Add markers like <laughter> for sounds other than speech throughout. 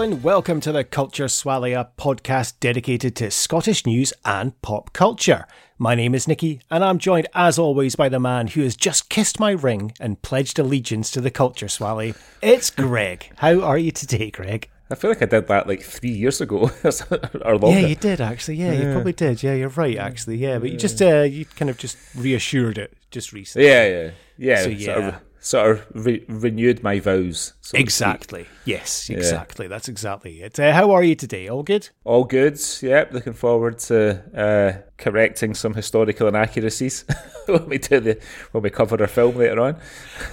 Hello and welcome to the Culture Swally, a podcast dedicated to Scottish news and pop culture. My name is Nikki, and I'm joined as always by the man who has just kissed my ring and pledged allegiance to the Culture Swally. It's Greg. How are you today, Greg? I feel like I did that like three years ago <laughs> or longer. Yeah, you did actually. Yeah, you probably did. Yeah, you're right actually. Yeah, but you just uh, you kind of just reassured it just recently. Yeah, yeah, yeah. So, Sort yeah. of, sort of re- renewed my vows. so. Exactly. Yes, exactly. That's exactly it. Uh, how are you today? All good? All good. Yep. Looking forward to uh, correcting some historical inaccuracies <laughs> <laughs> when we do the when we cover our film later on.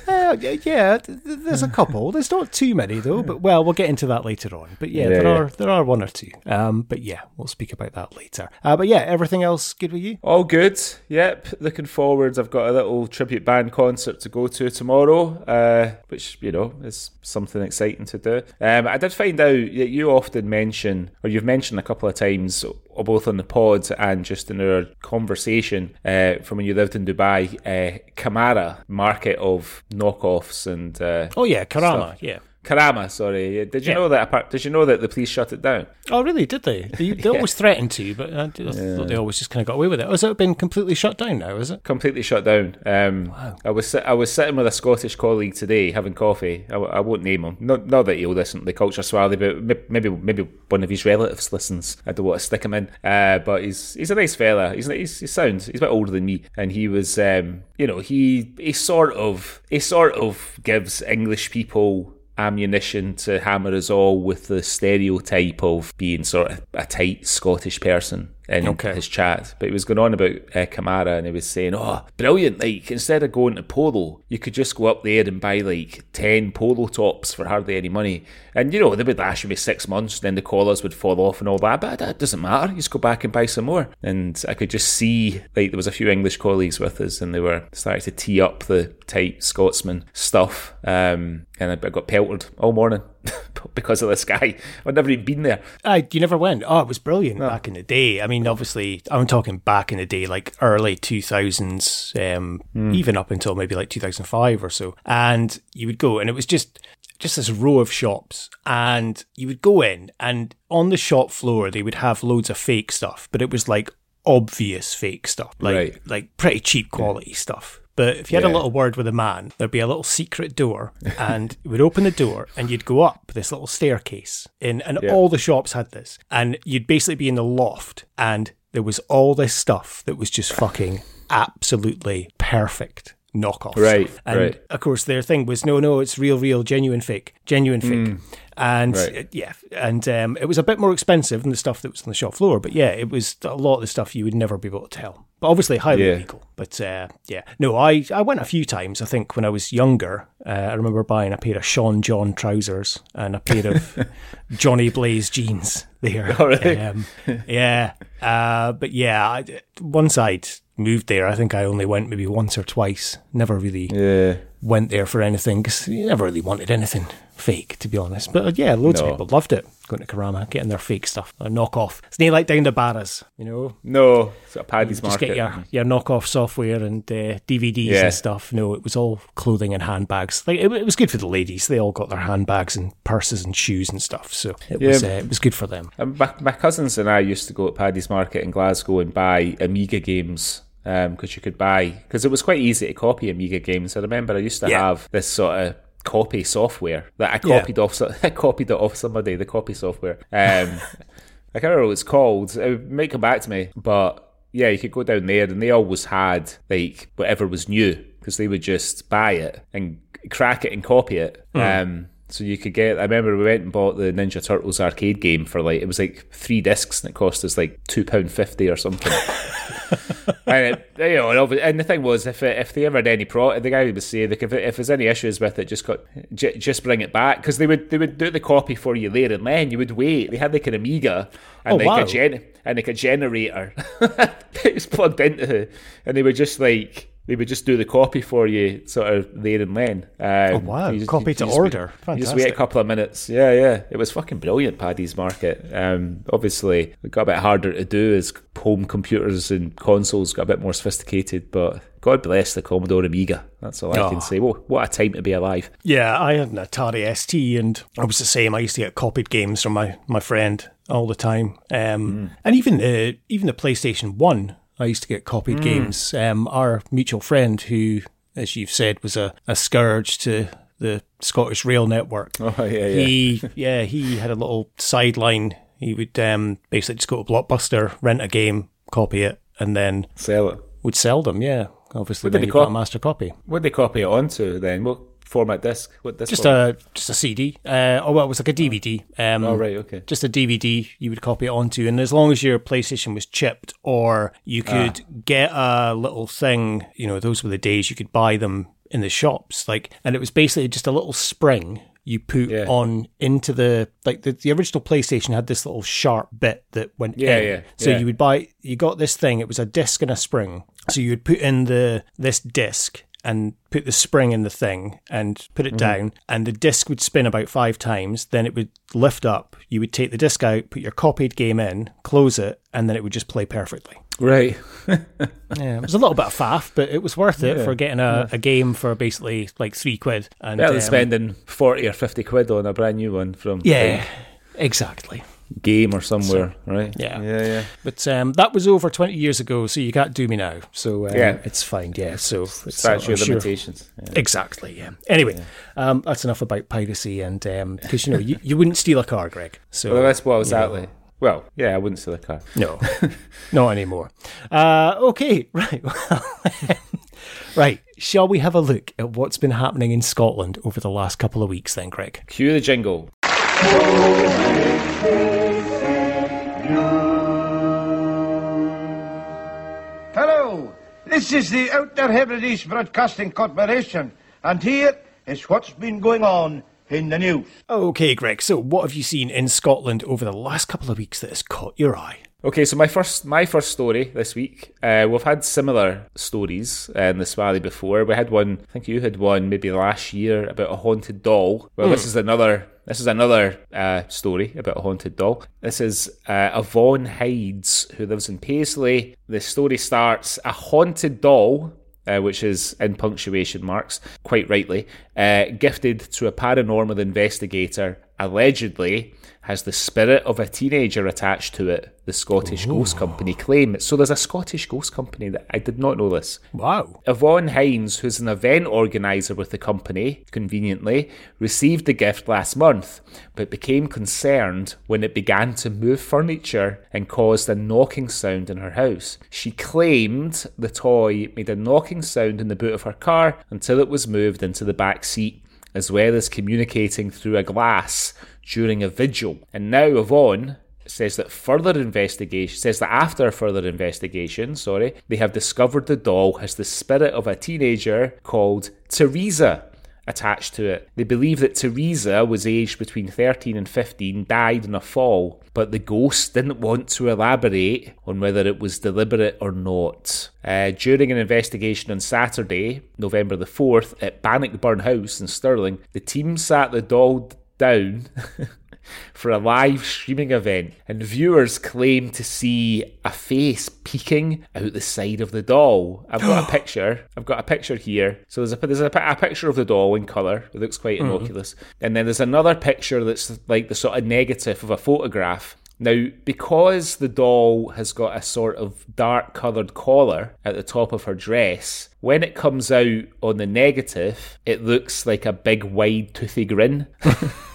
Uh, yeah, th- th- there's a couple. There's not too many though, but well, we'll get into that later on. But yeah, Yeah, there yeah. are there are one or two. Um, but yeah, we'll speak about that later. Uh, but yeah, everything else good with you? All good. Yep. Looking forward. I've got a little tribute band concert to go to tomorrow, uh, which you know is something exciting to do. Um, I did find out that you often mention, or you've mentioned a couple of times, uh, both on the pod and just in our conversation uh, from when you lived in Dubai, uh, Kamara market of knockoffs and uh, Oh yeah, Karama. Stuff. Yeah. Karama. Sorry. Did you Yeah. know that? apart- Did you know that the police shut it down? Oh really? Did they? They, they <laughs> always threatened to, but I, I thought they always just kind of got away with it. Oh, has it been completely shut down now? Is it? completely shut down. Um, I was I was sitting with a Scottish colleague today having coffee. I won't name him. Not not that he'll listen to the culture swally, but maybe maybe one of his relatives listens. I don't want to stick him in. Uh, but he's he's a nice fella. He's he's, he's sound. He's a bit older than me, and he was um, you know he he sort of he sort of gives English people ammunition to hammer us all with the stereotype of being sort of a tight Scottish person in Okay. his chat. But he was going on about uh, Kamara and he was saying, Oh, brilliant. Like, instead of going to polo, you could just go up there and buy like 10 polo tops for hardly any money. And, you know, they would last you maybe six months, then the collars would fall off and all that. But that doesn't matter. You just go back and buy some more. And I could just see, like, there was a few English colleagues with us and they were starting to tee up the tight Scotsman stuff. Um, and I got pelted all morning <laughs> because of this guy. I'd never even been there. I you never went. Oh, it was brilliant back in the day. I mean, obviously, I'm talking back in the day, like early 2000s, um, even up until maybe like 2005 or so. And you would go, and it was just just this row of shops, and you would go in, and on the shop floor they would have loads of fake stuff, but it was like obvious fake stuff, like Right. like pretty cheap quality stuff. But if you had a little word with a man, there'd be a little secret door, <laughs> and you would open the door, and you'd go up this little staircase. In and Yeah. all the shops had this, and you'd basically be in the loft, and there was all this stuff that was just fucking absolutely perfect knockoff. Right, and right. of course their thing was no, no, it's real, real, genuine, fake, genuine, fake, and Mm. Right. uh, yeah, and um, it was a bit more expensive than the stuff that was on the shop floor, but yeah, it was a lot of the stuff you would never be able to tell. But obviously highly Yeah. illegal. But uh, yeah, no, I I went a few times. I think when I was younger, uh, I remember buying a pair of Sean John trousers and a pair of <laughs> Johnny Blaze jeans. There, <laughs> Oh, really? um, yeah. Uh, but yeah, I, once I'd moved there, I think I only went maybe once or twice. Never really Yeah. Went there for anything because you never really wanted anything fake, to be honest. But uh, yeah, loads No. of people loved it going to Karama, getting their fake stuff, a knockoff. It's not like down the barras, you know. No, sort of Paddy's Market. Just get your, your knockoff software and uh, DVDs Yeah. and stuff. No, it was all clothing and handbags. Like it, it was good for the ladies. They all got their handbags and purses and shoes and stuff. So it was uh, Yeah. it was good for them. Um, my, my cousins and I used to go at Paddy's Market in Glasgow and buy Amiga games because you could buy because it was quite easy to copy Amiga games. I remember I used to Yeah. have this sort of copy software that I Yeah. copied off. <laughs> I copied it off somebody. The copy software. Um, <laughs> I can't remember what it's called. It might come back to me, but yeah, you could go down there and they always had like whatever was new because they would just buy it and crack it and copy it. Um, so you could get. I remember we went and bought the Ninja Turtles arcade game for like it was like three discs and it cost us like two pound fifty or something. <laughs> and it, you know, and, and the thing was, if it, if they ever had any pro, the guy would say like if if there's any issues with it, just got j- just bring it back because they would they would do the copy for you there and then you would wait. They had like an Amiga and Oh, like wow. a gen and like a generator <laughs> that was plugged into it, and they were just like they would just do the copy for you, sort of there and then. Um, Oh, wow. you just- Copy to just order. You just wait a couple of minutes. Yeah, yeah. It was fucking brilliant, Paddy's Market. Um, obviously, it got a bit harder to do as home computers and consoles got a bit more sophisticated, but God bless the Commodore Amiga. That's all I Oh. can say. Well, what a time to be alive. Yeah, I had an Atari ST, and I was the same. I used to get copied games from my, my friend all the time, um, and even the even the PlayStation One. I used to get copied games. Um, our mutual friend, who, as you've said, was a, a scourge to the Scottish Rail Network. Oh, yeah, yeah. He, yeah, he had a little sideline. He would um, basically just go to Blockbuster, rent a game, copy it, and then Sell it. would sell them. Yeah, obviously, did then you got a master copy. What did they copy it onto then? What format disc? What disc? Just format? a just a CD. Uh, oh well, it was like a DVD. Um, Oh, right, okay. Just a DVD you would copy it onto, and as long as your PlayStation was chipped, or you Ah. could get a little thing. You know, those were the days you could buy them in the shops. Like, and it was basically just a little spring you put Yeah. on into the like the, the original PlayStation had this little sharp bit that went Yeah, in. yeah, So yeah. you would buy you got this thing. It was a disc and a spring. So you would put in the this disc and put the spring in the thing and put it down and the disc would spin about five times then it would lift up. You would take the disc out put your copied game in close it and then it would just play perfectly. Right. <laughs> yeah it was a little bit of faff but it was worth it for getting a, a game for basically like three quid and Better than um, spending 40 or 50 quid on a brand new one from yeah exactly. a game or somewhere, right? yeah. Yeah, yeah. but um, that was over 20 years ago so you can't do me now so um, Yeah. it's fine yeah so it's, Statute I'm of sure- limitations. Yeah. Exactly. Yeah. Anyway, um, that's enough about piracy, and because you know you, you wouldn't steal a car, Greg. So Well, that's what exactly. Well, yeah, I wouldn't steal a car. no, <laughs> not anymore. Uh, okay, <laughs> right. Well, <laughs> right. Shall we have a look at what's been happening in Scotland over the last couple of weeks, then, Greg? Cue the jingle. Hello, this is the Outer Hebrides Broadcasting Corporation, and here is what's been going on in the news. Okay, Greg. So, what have you seen in Scotland over the last couple of weeks that has caught your eye? Okay, so my first my first story this week. Uh, we've had similar stories uh, in this Swally before. We had one. I think you had one maybe last year about a haunted doll. Well, this is another. This is another uh, story about a haunted doll. This is uh, Yvonne Hydes who lives in Paisley. The story starts: a haunted doll uh, which is in punctuation marks, quite rightly, uh, gifted to a paranormal investigator, allegedly has the spirit of a teenager attached to it, the Scottish oh. Ghost Company claim. So there's a Scottish Ghost Company that I did not know this. Wow. Yvonne Hines, who's an event organiser with the company, conveniently, received the gift last month, but became concerned when it began to move furniture and caused a knocking sound in her house. She claimed the toy made a knocking sound in the boot of her car until it was moved into the back seat, as well as communicating through a glass during a vigil. And now Yvonne says that further investigation says that after further investigation, sorry, they have discovered the doll has the spirit of a teenager called Teresa attached to it. They believe that Teresa was aged between 13 and 15, died in a fall, but the ghost didn't want to elaborate on whether it was deliberate or not. Uh, during an investigation on Saturday, November the 4th, at Bannockburn House in Stirling, the team sat the doll down <laughs> for a live streaming event, and viewers claim to see a face peeking out the side of the doll. I've got a <gasps> picture. I've got a picture here. So there's a there's a, a picture of the doll in colour. It looks quite mm-hmm. innocuous, and then there's another picture that's like the sort of negative of a photograph. Now, because the doll has got a sort of dark coloured collar at the top of her dress, when it comes out on the negative, it looks like a big wide toothy grin. <laughs>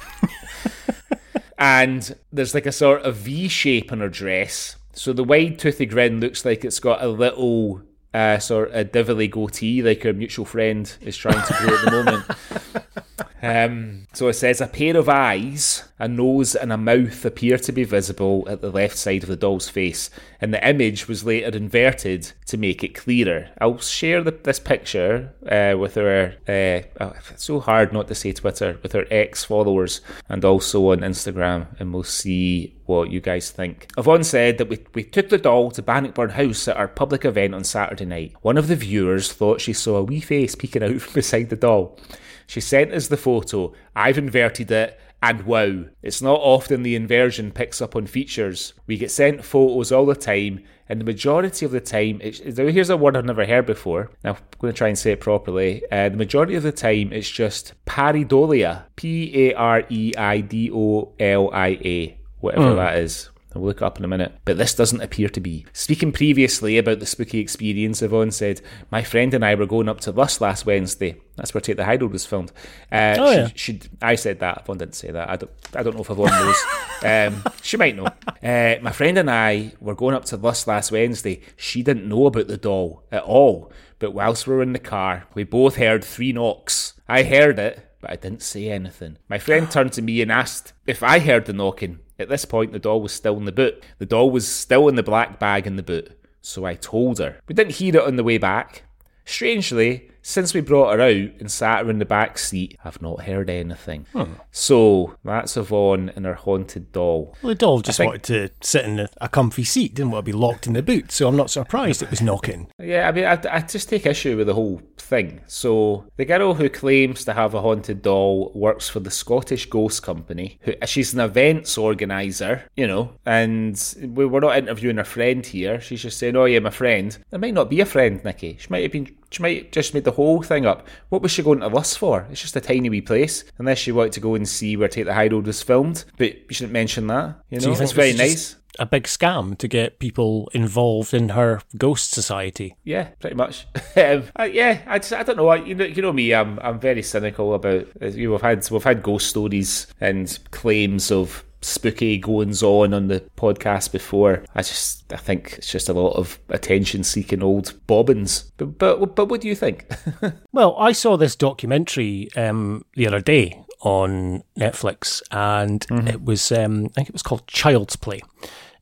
and there's like a sort of V shape on her dress. So the wide toothy grin looks like it's got a little uh, sort of divilly goatee, like our mutual friend is trying to grow at the moment. <laughs> Um, so it says a pair of eyes, a nose, and a mouth appear to be visible at the left side of the doll's face, and the image was later inverted to make it clearer. I'll share the, this picture uh, with our, uh, oh, it's so hard not to say Twitter, with our ex followers and also on Instagram, and we'll see what you guys think. Yvonne said that we, we took the doll to Bannockburn House at our public event on Saturday night. One of the viewers thought she saw a wee face peeking out <laughs> from beside the doll. She sent us the photo. I've inverted it. And wow, it's not often the inversion picks up on features. We get sent photos all the time, and the majority of the time, it's, here's a word I've never heard before. Now, I'm going to try and say it properly. Uh, the majority of the time, it's just pareidolia. P A R E I D O L I A, whatever that is. I'll look it up in a minute. But this doesn't appear to be. Speaking previously about the spooky experience, Yvonne said, My friend and I were going up to Luss last Wednesday. That's where Take the High Road was filmed. Uh, Oh, she, yeah. she, I said that. Yvonne didn't say that. I don't, I don't know if Yvonne knows. <laughs> um, she might know. Uh, my friend and I were going up to Luss last Wednesday. She didn't know about the doll at all. But whilst we were in the car, we both heard three knocks. I heard it, but I didn't say anything. My friend turned to me and asked if I heard the knocking. At this point, the doll was still in the boot. The doll was still in the black bag in the boot. So I told her. We didn't hear it on the way back. Strangely, since we brought her out and sat her in the back seat, I've not heard anything. So that's Yvonne and her haunted doll. Well, the doll just think- wanted to sit in a, a comfy seat, didn't want to be locked in the boot, so I'm not surprised it was knocking. Yeah, I mean, I, I just take issue with the whole thing. So, the girl who claims to have a haunted doll works for the Scottish Ghost Company. Who, she's an events organizer, you know, and we, we're not interviewing her friend here. She's just saying, "Oh yeah, my friend." There might not be a friend, Nikki. She might have been. She might just made the whole thing up. What was she going to Luss for? It's just a tiny wee place. Unless she wanted to go and see where Take the High Road was filmed, but you shouldn't mention that. You know, So you think it's very nice. A big scam to get people involved in her ghost society. Yeah, pretty much. <laughs> um, uh, yeah, I just I don't know. I, you know, you know me. I'm I'm very cynical about. You know, we've had we've had ghost stories and claims of spooky goings on on the podcast before. I just I think it's just a lot of attention seeking old bobbins. But but but what do you think? <laughs> Well, I saw this documentary um, the other day on Netflix, and Mm-hmm. it was um, I think it was called Child's Play,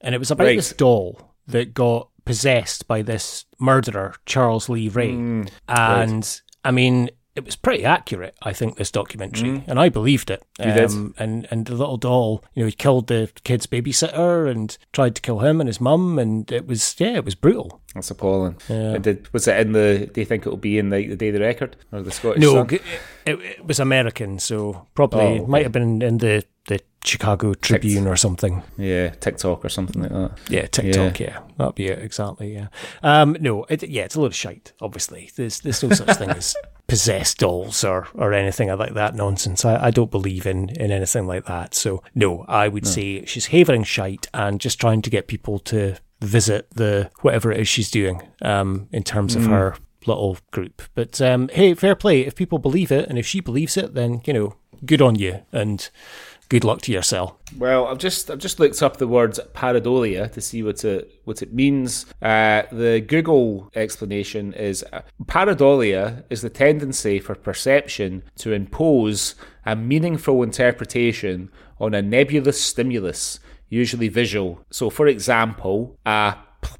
and it was about Right. this doll that got possessed by this murderer Charles Lee Ray, Mm, and I mean. It was pretty accurate, I think, this documentary, and I believed it. Mm. You did? Um, and and the little doll, you know, he killed the kid's babysitter and tried to kill him and his mum, and it was yeah, it was brutal. That's appalling. Yeah. Uh, Did, was it in the? Do you think it will be in the, the day of the record or the Scottish? No, it, it was American, so probably Oh, it might have been in the, the Chicago Tribune or something. Yeah, TikTok or something like that. Yeah, TikTok. Yeah, that'd be it exactly. Yeah. Um, no, it, yeah, it's a load of shite. Obviously, there's there's no such <laughs> thing as possessed dolls or or anything like that nonsense. I, I don't believe in in anything like that. So no, I would say she's havering shite and just trying to get people to visit the whatever it is she's doing. Um, in terms of her little group. But um, hey, fair play. If people believe it and if she believes it, then you know, good on you and good luck to yourself. Well, I've just I've just looked up the word pareidolia to see what it what it means. Uh, the Google explanation is uh, pareidolia is the tendency for perception to impose a meaningful interpretation on a nebulous stimulus, usually visual. So, for example, a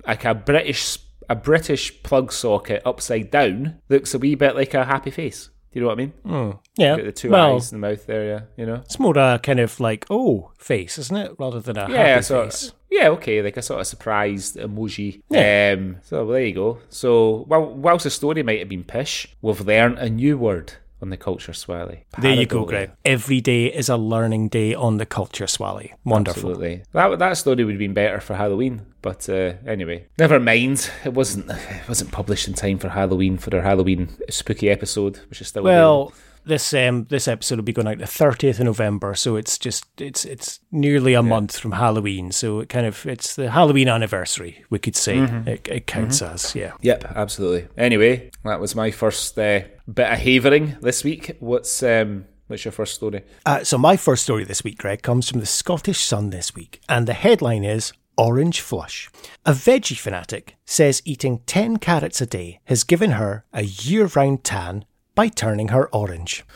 like a British a British plug socket upside down looks a wee bit like a happy face. Do you know what I mean? Yeah. The two well, eyes in the mouth there, yeah. You know. It's more a kind of like oh face, isn't it, rather than a yeah, happy so face. yeah, okay, like a sort of surprised emoji. Um, so well, there you go. So while whilst the story might have been pish, we've learned a new word on the culture swally. There you go, Greg. Every day is a learning day on the culture swally. Wonderful. Absolutely. That that story would have been better for Halloween, but uh, anyway, never mind. It wasn't <laughs> it wasn't published in time for Halloween for our Halloween spooky episode, which is still available. This um this episode will be going out the thirtieth of November, so it's just it's it's nearly a month from Halloween. So it kind of it's the Halloween anniversary, we could say. Mm-hmm. It, it counts as yeah. Yep, absolutely. Anyway, that was my first uh, bit of havering this week. What's um what's your first story? Uh, so my first story this week, Greg, comes from the Scottish Sun this week, and the headline is Orange Flush. A veggie fanatic says eating 10 carrots a day has given her a year round tan by turning her orange.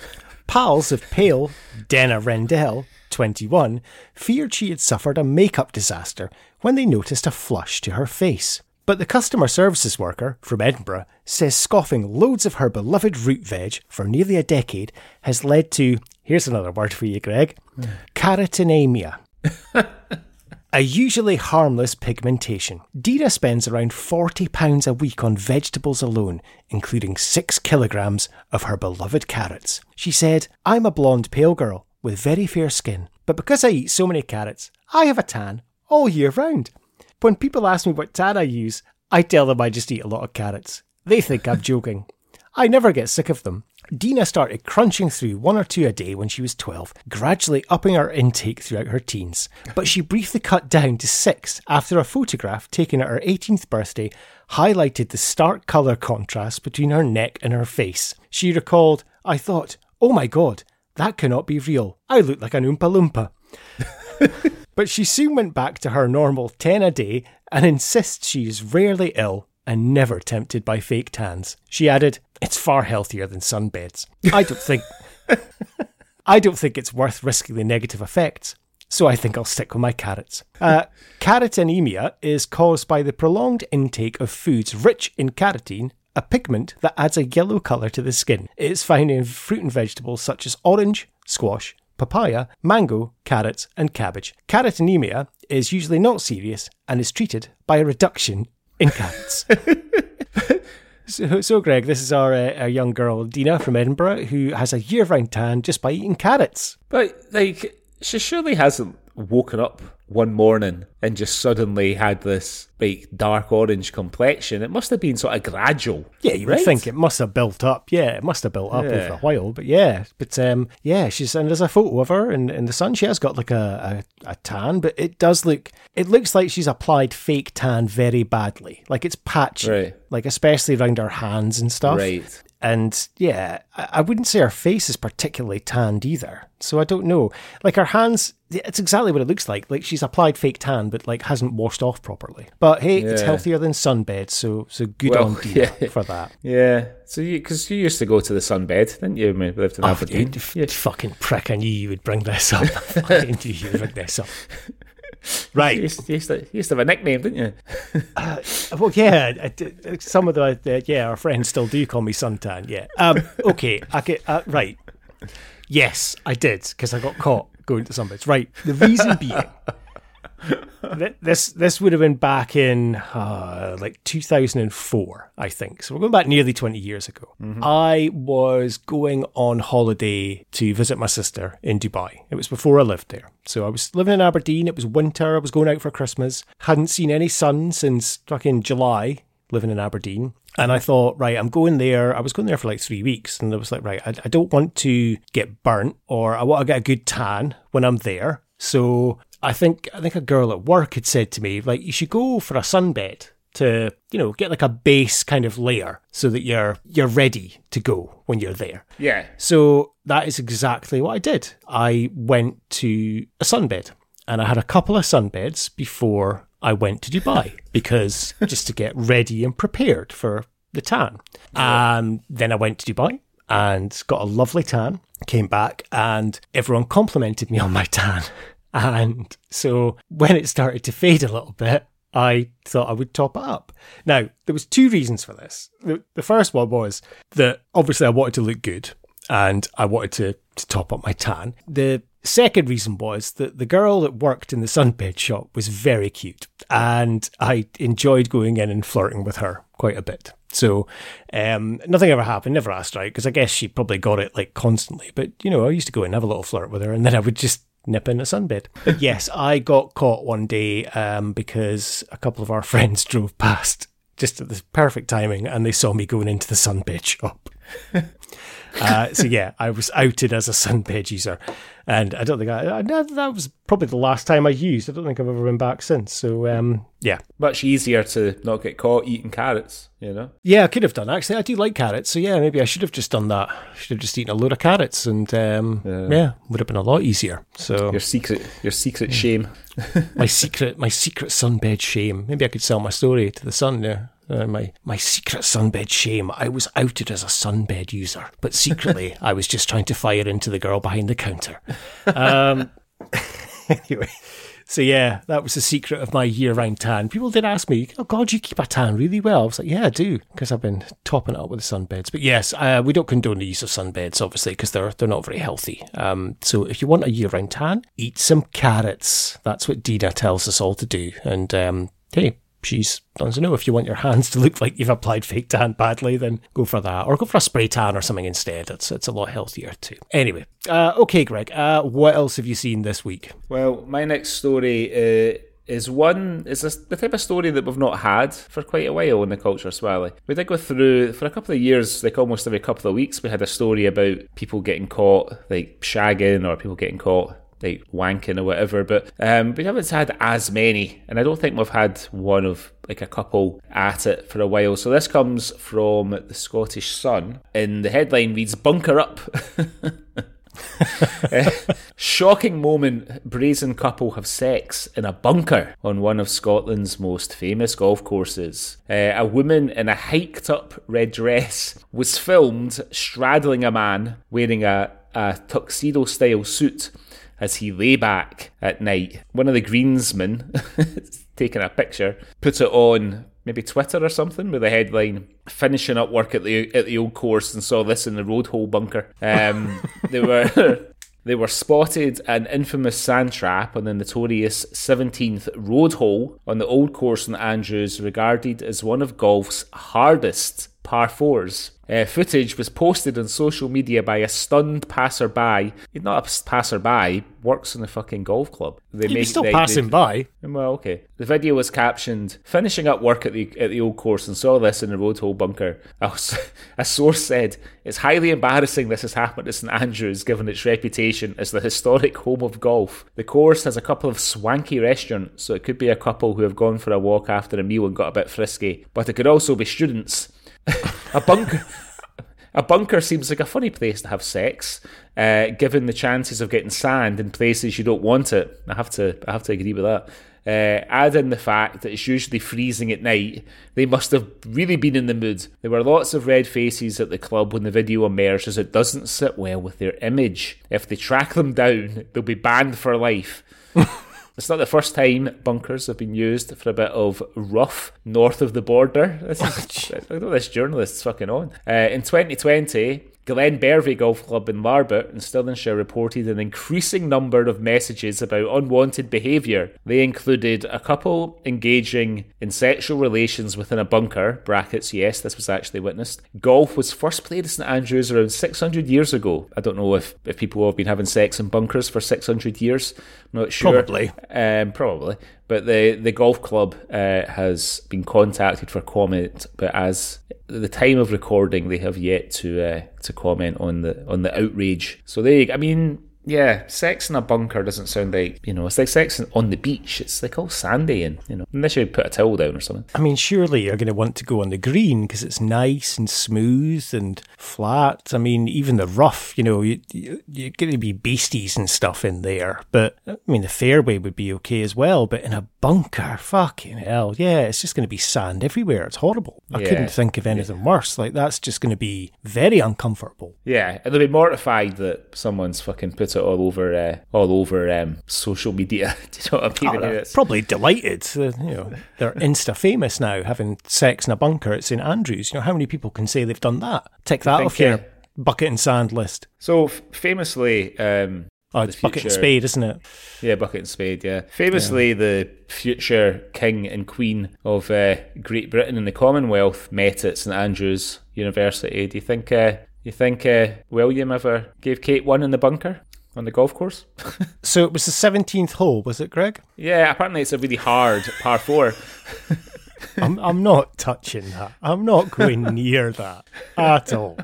Pals of pale Denna Rendell, 21, feared she had suffered a makeup disaster when they noticed a flush to her face. But the customer services worker from Edinburgh says scoffing loads of her beloved root veg for nearly a decade has led to, here's another word for you, Greg, hmm. carotenemia. <laughs> a usually harmless pigmentation. Dina spends around £40 a week on vegetables alone, including 6 kilograms of her beloved carrots. She said, I'm a blonde pale girl with very fair skin, but because I eat so many carrots, I have a tan all year round. When people ask me what tan I use, I tell them I just eat a lot of carrots. They think I'm joking. I never get sick of them. Dina started crunching through one or two a day when she was 12, gradually upping her intake throughout her teens. But she briefly cut down to six after a photograph taken at her 18th birthday highlighted the stark colour contrast between her neck and her face. She recalled, I thought, oh my god, that cannot be real. I look like an Oompa Loompa. <laughs> but she soon went back to her normal 10 a day and insists she is rarely ill and never tempted by fake tans. She added, "It's far healthier than sunbeds. I don't think <laughs> I don't think it's worth risking the negative effects." So I think I'll stick with my carrots. Uh, carotenemia is caused by the prolonged intake of foods rich in carotene, a pigment that adds a yellow colour to the skin. It is found in fruit and vegetables such as orange, squash, papaya, mango, carrots, and cabbage. Carotenemia is usually not serious and is treated by a reduction in carrots. so, so, Greg, this is our, uh, our young girl, Dina from Edinburgh, who has a year round tan just by eating carrots. But, like, she surely hasn't woken up one morning and just suddenly had this like dark orange complexion. It must have been sort of gradual. Yeah, you right? would think it must have built up. Yeah, it must have built up yeah. over a while. But yeah, but um, yeah, she's and there's a photo of her in, in the sun. She has got like a, a, a tan, but it does look it looks like she's applied fake tan very badly. Like it's patchy. Right. Like especially around her hands and stuff. Right. And yeah, I wouldn't say her face is particularly tanned either. So I don't know. Like her hands, it's exactly what it looks like. Like she's applied fake tan, but like hasn't washed off properly. But hey, yeah. it's healthier than sunbed, so so good well, on <laughs> Dina yeah. for that. Yeah. So you, because you used to go to the sunbed, didn't you? We lived in oh, Aberdeen. You, yeah. Fucking prick! I knew you would bring this up. <laughs> I knew you would bring this up. <laughs> <laughs> Right. You used, you, used to, you used, to, have a nickname, didn't you? <laughs> uh, <laughs> well, yeah. Some of the, uh, yeah, our friends still do call me Suntan, yeah. Um, okay, I get, uh, right. Yes, I did, because I got caught going to Sunbeds. Right. The reason being <laughs> this this would have been back in uh, like 2004, I think. So we're going back nearly 20 years ago. Mm-hmm. I was going on holiday to visit my sister in Dubai. It was before I lived there. So I was living in Aberdeen. It was winter. I was going out for Christmas. Hadn't seen any sun since fucking July living in Aberdeen. And I thought, right, I'm going there. I was going there for like three weeks. And I was like, right, I, I don't want to get burnt or I want to get a good tan when I'm there. So I think I think a girl at work had said to me, like, you should go for a sunbed to, you know, get like a base kind of layer so that you're you're ready to go when you're there. Yeah. So that is exactly what I did. I went to a sunbed and I had a couple of sunbeds before I went to Dubai <laughs> because just to get ready and prepared for the tan. Yeah. Um, then I went to Dubai and got a lovely tan, came back and everyone complimented me on my tan. <laughs> And so when it started to fade a little bit, I thought I would top it up. Now, there was two reasons for this. The, the first one was that obviously I wanted to look good and I wanted to, to top up my tan. The second reason was that the girl that worked in the sunbed shop was very cute and I enjoyed going in and flirting with her quite a bit. So um, nothing ever happened, never asked out, because I guess she probably got it like constantly. But, you know, I used to go and have a little flirt with her and then I would just nip in a sunbed. But yes, I got caught one day um, because a couple of our <laughs> friends drove past just at the perfect timing and they saw me going into the sunbed shop. <laughs> uh, so yeah, I was outed as a sunbed user, and I don't think I, I, that was probably the last time I used. I don't think I've ever been back since. So um, yeah, much easier to not get caught eating carrots. You know? Yeah, I could have done actually. I do like carrots, so yeah, maybe I should have just done that. I should have just eaten a load of carrots, and um, yeah. yeah. would have been a lot easier. So your secret, your secret shame, <laughs> my secret, my secret sunbed shame. Maybe I could sell my story to the Sun. Yeah, Uh, my my secret sunbed shame. I was outed as a sunbed user, but secretly <laughs> I was just trying to fire into the girl behind the counter. Um, <laughs> anyway, so yeah, that was the secret of my year-round tan. People did ask me, "Oh God, you keep a tan really well." I was like, "Yeah, I do," because I've been topping it up with sunbeds. But yes, uh, we don't condone the use of sunbeds, obviously, because they're they're not very healthy. Um, so if you want a year-round tan, eat some carrots. That's what Dina tells us all to do. And um, hey, she's doesn't know if you want your hands to look like you've applied fake tan badly, then go for that, or go for a spray tan or something instead. It's it's a lot healthier too. Anyway, uh, okay, Greg, uh, what else have you seen this week? Well, my next story uh, is one is this, the type of story that we've not had for quite a while in the culture swally. We did go through for a couple of years, like almost every couple of weeks, we had a story about people getting caught like shagging or people getting caught like wanking or whatever. But um, we haven't had as many, and I don't think we've had one of like a couple at it for a while. So this comes from the Scottish Sun, and the headline reads "Bunker Up." uh, <laughs> shocking moment brazen couple have sex in a bunker on one of Scotland's most famous golf courses. Uh, a woman in a hiked up red dress was filmed straddling a man wearing a, a tuxedo style suit as he lay back at night. One of the greensmen, <laughs> taking a picture, put it on maybe Twitter or something with the headline "Finishing up work at the at the old course and saw this in the road hole bunker." Um, <laughs> they were. <laughs> They were spotted an infamous sand trap on the notorious 17th road hole on the old course in Andrews, regarded as one of golf's hardest par fours. Uh, footage was posted on social media by a stunned passerby. He's not a passerby, works in the fucking golf club. They make still they, passing they, by. Well, okay. The video was captioned "Finishing up work at the at the old course and saw this in the road hole bunker." A, <laughs> a source said, "It's highly embarrassing this has happened at St Andrews, given its reputation as the historic home of golf. The course has a couple of swanky restaurants, so it could be a couple who have gone for a walk after a meal and got a bit frisky, but it could also be students." A bunker. A bunker seems like a funny place to have sex, uh, given the chances of getting sand in places you don't want it. I have to, I have to agree with that. Uh, add in the fact that it's usually freezing at night. They must have really been in the mood. There were lots of red faces at the club when the video emerged, as it doesn't sit well with their image. If they track them down, they'll be banned for life. <laughs> It's not the first time bunkers have been used for a bit of rough north of the border. This is, I know this journalist's fucking on. Uh, in 2020, Glenbervie Golf Club in Larbert in Stirlingshire reported an increasing number of messages about unwanted behaviour. They included a couple engaging in sexual relations within a bunker, brackets, yes, this was actually witnessed. Golf was first played at St Andrews around 600 years ago. I don't know if, if people have been having sex in bunkers for 600 years. I'm not sure. Probably. Um, probably. But the, the golf club uh, has been contacted for comment, but as the time of recording, they have yet to uh, to comment on the on the outrage. So they, I mean, yeah, sex in a bunker doesn't sound like, you know, it's like sex on the beach. It's like all sandy and, you know, unless you put a towel down or something. I mean, surely you're going to want to go on the green because it's nice and smooth and flat. I mean, even the rough, you know, you, you, you're going to be beasties and stuff in there. But, I mean, the fairway would be okay as well. But in a bunker, fucking hell, yeah, it's just going to be sand everywhere. It's horrible. I yeah. couldn't think of anything yeah. worse. Like, that's just going to be very uncomfortable. Yeah, and they'll be mortified that someone's fucking put it all over uh, all over um, social media. <laughs> Do you know what I mean? Oh, probably delighted. Uh, you know, they're insta famous now, having sex in a bunker at St Andrews. You know, how many people can say they've done that? Tick that off your bucket and sand list. So f- famously. Um, Oh, it's future, bucket and spade, isn't it? Yeah, bucket and spade. Yeah, famously yeah. the future king and queen of uh, Great Britain and the Commonwealth met at St Andrews University. Do you think? Uh, you think uh, William ever gave Kate one in the bunker? On the golf course. <laughs> so it was the 17th hole, was it, Greg? Yeah, apparently it's a really hard par four. <laughs> I'm, I'm not touching that. I'm not going <laughs> near that at all.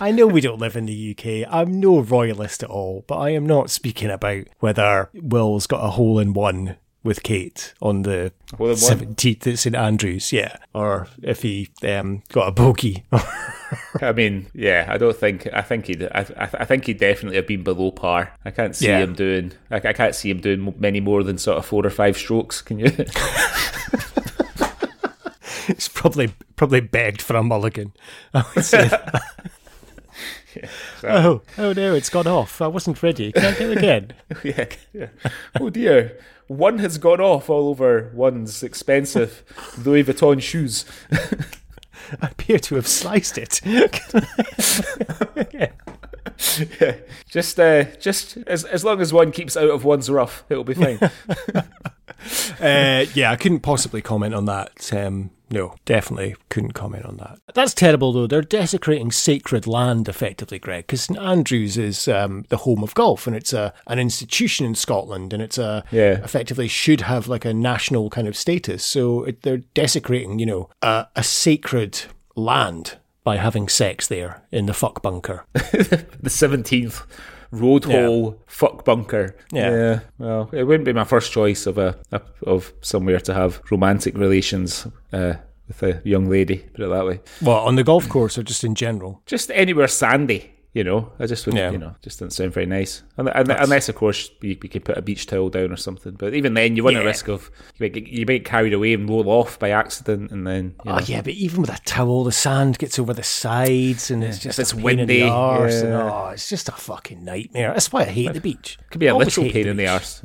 I know we don't live in the UK. I'm no royalist at all, but I am not speaking about whether Will's got a hole in one with Kate on the seventeenth at St Andrews, yeah, or if he um, got a bogey. <laughs> I mean, yeah, I don't think. I think he. I, I think he definitely have been below par. I can't see yeah. him doing. I, I can't see him doing many more than sort of four or five strokes. Can you? <laughs> It's probably probably begged for a mulligan. <laughs> I would say. oh, oh no, it's gone off. I wasn't ready. Can I get it again? yeah, yeah. Oh dear. One has gone off all over one's expensive <laughs> Louis Vuitton shoes. I <laughs> appear to have sliced it. yeah. <laughs> yeah. Just, uh, just as as long as one keeps out of one's rough, it'll be fine. uh, yeah, I couldn't possibly comment on that. Um, no, definitely couldn't comment on that. That's terrible, though. They're desecrating sacred land, effectively, Greg, because St Andrews is um, the home of golf, and it's a an institution in Scotland, and it's a Yeah. effectively should have like a national kind of status. So it, they're desecrating, you know, a, a sacred land by having sex there in the fuck bunker. <laughs> the seventeenth road Yeah. hole fuck bunker. Yeah. Well, it wouldn't be my first choice of a, a of somewhere to have romantic relations uh, with a young lady. Put it that way. Well, on the golf course or just in general. Just anywhere sandy. You know, I just would, Yeah. you know, just doesn't sound very nice. And, and, unless, of course, you, you could put a beach towel down or something. But even then, you run Yeah. a risk of you might, get, you might get carried away and roll off by accident, and then you oh, know, Oh yeah, but even with a towel, the sand gets over the sides, and it's just it's a pain in windy, arse, and, yeah. oh, it's just a fucking nightmare. That's why I hate the beach. could be a Always literal hate pain in the arse.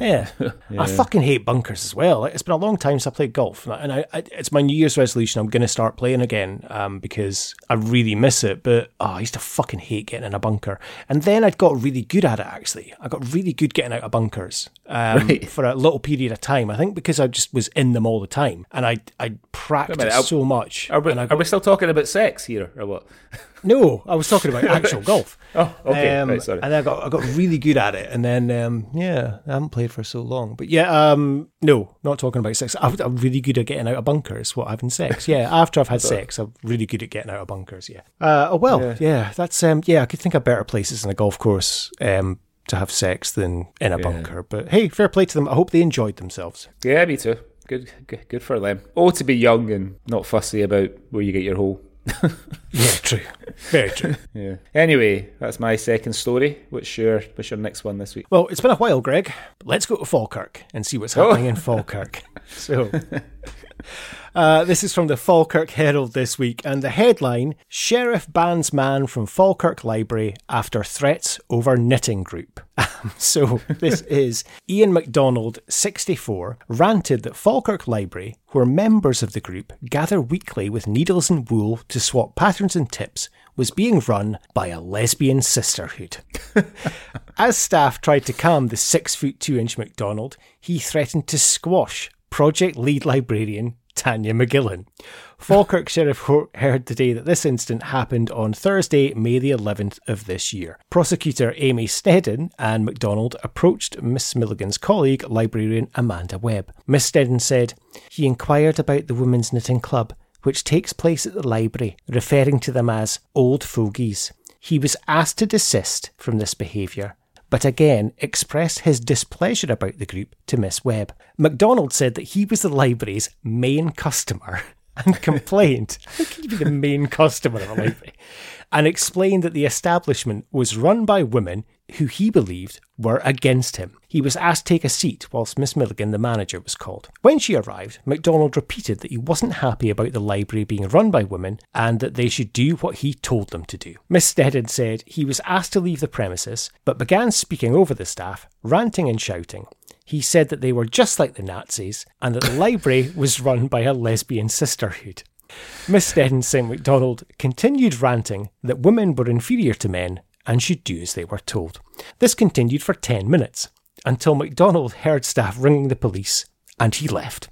Yeah. <laughs> I fucking hate bunkers as well. Like, it's been a long time since I played golf, and, I, I, it's my New Year's resolution. I'm going to start playing again um, because I really miss it. But oh, I used to fucking hate getting in a bunker, and then I got really good at it. Actually, I got really good getting out of bunkers um, <laughs> Right. for a little period of time. I think because I just was in them all the time, and I I practiced minute, so much. Are we, I are we still talking about sex here, or what? <laughs> no, I was talking about actual <laughs> golf. Oh, okay, Um, right, sorry. And I got I got really good at it, and then um, yeah, I haven't played for so long. But yeah, um, no, not talking about sex. I'm, I'm really good at getting out of bunkers. What having sex? <laughs> Yeah, after I've had sex, I'm really good at getting out of bunkers. Yeah. Uh, oh well, yeah. that's um, yeah. I could think of better places than a golf course um to have sex than in a bunker. But hey, fair play to them. I hope they enjoyed themselves. Yeah, me too. Good, good, good for them. Oh, to be young and not fussy about where you get your hole. <laughs> Yeah, true. Very true. <laughs> Yeah. Anyway, that's my second story. What's your What's your next one this week? Well, it's been a while, Greg. Let's go to Falkirk and see what's oh. happening in Falkirk. <laughs> So, uh, this is from the Falkirk Herald this week, and the headline Sheriff bans man from Falkirk Library after threats over knitting group. <laughs> so, this <laughs> is Ian MacDonald, 64, ranted that Falkirk Library, where members of the group gather weekly with needles and wool to swap patterns and tips, was being run by a lesbian sisterhood. <laughs> As staff tried to calm the six foot two inch MacDonald, he threatened to squash project lead librarian Tanya McGillan. Falkirk Sheriff heard today that this incident happened on Thursday, May the 11th of this year. Prosecutor Amy Snedden and MacDonald approached Miss Milligan's colleague, librarian Amanda Webb. Miss Snedden said, He inquired about the Women's Knitting Club, which takes place at the library, referring to them as old fogies. He was asked to desist from this behaviour, but again expressed his displeasure about the group to Miss Webb. MacDonald said that he was the library's main customer <laughs> and complained, <laughs> How can you be the <laughs> main customer of a library? And explained that the establishment was run by women who he believed were against him. He was asked to take a seat whilst Miss Milligan, the manager, was called. When she arrived, MacDonald repeated that he wasn't happy about the library being run by women and that they should do what he told them to do. Miss Snedden said he was asked to leave the premises, but began speaking over the staff, ranting and shouting. He said that they were just like the Nazis and that the library <laughs> was run by a lesbian sisterhood. Miss Snedden St. MacDonald continued ranting that women were inferior to men and should do as they were told. This continued for 10 minutes until MacDonald heard staff ringing the police and he left.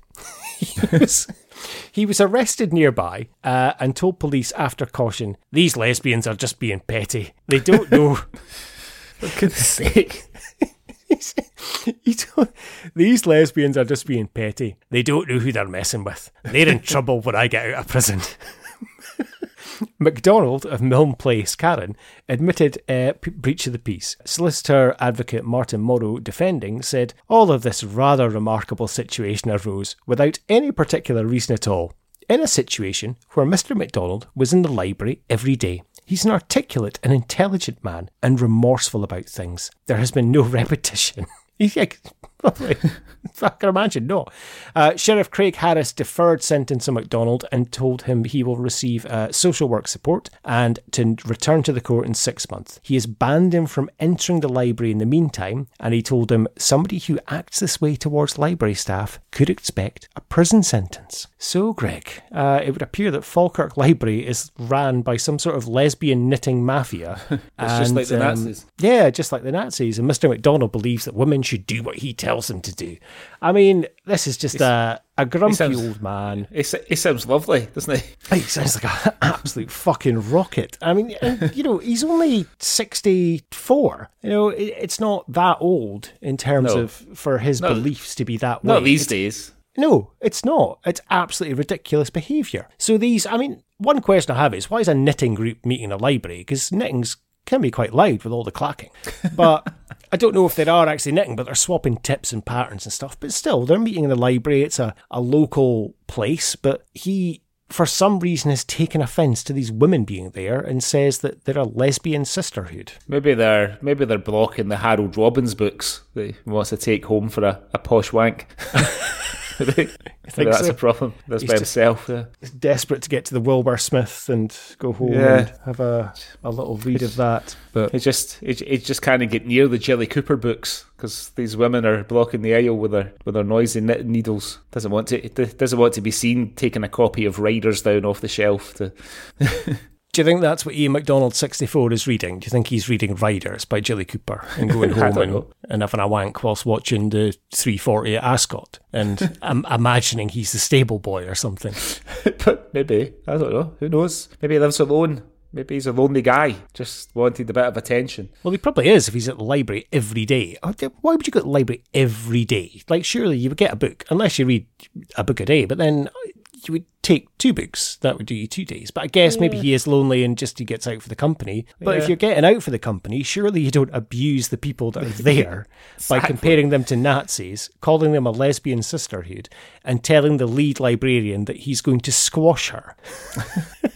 he, was, <laughs> he was arrested nearby uh, and told police after caution these lesbians are just being petty. They don't know. <laughs> For goodness sake. <laughs> These lesbians are just being petty. They don't know who they're messing with. They're in trouble when I get out of prison. <laughs> MacDonald of Milne Place, Carron, admitted uh, p- breach of the peace. Solicitor advocate Martin Morrow, defending, said all of this rather remarkable situation arose without any particular reason at all. In a situation where Mr. MacDonald was in the library every day. He's an articulate and intelligent man and remorseful about things. There has been no <laughs> repetition. <laughs> He's like, I can imagine not. Uh, Sheriff Craig Harris deferred sentence on McDonald and told him he will receive uh, social work support and to return to the court in six months. He has banned him from entering the library in the meantime, and he told him somebody who acts this way towards library staff could expect a prison sentence. So, Greg, uh, it would appear that Falkirk Library is ran by some sort of lesbian knitting mafia. <laughs> It's just like the Nazis. Yeah, just like the Nazis. And Mr. McDonald believes that women should do what he tells them to do. I mean, this is just a, a grumpy sounds- old man. He, he sounds lovely, doesn't he? <laughs> He sounds like an <laughs> absolute fucking rocket. I mean, and, you know, he's only 64. You know, it, it's not that old in terms No. of for his No. beliefs to be that way. Not these It's- days. No, it's not. It's absolutely ridiculous behaviour. So these, I mean, one question I have is why is a knitting group meeting in a library? Because knitting's can be quite loud with all the clacking. But I don't know if they are actually knitting, but they're swapping tips and patterns and stuff. But still, they're meeting in the library. It's a, a local place, but he for some reason has taken offence to these women being there and says that they're a lesbian sisterhood. Maybe they're maybe they're blocking the Harold Robbins books that he wants to take home for a, a posh wank. <laughs> Maybe think that's so? a problem. That's He's by himself. Yeah. He's desperate to get to the Wilbur Smith and go home Yeah. and have a, a little read of that. But He just he, he just can't get near the Jilly Cooper books because these women are blocking the aisle with their with their noisy knitting needles. Doesn't want to doesn't want to be seen taking a copy of Riders down off the shelf. To <laughs> Do you think that's what Ian McDonald 64 is reading? Do you think he's reading Riders by Jilly Cooper and <laughs> going home and, and having a wank whilst watching the 340 at Ascot and <laughs> um, imagining he's the stable boy or something? <laughs> but maybe I don't know. Who knows? Maybe he lives alone. Maybe he's a lonely guy. Just wanted a bit of attention. Well, he probably is if he's at the library every day. Oh, Why would you go to the library every day? Like, surely you would get a book, unless you read a book a day, but then you would take two books. That would do you two days. But I guess maybe he is lonely and just he gets out for the company. But if you're getting out for the company, surely you don't abuse the people that are there <laughs> by comparing them to Nazis, calling them a lesbian sisterhood, and telling the lead librarian that he's going to squash her. <laughs>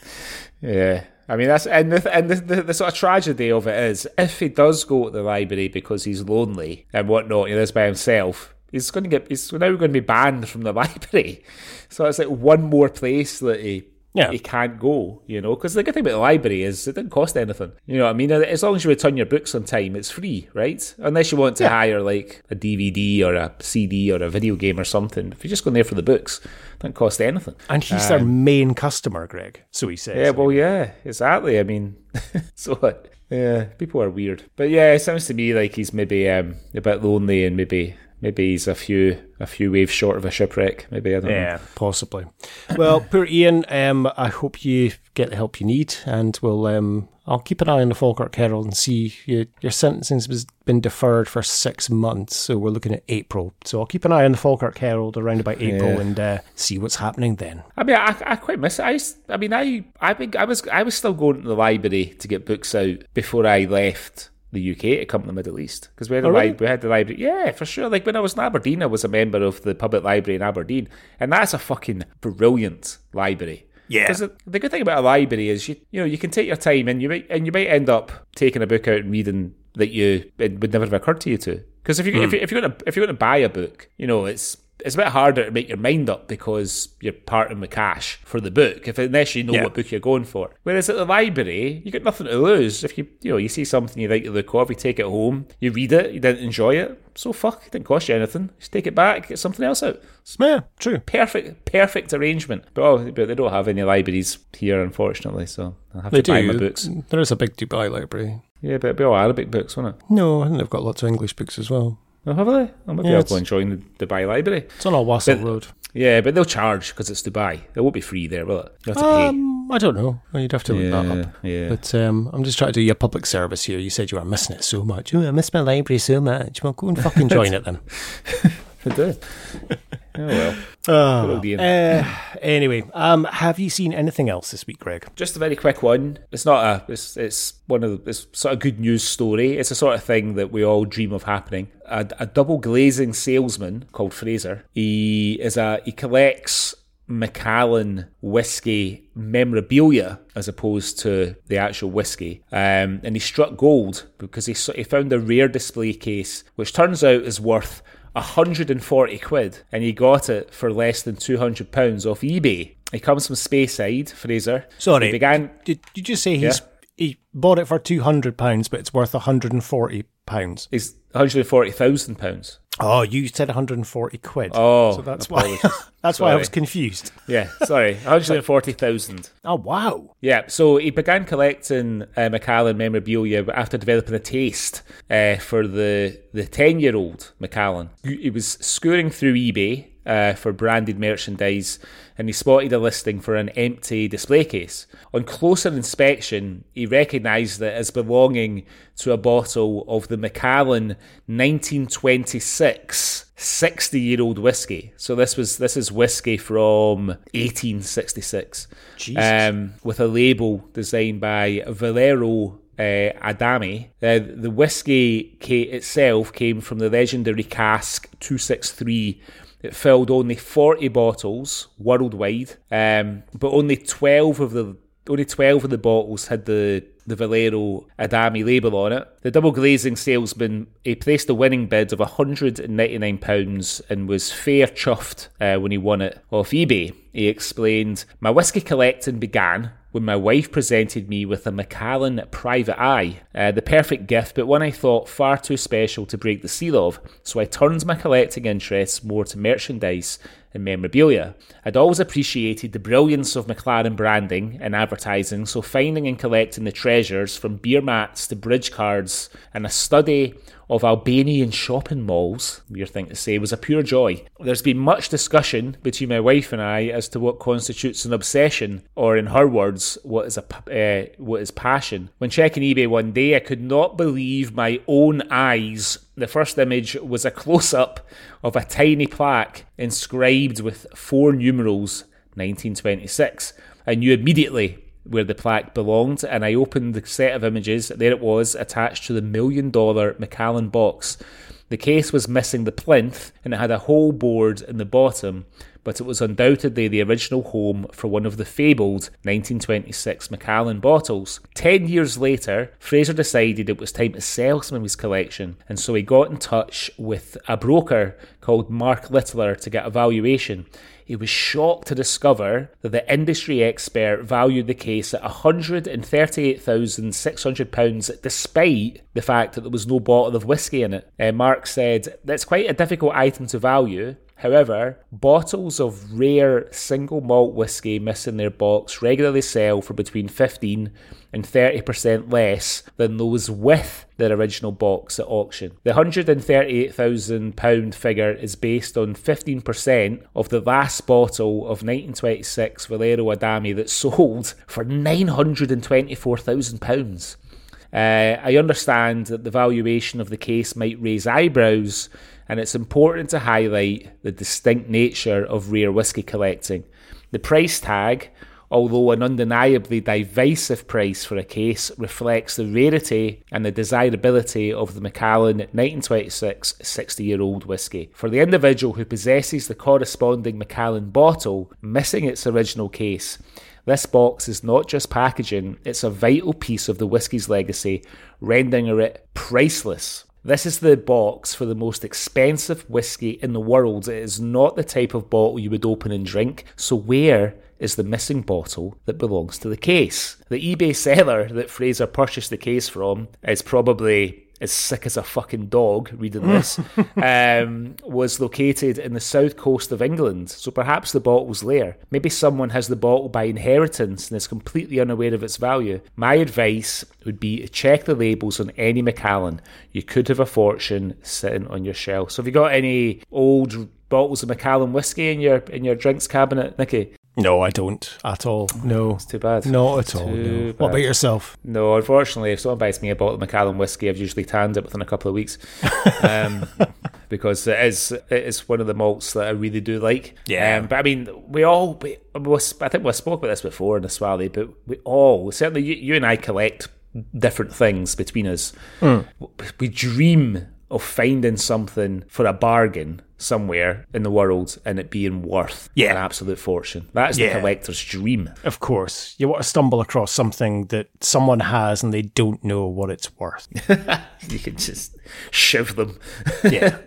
Yeah. I mean that's and the and the, the, the sort of tragedy of it is if he does go to the library because he's lonely and whatnot, he lives by himself. He's going to get. He's now going to be banned from the <laughs> library. So it's like one more place that he Yeah. he can't go. You know, because the good thing about the library is it didn't cost anything. You know what I mean? As long as you return your books on time, it's free, right? Unless you want to hire like a DVD or a CD or a video game or something. If you're just going there for the books, it doesn't cost anything. And he's their main customer, Greg. So he says. Yeah, well, yeah, exactly. I mean, <laughs> so what? Yeah, people are weird, but yeah, it sounds to me like he's maybe um, a bit lonely and maybe maybe he's a few a few waves short of a shipwreck. Maybe I don't know. Yeah, possibly. Well, <clears throat> poor Ian. Um, I hope you get the help you need, and we'll. Um, I'll keep an eye on the Falkirk Herald and see you, your sentencing has been deferred for six months, so we're looking at April. So I'll keep an eye on the Falkirk Herald around about April Yeah. and uh, see what's happening then. I mean, I, I quite miss it. I, used- I mean, I I think I was I was still going to the library to get books out before I left the UK to come to the Middle East because we had a Oh, really? li- we had the library. Yeah, for sure. Like when I was in Aberdeen, I was a member of the public library in Aberdeen, and that's a fucking brilliant library. Yeah. Because the, the good thing about a library is you you know you can take your time and you might and you might end up taking a book out and reading that you it would never have occurred to you to. Because if you if, hmm. you, if you're gonna if you're gonna buy a book, you know it's it's a bit harder to make your mind up because you're parting with cash for the book if unless you know Yeah. what book you're going for. Whereas at the library, you got nothing to lose. If you you know you see something you like the look of, you take it home, you read it, you didn't enjoy it, so fuck, it didn't cost you anything. Just take it back, get something else out. Yeah, true. Perfect, perfect arrangement. But, oh, but they don't have any libraries here, unfortunately. So I have They to buy my books. There is a big Dubai library. Yeah, but it'll be all Arabic books, won't it? No, I think they've got lots of English books as well. Oh, have they? Oh, maybe Yeah, I'll it's- go and join the Dubai library. It's on Al Wasl But- Road. Yeah, but they'll charge because it's Dubai. It won't be free there, will it? You have to pay. Um, I don't know. Well, you'd have to look that up. yeah. But um, I'm just trying to do you a public service here. You said you were missing it so much. Oh, I miss my library so much. Well, go and fucking join it then. <laughs> I do. <laughs> oh well. Oh, uh, anyway, um, have you seen anything else this week, Greg? Just a very quick one. It's not a. It's it's one of the, it's sort of good news story. It's a sort of thing that we all dream of happening. A, a double glazing salesman called Fraser. He is a he collects Macallan whiskey memorabilia as opposed to the actual whiskey. Um, and he struck gold because he s- he found a rare display case which turns out is worth 140 quid, and he got it for less than 200 pounds off eBay. He comes from Speyside, Fraser. Sorry, He began. Did you just say he's he bought it for two hundred pounds, but it's worth hundred and forty pounds? He's 140,000 pounds. Oh, you said one hundred and forty quid. Oh, so that's why. apologies. <laughs> that's why I Sorry. was confused. Yeah, sorry, 140,000. Oh wow! Yeah, so he began collecting uh, Macallan memorabilia after developing a taste uh, for the the ten year old Macallan. He he was scouring through eBay uh, for branded merchandise, and he spotted a listing for an empty display case. On closer inspection, he recognised it as belonging to a bottle of the Macallan 1926 60 year old whiskey. So this was this is whiskey from 1866 Jesus. um, with a label designed by Valerio uh, Adami. Uh, the whiskey ca- itself came from the legendary cask 263. It filled only 40 bottles worldwide, um, but only 12 of the only 12 of the bottles had the the Valerio Adami label on it. The double glazing salesman he placed a winning bid of £199 and was fair chuffed uh, when he won it off eBay. He explained, My whisky collecting began when my wife presented me with a Macallan Private Eye, uh, the perfect gift, but one I thought far too special to break the seal of, so I turned my collecting interests more to merchandise and memorabilia. I'd always appreciated the brilliance of Macallan branding and advertising, so finding and collecting the treasures from beer mats to bridge cards and a study of Albanian shopping malls, weird thing to say, was a pure joy. There's been much discussion between my wife and I as to what constitutes an obsession, or in her words, what is a uh, what is passion. When checking eBay one day, I could not believe my own eyes. The first image was a close up of a tiny plaque inscribed with four numerals 1926. I knew immediately where the plaque belonged, and I opened the set of images. There it was, attached to the million dollar Macallan box. The case was missing the plinth, and it had a hole bored in the bottom, but it was undoubtedly the original home for one of the fabled 1926 Macallan bottles. Ten years later, Fraser decided it was time to sell some of his collection, and so he got in touch with a broker called Mark Littler to get a valuation. He was shocked to discover that the industry expert valued the case at £138,600 despite the fact that there was no bottle of whiskey in it. Uh, Mark said, That's quite a difficult item to value. However, bottles of rare single malt whiskey missing their box regularly sell for between 15 and 30% less than those with their original box at auction. The £138,000 figure is based on 15% of the last bottle of 1926 Valerio Adami that sold for £924,000. Uh, I understand that the valuation of the case might raise eyebrows, and it's important to highlight the distinct nature of rare whisky collecting. The price tag, although an undeniably divisive price for a case, reflects the rarity and the desirability of the Macallan 1926 60 year old whisky. For the individual who possesses the corresponding Macallan bottle, missing its original case, this box is not just packaging, it's a vital piece of the whisky's legacy, rendering it priceless. This is the box for the most expensive whiskey in the world. It is not the type of bottle you would open and drink, so where is the missing bottle that belongs to the case? The eBay seller that Fraser purchased the case from is probably as sick as a fucking dog reading this, <laughs> um, was located in the south coast of England. So perhaps the bottle's there. Maybe someone has the bottle by inheritance and is completely unaware of its value. My advice would be to check the labels on any Macallan. You could have a fortune sitting on your shelf. So have you got any old bottles of Macallan whiskey in your in your drinks cabinet, Nicky? No, I don't at all. No, it's Too bad. not at all. Too No. What about yourself? No, unfortunately, if someone buys me a bottle of Macallan whiskey, I've usually tanned it within a couple of weeks, <laughs> um, because it is it is one of the malts that I really do like. Yeah. Um, but I mean, we all we, we, I think we spoke about this before in the Swally, but we all certainly you, you and I collect different things between us. We dream of finding something for a bargain, somewhere in the world and it being worth Yeah. an absolute fortune. That's Yeah. the collector's dream. Of course, you want to stumble across something that someone has and they don't know what it's worth. <laughs> You can just shiv them. Yeah.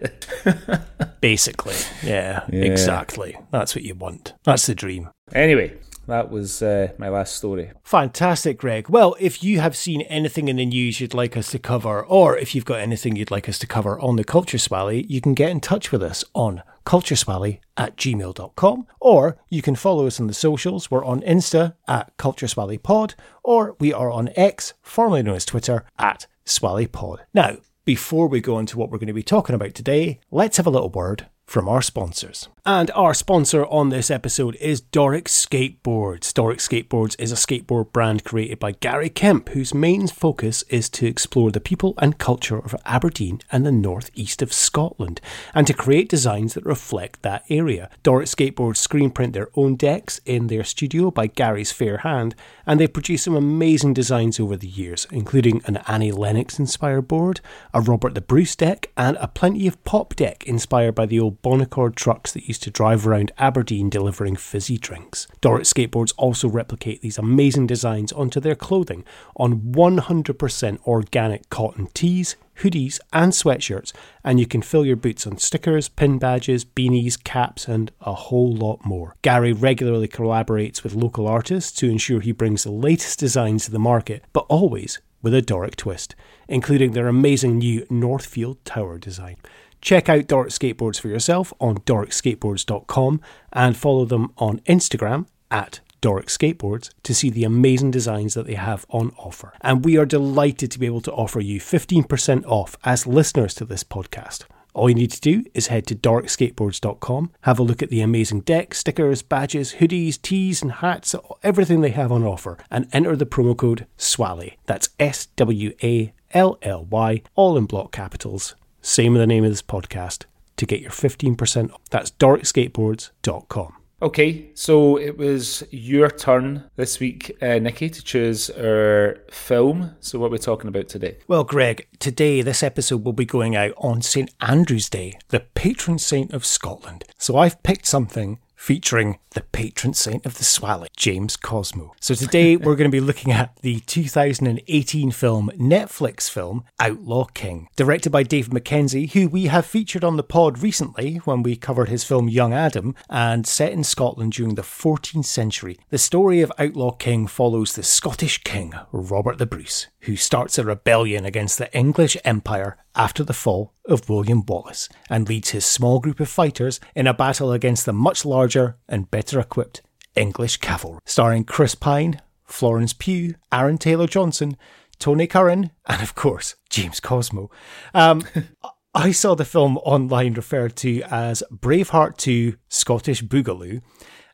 <laughs> Basically. Yeah, exactly. That's what you want. That's the dream. anyway, that was uh, my last story. Fantastic, Greg. Well, if you have seen anything in the news you'd like us to cover, or if you've got anything you'd like us to cover on the Culture Swally, you can get in touch with us on cultureswally at gmail.com, or you can follow us on the socials. We're on Insta at Culture Swally Pod, or we are on X, formerly known as Twitter, at Swally Pod. Now, before we go into what we're going to be talking about today, let's have a little word from our sponsors. And our sponsor on this episode is Doric Skateboards. Doric Skateboards is a skateboard brand created by Gary Kemp, whose main focus is to explore the people and culture of Aberdeen and the northeast of Scotland, and to create designs that reflect that area. Doric Skateboards screen print their own decks in their studio by Gary's fair hand, and they've produced some amazing designs over the years, including an Annie Lennox inspired board, a Robert the Bruce deck, and a plenty of pop deck inspired by the old Bonaccord trucks that used to drive around Aberdeen delivering fizzy drinks. Doric Skateboards also replicate these amazing designs onto their clothing on 100% organic cotton tees, hoodies, and sweatshirts, and you can fill your boots on stickers, pin badges, beanies, caps, and a whole lot more. Gary regularly collaborates with local artists to ensure he brings the latest designs to the market, but always with a Doric twist, including their amazing new Northfield Tower design. Check out Doric Skateboards for yourself on doricskateboards.com and follow them on Instagram at Doric Skateboards to see the amazing designs that they have on offer. And we are delighted to be able to offer you 15% off as listeners to this podcast. All you need to do is head to doricskateboards.com, have a look at the amazing decks, stickers, badges, hoodies, tees, and hats, everything they have on offer, and enter the promo code SWALLY. That's S W A L L Y, all in block capitals. Same with the name of this podcast to get your 15% off. That's doricskateboards.com. Okay, so it was your turn this week, uh, Nikki, to choose our film. So, what are we talking about today? Well, Greg, today this episode will be going out on St Andrew's Day, the patron saint of Scotland. So I've picked something featuring the patron saint of the Swally, James Cosmo. So today we're going to be looking at the 2018 film, Netflix film, Outlaw King, directed by Dave Mackenzie, who we have featured on the pod recently when we covered his film Young Adam, and set in Scotland during the 14th century. The story of Outlaw King follows the Scottish king, Robert the Bruce, who starts a rebellion against the English Empire after the fall of William Wallace and leads his small group of fighters in a battle against the much larger and better equipped English cavalry. Starring Chris Pine, Florence Pugh, Aaron Taylor Johnson, Tony Curran, and of course, James Cosmo. Um, <laughs> I saw the film online referred to as Braveheart 2 Scottish Boogaloo.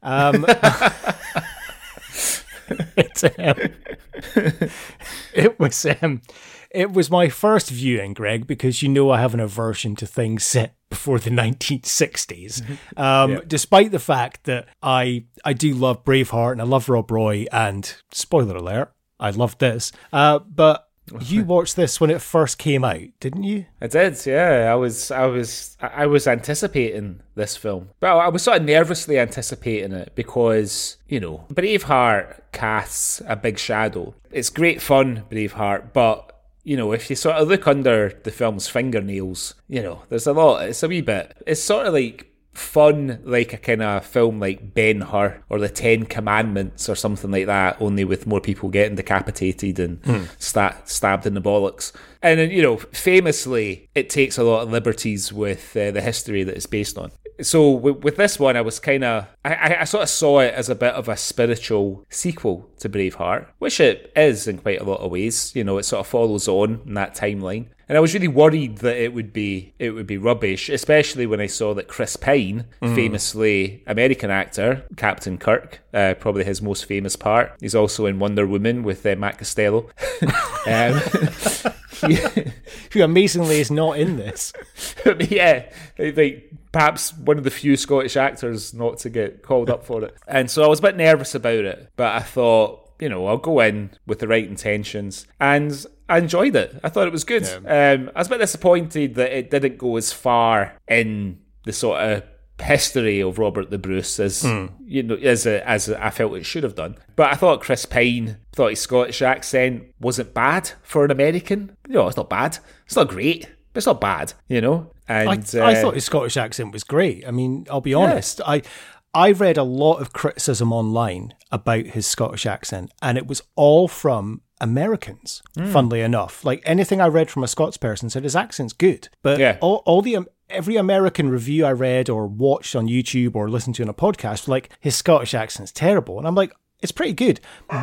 Um, <laughs> <laughs> it's, um, it was um, it was my first viewing, Greg, because you know I have an aversion to things set before the <laughs> 1960s. Um, Despite the fact that I I do love Braveheart and I love Rob Roy, and spoiler alert, I love this. Uh, but you <laughs> watched this when it first came out, didn't you? I did, yeah. I was, I was, I was anticipating this film, but I was sort of nervously anticipating it because you know Braveheart casts a big shadow. It's great fun, Braveheart, but you know if you sort of look under the film's fingernails, you know there's a lot. It's a wee bit. It's sort of like fun like a kind of film like Ben Hur or the Ten Commandments or something like that, only with more people getting decapitated and sta- stabbed in the bollocks. And then, you know, famously, it takes a lot of liberties with uh, the history that it's based on. So with, with this one, I was kind of, I, I, I sort of saw it as a bit of a spiritual sequel to Braveheart, which it is in quite a lot of ways. You know, it sort of follows on in that timeline. And I was really worried that it would be it would be rubbish, especially when I saw that Chris Pine, famously American actor, Captain Kirk, uh, probably his most famous part. He's also in Wonder Woman with uh, Matt Costello. <laughs> um, <laughs> Who amazingly is not in this. <laughs> yeah, like perhaps one of the few Scottish actors not to get called up for it. And so I was a bit nervous about it, but I thought, you know, I'll go in with the right intentions. And I enjoyed it. I thought it was good. Um, I was a bit disappointed that it didn't go as far in the sort of history of Robert the Bruce as you know as a, as I felt it should have done. But I thought Chris Pine thought his Scottish accent wasn't bad for an American. You know, it's not bad. It's not great, but it's not bad. You know, and I, I uh, thought his Scottish accent was great. I mean, I'll be honest. I I read a lot of criticism online about his Scottish accent, and it was all from Americans. Hmm. Funnily enough, like anything I read from a Scots person said his accent's good, but Yeah. all, all the um, every American review I read or watched on YouTube or listened to in a podcast, like his Scottish accent's terrible, and I'm like. It's pretty good.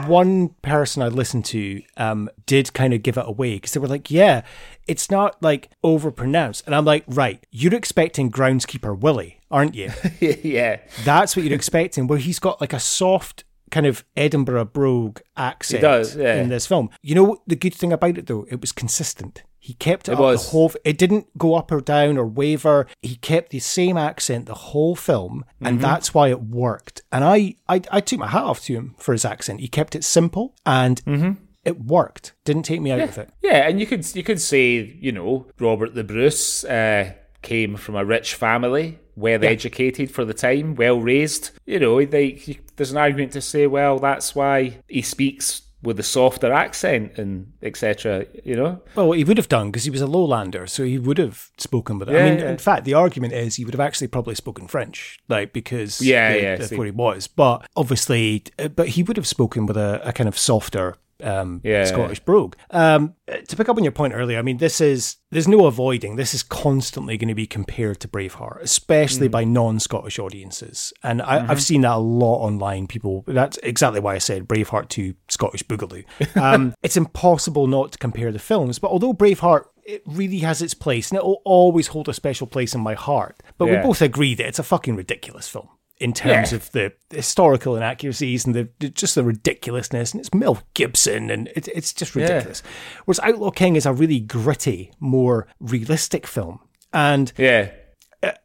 One person I listened to um, did kind of give it away because they were like, "Yeah, it's not like overpronounced," and I'm like, "Right, you're expecting groundskeeper Willie, aren't you? <laughs> yeah, That's what you're expecting." Where he's got like a soft kind of Edinburgh brogue accent does, yeah. in this film. You know the good thing about it though? It was consistent. He kept it, It up the whole. It didn't go up or down or waver. He kept the same accent the whole film, and Mm-hmm. that's why it worked. And I, I, I took my hat off to him for his accent. He kept it simple, and Mm-hmm. it worked. Didn't take me out of it. yeah. And you could you could say you know Robert the Bruce uh, came from a rich family, well educated for the time, well raised. You know, like there's an argument to say, well, that's why he speaks with a softer accent and etc. You know, Well, he would have done because he was a lowlander, so he would have spoken with it. I mean, yeah. in fact, the argument is he would have actually probably spoken French, like because Yeah, the- yeah, that's what he was. But obviously, uh, but he would have spoken with a, a kind of softer. Um, Yeah, Scottish brogue. Um, to pick up on your point earlier, I mean, this is there's no avoiding. This is constantly going to be compared to Braveheart, especially Mm. by non-Scottish audiences, and I, Mm-hmm. I've seen that a lot online. People, that's exactly why I said Braveheart to Scottish Boogaloo. <laughs> Um, it's impossible not to compare the films, but although Braveheart it really has its place, and it will always hold a special place in my heart. But we both agree that it's a fucking ridiculous film in terms Yeah. of the historical inaccuracies and the, just the ridiculousness. And it's Mel Gibson, and it, it's just ridiculous. Whereas Outlaw King is a really gritty, more realistic film. And yeah.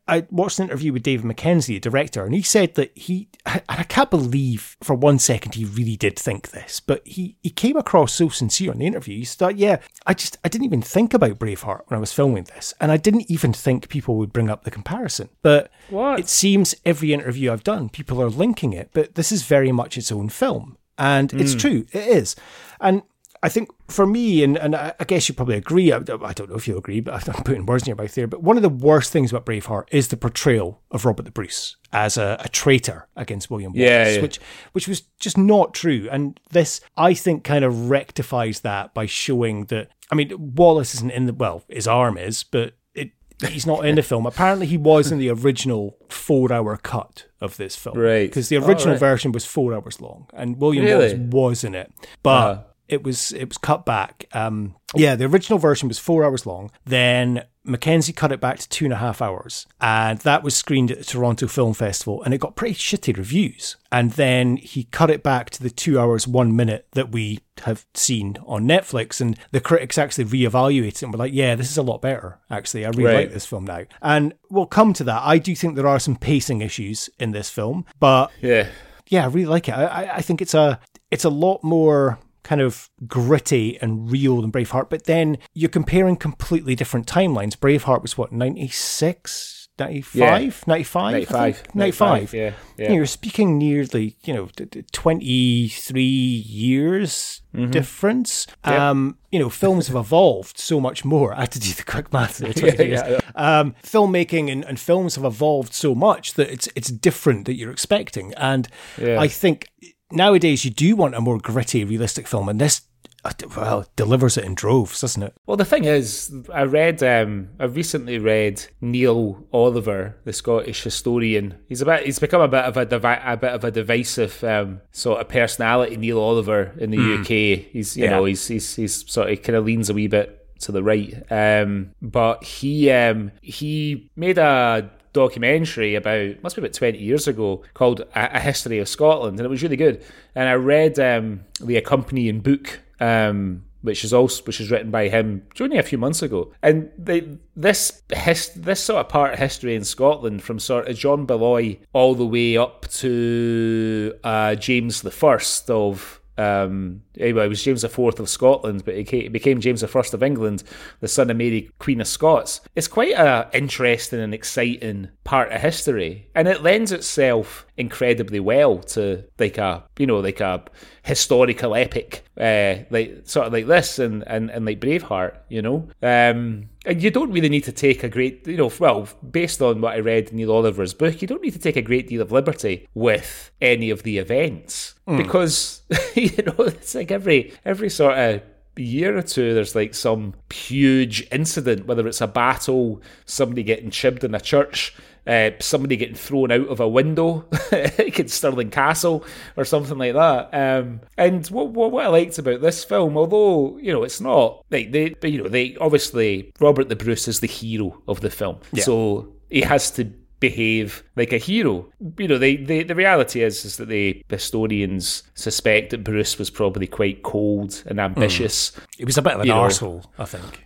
I watched an interview with David Mackenzie, a director, and he said that he, and I can't believe for one second he really did think this, but he, he came across so sincere in the interview. He thought, yeah, I just, I didn't even think about Braveheart when I was filming this, and I didn't even think people would bring up the comparison. But What? it seems every interview I've done, people are linking it, but this is very much its own film. And it's mm. true, it is. And I think for me, and, and I guess you probably agree, I, I don't know if you agree, but <laughs> I'm putting words in your mouth there, but one of the worst things about Braveheart is the portrayal of Robert the Bruce as a, a traitor against William Wallace, Yeah, yeah. which which was just not true. And this, I think, kind of rectifies that by showing that, I mean, Wallace isn't in the, well, his arm is, but it, he's not in the film. Apparently, he was in the original four-hour cut of this film, Right. Because the Oh, original right. version was four hours long, and William Really? Wallace was in it, but Uh-huh. It was it was cut back. Um, yeah, the original version was four hours long. Then Mackenzie cut it back to two and a half hours, and that was screened at the Toronto Film Festival, and it got pretty shitty reviews. And then he cut it back to the two hours one minute that we have seen on Netflix, and the critics actually reevaluated it and were like, "Yeah, this is a lot better. Actually, I really Right. like this film now." And we'll come to that. I do think there are some pacing issues in this film, but Yeah. yeah, I really like it. I, I- I think it's a it's a lot more kind of gritty and real than Braveheart. But then you're comparing completely different timelines. Braveheart was what 96, 95, 95, 95. 95. Yeah. You Yeah. know, you're speaking nearly, you know, d- d- 23 years difference. Um, you know, films have evolved so much more. I had to do the quick math there. <laughs> 23 years. yeah. Um, filmmaking and, and films have evolved so much that it's it's different that you're expecting. And Yeah. I think nowadays you do want a more gritty, realistic film, and this, uh, well, delivers it in droves, doesn't it? Well, the thing is, I read, um, I recently read Neil Oliver, the Scottish historian. He's a bit, he's become a bit of a, divi- a bit of a divisive um, sort of personality. Neil Oliver in the UK, he's, you Yeah. know, he's, he's, he's sort of kind of leans a wee bit to the right. Um, but he, um, he made a documentary about must be about 20 years ago called a, history of scotland and it was really good. And i read um, the accompanying book um, which is also which is written by him only a few months ago. And they, this his, this sort of part of history in scotland from sort of john Balliol all the way up to uh, james the first of Um, anyway, it was James IV of Scotland, but it became James I of England, the son of Mary, Queen of Scots. It's quite an interesting and exciting part of history, and it lends itself incredibly well to like a you know like a historical epic, uh, like sort of like this, and and and like Braveheart, you know. Um, and you don't really need to take a great, you know, well, based on what I read in Neil Oliver's book, you don't need to take a great deal of liberty with any of the events mm. because <laughs> you know it's like every every sort of year or two, there's like some huge incident, whether it's a battle, somebody getting chibbed in a church, uh, somebody getting thrown out of a window <laughs> in Stirling Castle or something like that. Um, and what, what, what I liked about this film, although you know it's not like they, but you know, they obviously Robert the Bruce is the hero of the film, yeah. so he has to behave like a hero. You know, they, they, the reality is is that the historians suspect that Bruce was probably quite cold and ambitious. Mm. He was a bit of an arsehole, I think.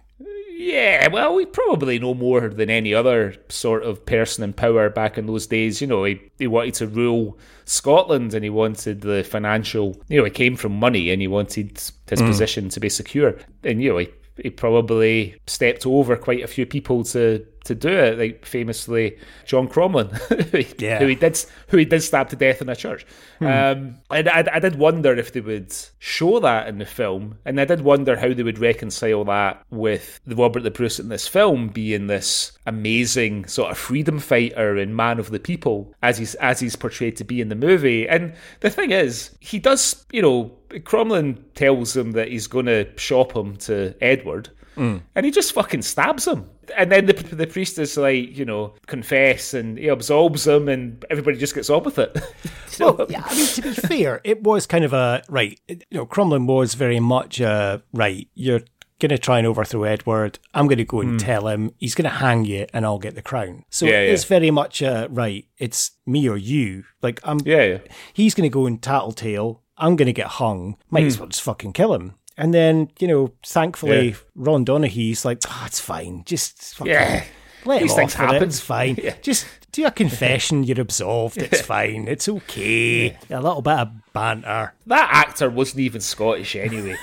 Yeah, well, we probably know more than any other sort of person in power back in those days. You know, he, he wanted to rule Scotland and he wanted the financial, you know, he came from money and he wanted his mm. position to be secure. And, you know, he, he probably stepped over quite a few people to to do it. Like famously, John Cromwell, <laughs> yeah. who he did who he did stab to death in a church. Hmm. Um, and I, I did wonder if they would show that in the film, and I did wonder how they would reconcile that with the Robert the Bruce in this film being this amazing sort of freedom fighter and man of the people as he's as he's portrayed to be in the movie. And the thing is, he does, you know, Cromwell tells him that he's going to shop him to Edward. Mm. And he just fucking stabs him and then the the priest is like, you know, confess, and he absolves him and everybody just gets on with it. <laughs> well, yeah, I mean, to be fair, it was kind of a right. You know, Cromwell was very much a right. You're going to try and overthrow Edward. I'm going to go and mm. tell him he's going to hang you, and I'll get the crown. So yeah, it's yeah. very much a right. It's me or you. Like I'm. Yeah, yeah. He's going to go and tattletale. I'm going to get hung. Might mm. as well just fucking kill him. And then, you know, thankfully, yeah. Ron Donaghy's like, oh, it's fine. Just fucking yeah. let These things happen. It. It's fine. Yeah. Just do a confession. You're absolved. It's fine. It's okay. A little bit of banter. That actor wasn't even Scottish anyway.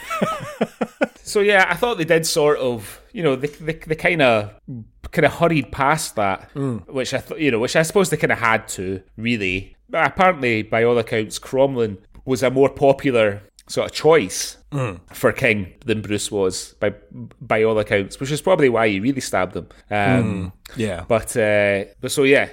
<laughs> so yeah, I thought they did sort of, you know, they they, they kind of kind of hurried past that, mm. which I thought, you know, which I suppose they kind of had to really. Apparently, by all accounts, Cromwell was a more popular sort of choice mm. for King than Bruce was by by all accounts, which is probably why he really stabbed him. Um, mm. Yeah, but uh, but so yeah.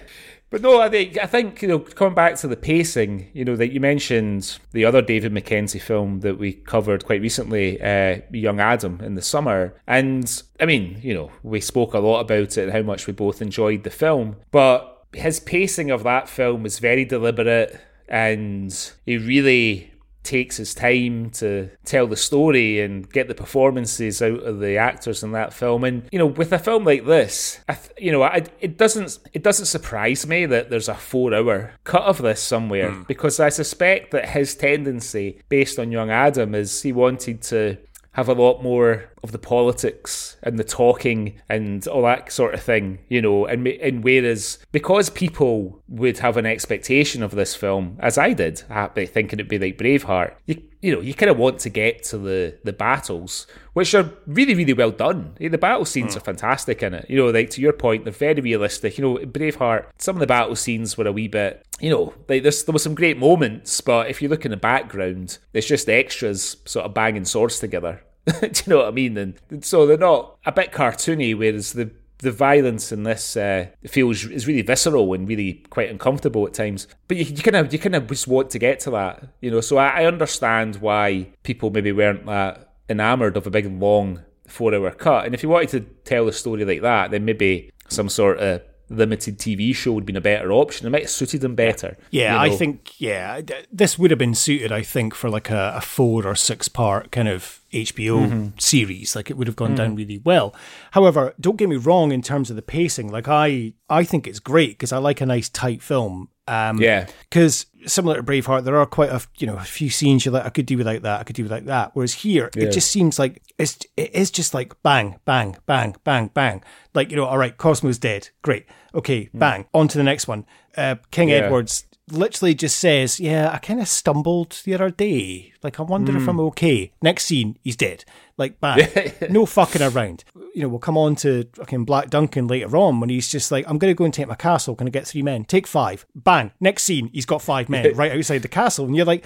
But no, I think I think you know coming back to the pacing, you know that you mentioned the other David Mackenzie film that we covered quite recently, uh, Young Adam in the summer, and I mean you know we spoke a lot about it and how much we both enjoyed the film, but his pacing of that film was very deliberate and he really takes his time to tell the story and get the performances out of the actors in that film. And you know, with a film like this, th- you know, I, it doesn't it doesn't surprise me that there's a four-hour cut of this somewhere mm. because I suspect that his tendency, based on Young Adam, is he wanted to have a lot more of the politics and the talking and all that sort of thing, you know. And and whereas because people would have an expectation of this film, as I did, thinking it'd be like Braveheart, you you know, you kind of want to get to the the battles, which are really really well done. The battle scenes mm. are fantastic in it. You know, like to your point, they're very realistic. You know, Braveheart, some of the battle scenes were a wee bit you know, like there's, there were some great moments, but if you look in the background, it's just the extras sort of banging swords together. <laughs> Do you know what I mean? And so they're not a bit cartoony, whereas the the violence in this uh, feels is really visceral and really quite uncomfortable at times. But you, you kind of you kind of just want to get to that, you know. So I, I understand why people maybe weren't that enamored of a big long four hour cut. And if you wanted to tell a story like that, then maybe some sort of limited TV show would have been a better option. It might have suited them better. Yeah, you know? I think yeah, this would have been suited. I think for like a, a four or six part kind of HBO mm-hmm. series. Like it would have gone mm-hmm. down really well. However, don't get me wrong in terms of the pacing. Like I, I think it's great because I like a nice tight film. Um, yeah. Because similar to Braveheart, there are quite a you know a few scenes you're like I could do without that. I could do without that. Whereas here, yeah. it just seems like it's it is just like bang, bang, bang, bang, bang. Like you know, all right, Cosmo's dead. Great. Okay, mm. bang. On to the next one. Uh, King yeah. Edward's literally just says, "Yeah, I kind of stumbled the other day. Like, I wonder if I'm hmm. okay." Next scene, he's dead. Like, bang, no fucking around. You know, we'll come on to fucking Black Duncan later on when he's just like, "I'm going to go and take my castle. Can I get three men? Take five. Bang. Next scene, he's got five men right outside the castle, and you're like.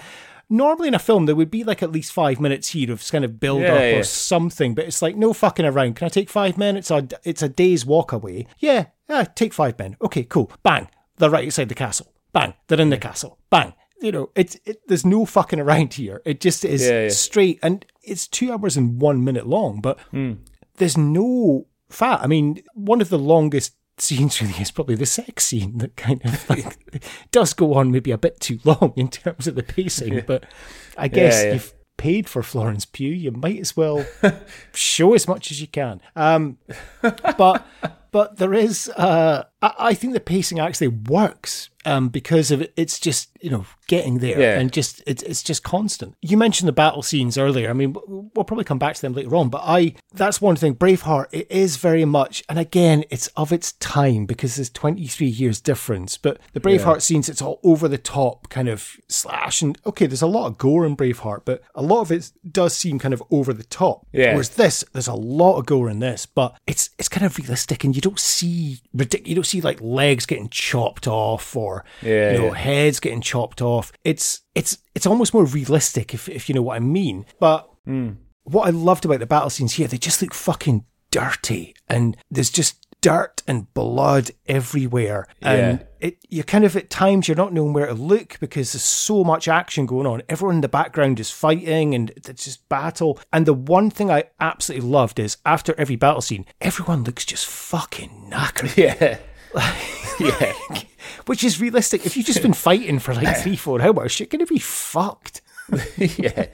Normally in a film there would be like at least five minutes here of kind of build Yeah, up yeah. or something, but it's like no fucking around. Can I take five men? It's a it's a day's walk away. Yeah, yeah, take five men. Okay, cool. Bang, they're right outside the castle. Bang, they're in the castle. Bang. You know, it's it, there's no fucking around here. It just is Yeah, yeah. straight, and it's two hours and one minute long. But Hmm. there's no fat. I mean, one of the longest <laughs> scenes really is probably the sex scene that kind of like <laughs> <laughs> does go on maybe a bit too long in terms of the pacing. But I guess yeah. you've paid for Florence Pugh, you might as well show as much as you can. Um, but but there is, uh, I, I think the pacing actually works um, because of it, it's just you know getting there Yeah. and just it's it's just constant. You mentioned the battle scenes earlier. I mean, we'll probably come back to them later on, but I that's one thing. Braveheart it is very much, and again, it's of its time because there's 23 years difference. But the Braveheart scenes, it's all over the top, kind of slash and okay. There's a lot of gore in Braveheart, but a lot of it does seem kind of over the top. Yeah. Whereas this, there's a lot of gore in this, but it's it's kind of realistic, and you don't see ridiculous. You don't see like legs getting chopped off or Yeah, you know yeah. heads getting chopped off. It's it's it's almost more realistic if if you know what I mean. But hmm. what I loved about the battle scenes here, they just look fucking dirty, and there's just dirt and blood everywhere, and Yeah. it you kind of at times you're not knowing where to look because there's so much action going on. Everyone in the background is fighting, and it's just battle. And the one thing I absolutely loved is after every battle scene, everyone looks just fucking knackered <laughs> Yeah. <laughs> yeah. which is realistic. If you've just been fighting for like three, four hours, you're going to be fucked. <laughs> yeah,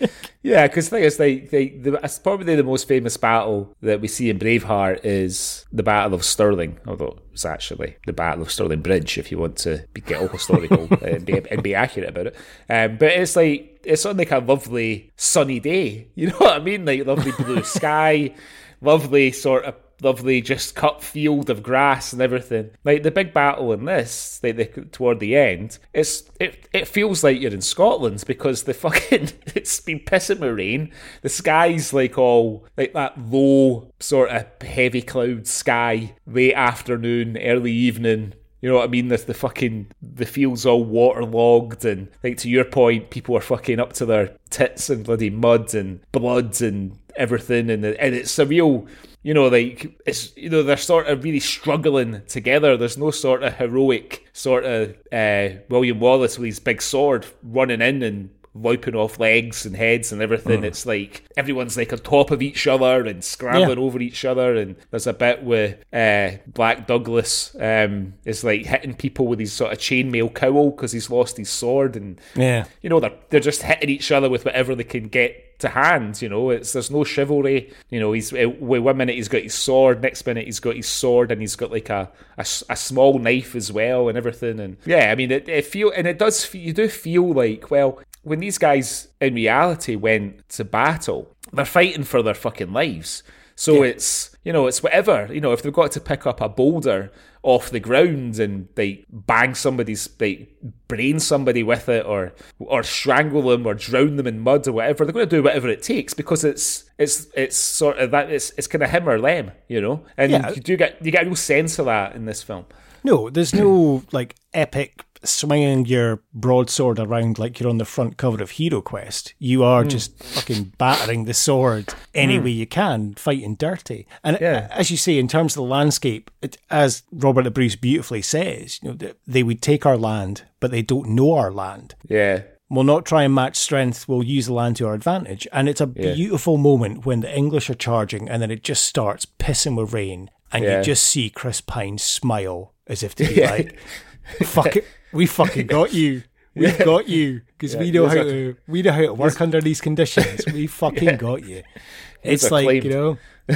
yeah. Because thing is, like, they, the, it's probably the most famous battle that we see in Braveheart is the Battle of Stirling, although it's actually the Battle of Stirling Bridge, if you want to be, get all historical <laughs> and, be, and be accurate about it. Um, but it's like it's on like a lovely sunny day. You know what I mean? Like lovely blue sky, lovely sort of lovely just cut field of grass and everything. Like the big battle in this, like the, toward the end, it's it it feels like you're in Scotland because the <laughs> fucking it's been pissing with rain. The sky's like all like that low sort of heavy cloud sky, late afternoon, early evening. You know what I mean? There's the fucking the fields all waterlogged and like to your point, people are fucking up to their tits and bloody mud and blood and everything and and it's a real you know, like it's you know they're sort of really struggling together. There's no sort of heroic sort of uh, William Wallace with his big sword running in and wiping off legs and heads and everything. It's like everyone's like on top of each other and scrambling over each other. And there's a bit where uh, Black Douglas um, is like hitting people with his sort of chainmail cowl because he's lost his sword and Yeah. you know they're they're just hitting each other with whatever they can get to hand. You know, it's there's no chivalry. You know, he's uh, one minute he's got his sword, next minute he's got his sword, and he's got like a a small knife as well, and everything. And yeah, I mean, it, it feel and it does. You do feel like well, when these guys in reality went to battle, they're fighting for their fucking lives. So it's you know it's whatever you know if they've got to pick up a boulder off the ground and they bang somebody's they brain somebody with it or or strangle them or drown them in mud or whatever they're going to do whatever it takes because it's it's it's sort of that it's it's kind of him or them you know and Yeah. you do get you get a real sense of that in this film No, there's no like epic swinging your broadsword around like you're on the front cover of Hero Quest. You are hmm. just fucking battering the sword any hmm. way you can, fighting dirty. And Yeah. Uh, as you say, in terms of the landscape, it, as Robert the Bruce beautifully says, you know, they would take our land, but they don't know our land. yeah We'll not try and match strength. We'll use the land to our advantage. And it's a beautiful moment when the English are charging and then it just starts pissing with rain. And Yeah. you just see Chris Pine smile as if to be <laughs> like, fuck it, we fucking got you. <laughs> We've got you because we know how to we know how to work under these conditions. We <laughs> fucking got you. It's like acclaimed. you know, <laughs>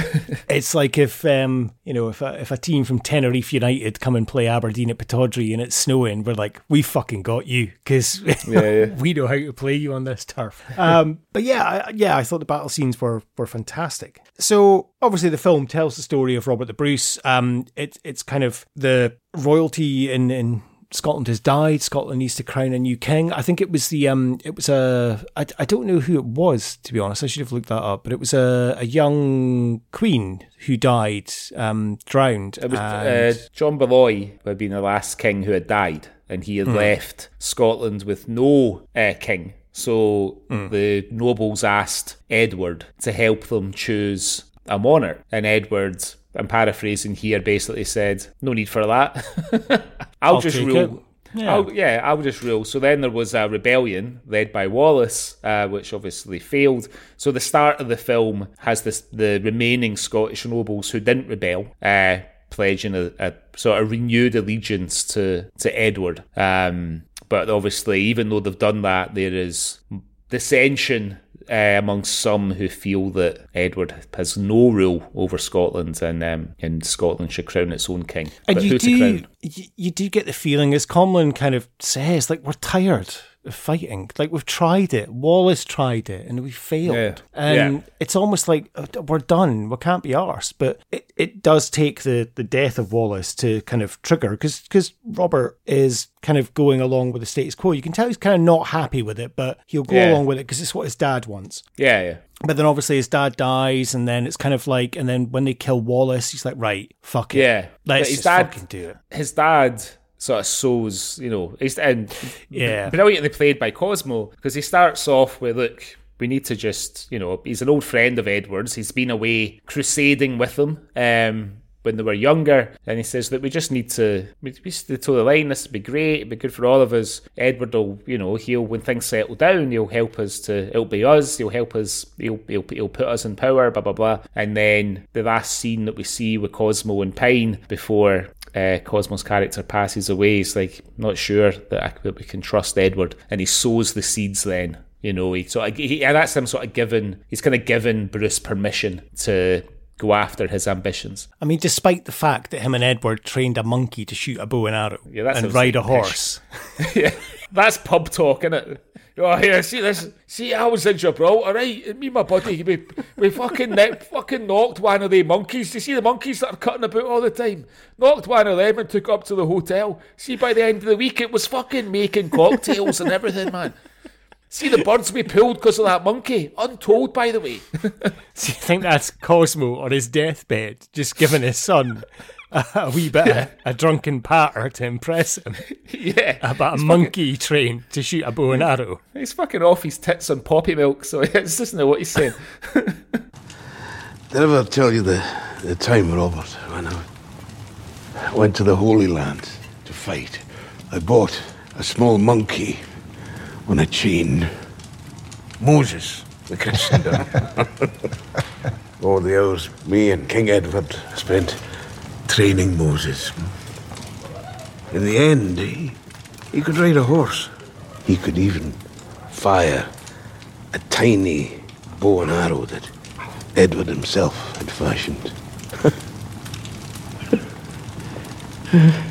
it's like if um you know if a, if a team from Tenerife United come and play Aberdeen at Pittodrie and it's snowing, we're like we fucking got you because yeah. we know how to play you on this turf. Um, but yeah, I, yeah, I thought the battle scenes were were fantastic. So obviously the film tells the story of Robert the Bruce. Um, it's it's kind of the royalty in in Scotland has died. Scotland needs to crown a new king. I think it was the um, it was a I, I don't know who it was to be honest. I should have looked that up, but it was a, a young queen who died, um, drowned. It was and- uh, John Balliol had been the last king who had died, and he had Hmm. left Scotland with no uh, king. So Hmm. the nobles asked Edward to help them choose a monarch, and Edward. I'm paraphrasing here. Basically, said, "No need for that. <laughs> I'll, I'll just rule. Yeah. I'll, yeah, I'll just rule." So then there was a rebellion led by Wallace, uh, which obviously failed. So the start of the film has this the remaining Scottish nobles who didn't rebel, uh, pledging a, a sort of renewed allegiance to to Edward. Um, but obviously, even though they've done that, there is dissension uh, amongst some who feel that Edward has no rule over Scotland and um, and Scotland should crown its own king. And but you do, you do get the feeling, as Comyn kind of says, like we're tired of fighting. Like we've tried it. Wallace tried it, and we failed. Yeah. And Yeah. it's almost like uh, we're done. We can't be arsed. But it, it does take the, the death of Wallace to kind of trigger because because Robert is kind of going along with the status quo. You can tell he's kind of not happy with it, but he'll go Yeah. along with it because it's what his dad wants. Yeah, yeah. But then obviously his dad dies, and then it's kind of like, and then when they kill Wallace, he's like, right, fuck it. Yeah. Let's his just dad- fucking do it. his dad sort of sows, you know, he's and Yeah. brilliantly played by Cosmo because he starts off with, look, we need to just, you know, he's an old friend of Edward's. He's been away crusading with them um, when they were younger, and he says that we just need to, we we just need to toe the line. This would be great. It'd be good for all of us. Edward will, you know, he'll when things settle down, he'll help us to, it'll be us. He'll help us. He'll, he'll, he'll put us in power. Blah blah blah. And then the last scene that we see with Cosmo and Pine before uh, Cosmo's character passes away. He's like not sure that, I, that we can trust Edward, and he sows the seeds. Then you know he sort of he, and that's him sort of given. He's kind of given Bruce permission to go after his ambitions. I mean, despite the fact that him and Edward trained a monkey to shoot a bow and arrow Yeah, and ride a horse. <laughs> yeah, that's pub talk, isn't it? Oh, here, see this. See, I was in Gibraltar, right? Me and my buddy, we, we fucking ne- fucking knocked one of the monkeys. You see the monkeys that are cutting about all the time? Knocked one of them and took up to the hotel. See, by the end of the week, it was fucking making cocktails and everything, man. See the birds we pulled because of that monkey. Untold, by the way. <laughs> So you think that's Cosmo on his deathbed, just giving his son a, a wee bit of a drunken patter to impress him <laughs> yeah. about a monkey trained to shoot a bow and arrow? He's fucking off his tits on poppy milk, so <laughs> it's just not what he's saying. <laughs> Did I ever tell you the, the time, Robert, when I went to the Holy Land to fight? I bought a small monkey on a chain. Moses, the Christian. All the hours, me and King Edward spent training Moses. In the end, he, he could ride a horse. He could even fire a tiny bow and arrow that Edward himself had fashioned. <laughs>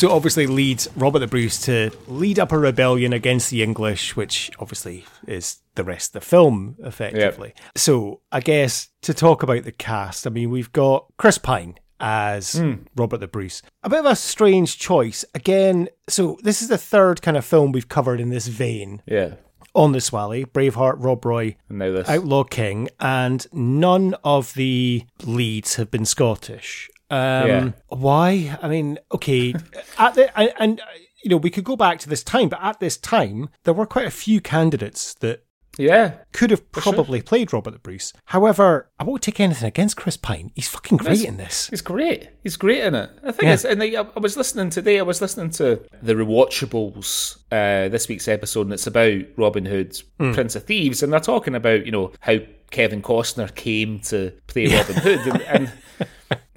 So obviously leads Robert the Bruce to lead up a rebellion against the English, which obviously is the rest of the film, effectively. So I guess to talk about the cast, I mean, we've got Chris Pine as hmm. Robert the Bruce. A bit of a strange choice. Again, so this is the third kind of film we've covered in this vein Yeah. on the Swally, Braveheart, Rob Roy, this. Outlaw King, and none of the leads have been Scottish. Um, Yeah. Why? I mean, okay, <laughs> at the and, and uh, you know we could go back to this time, but at this time there were quite a few candidates that yeah. could have probably played Robert the Bruce. However, I won't take anything against Chris Pine. He's fucking great in this. He's great. He's great in it. I think Yeah. it's, and I, I was listening today. I was listening to the Rewatchables uh, this week's episode, and it's about Robin Hood's Prince of Thieves, and they're talking about you know how Kevin Costner came to play Robin Hood, and, and <laughs>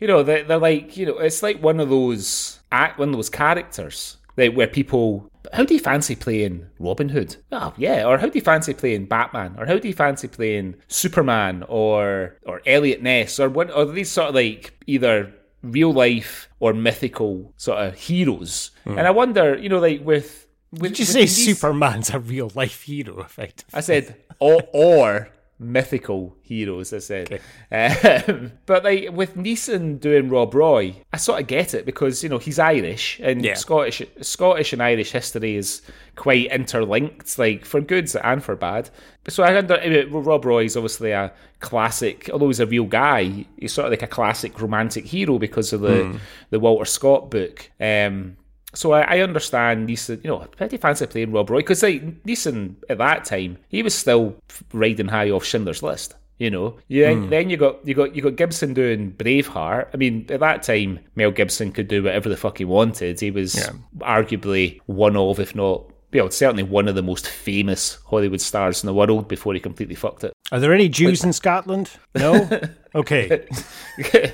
you know they're, they're like you know it's like one of those act one of those characters that where people. How do you fancy playing Robin Hood? Oh yeah, or how do you fancy playing Batman? Or how do you fancy playing Superman or or Eliot Ness or what? Or these sort of like either real life or mythical sort of heroes. Hmm. And I wonder, you know, like with. with Did you with say these- Superman's a real life hero? Effectively, I said or, or mythical heroes, I said. Um, but like with Neeson doing Rob Roy, I sort of get it because you know he's Irish and Yeah. Scottish, Scottish and Irish history is quite interlinked, like for good and for bad. So I under Rob Roy is obviously a classic, although he's a real guy, he's sort of like a classic romantic hero because of the the Walter Scott book. Um, so I, I understand Neeson. You know, do fancy playing Rob Roy because like Neeson at that time, he was still riding high off Schindler's List. You know, yeah. Hmm. Then you got you got you got Gibson doing Braveheart. I mean, at that time, Mel Gibson could do whatever the fuck he wanted. He was arguably one of, if not, you know, certainly one of the most famous Hollywood stars in the world before he completely fucked it. Are there any Jews in Scotland? No? <laughs> Okay. <laughs>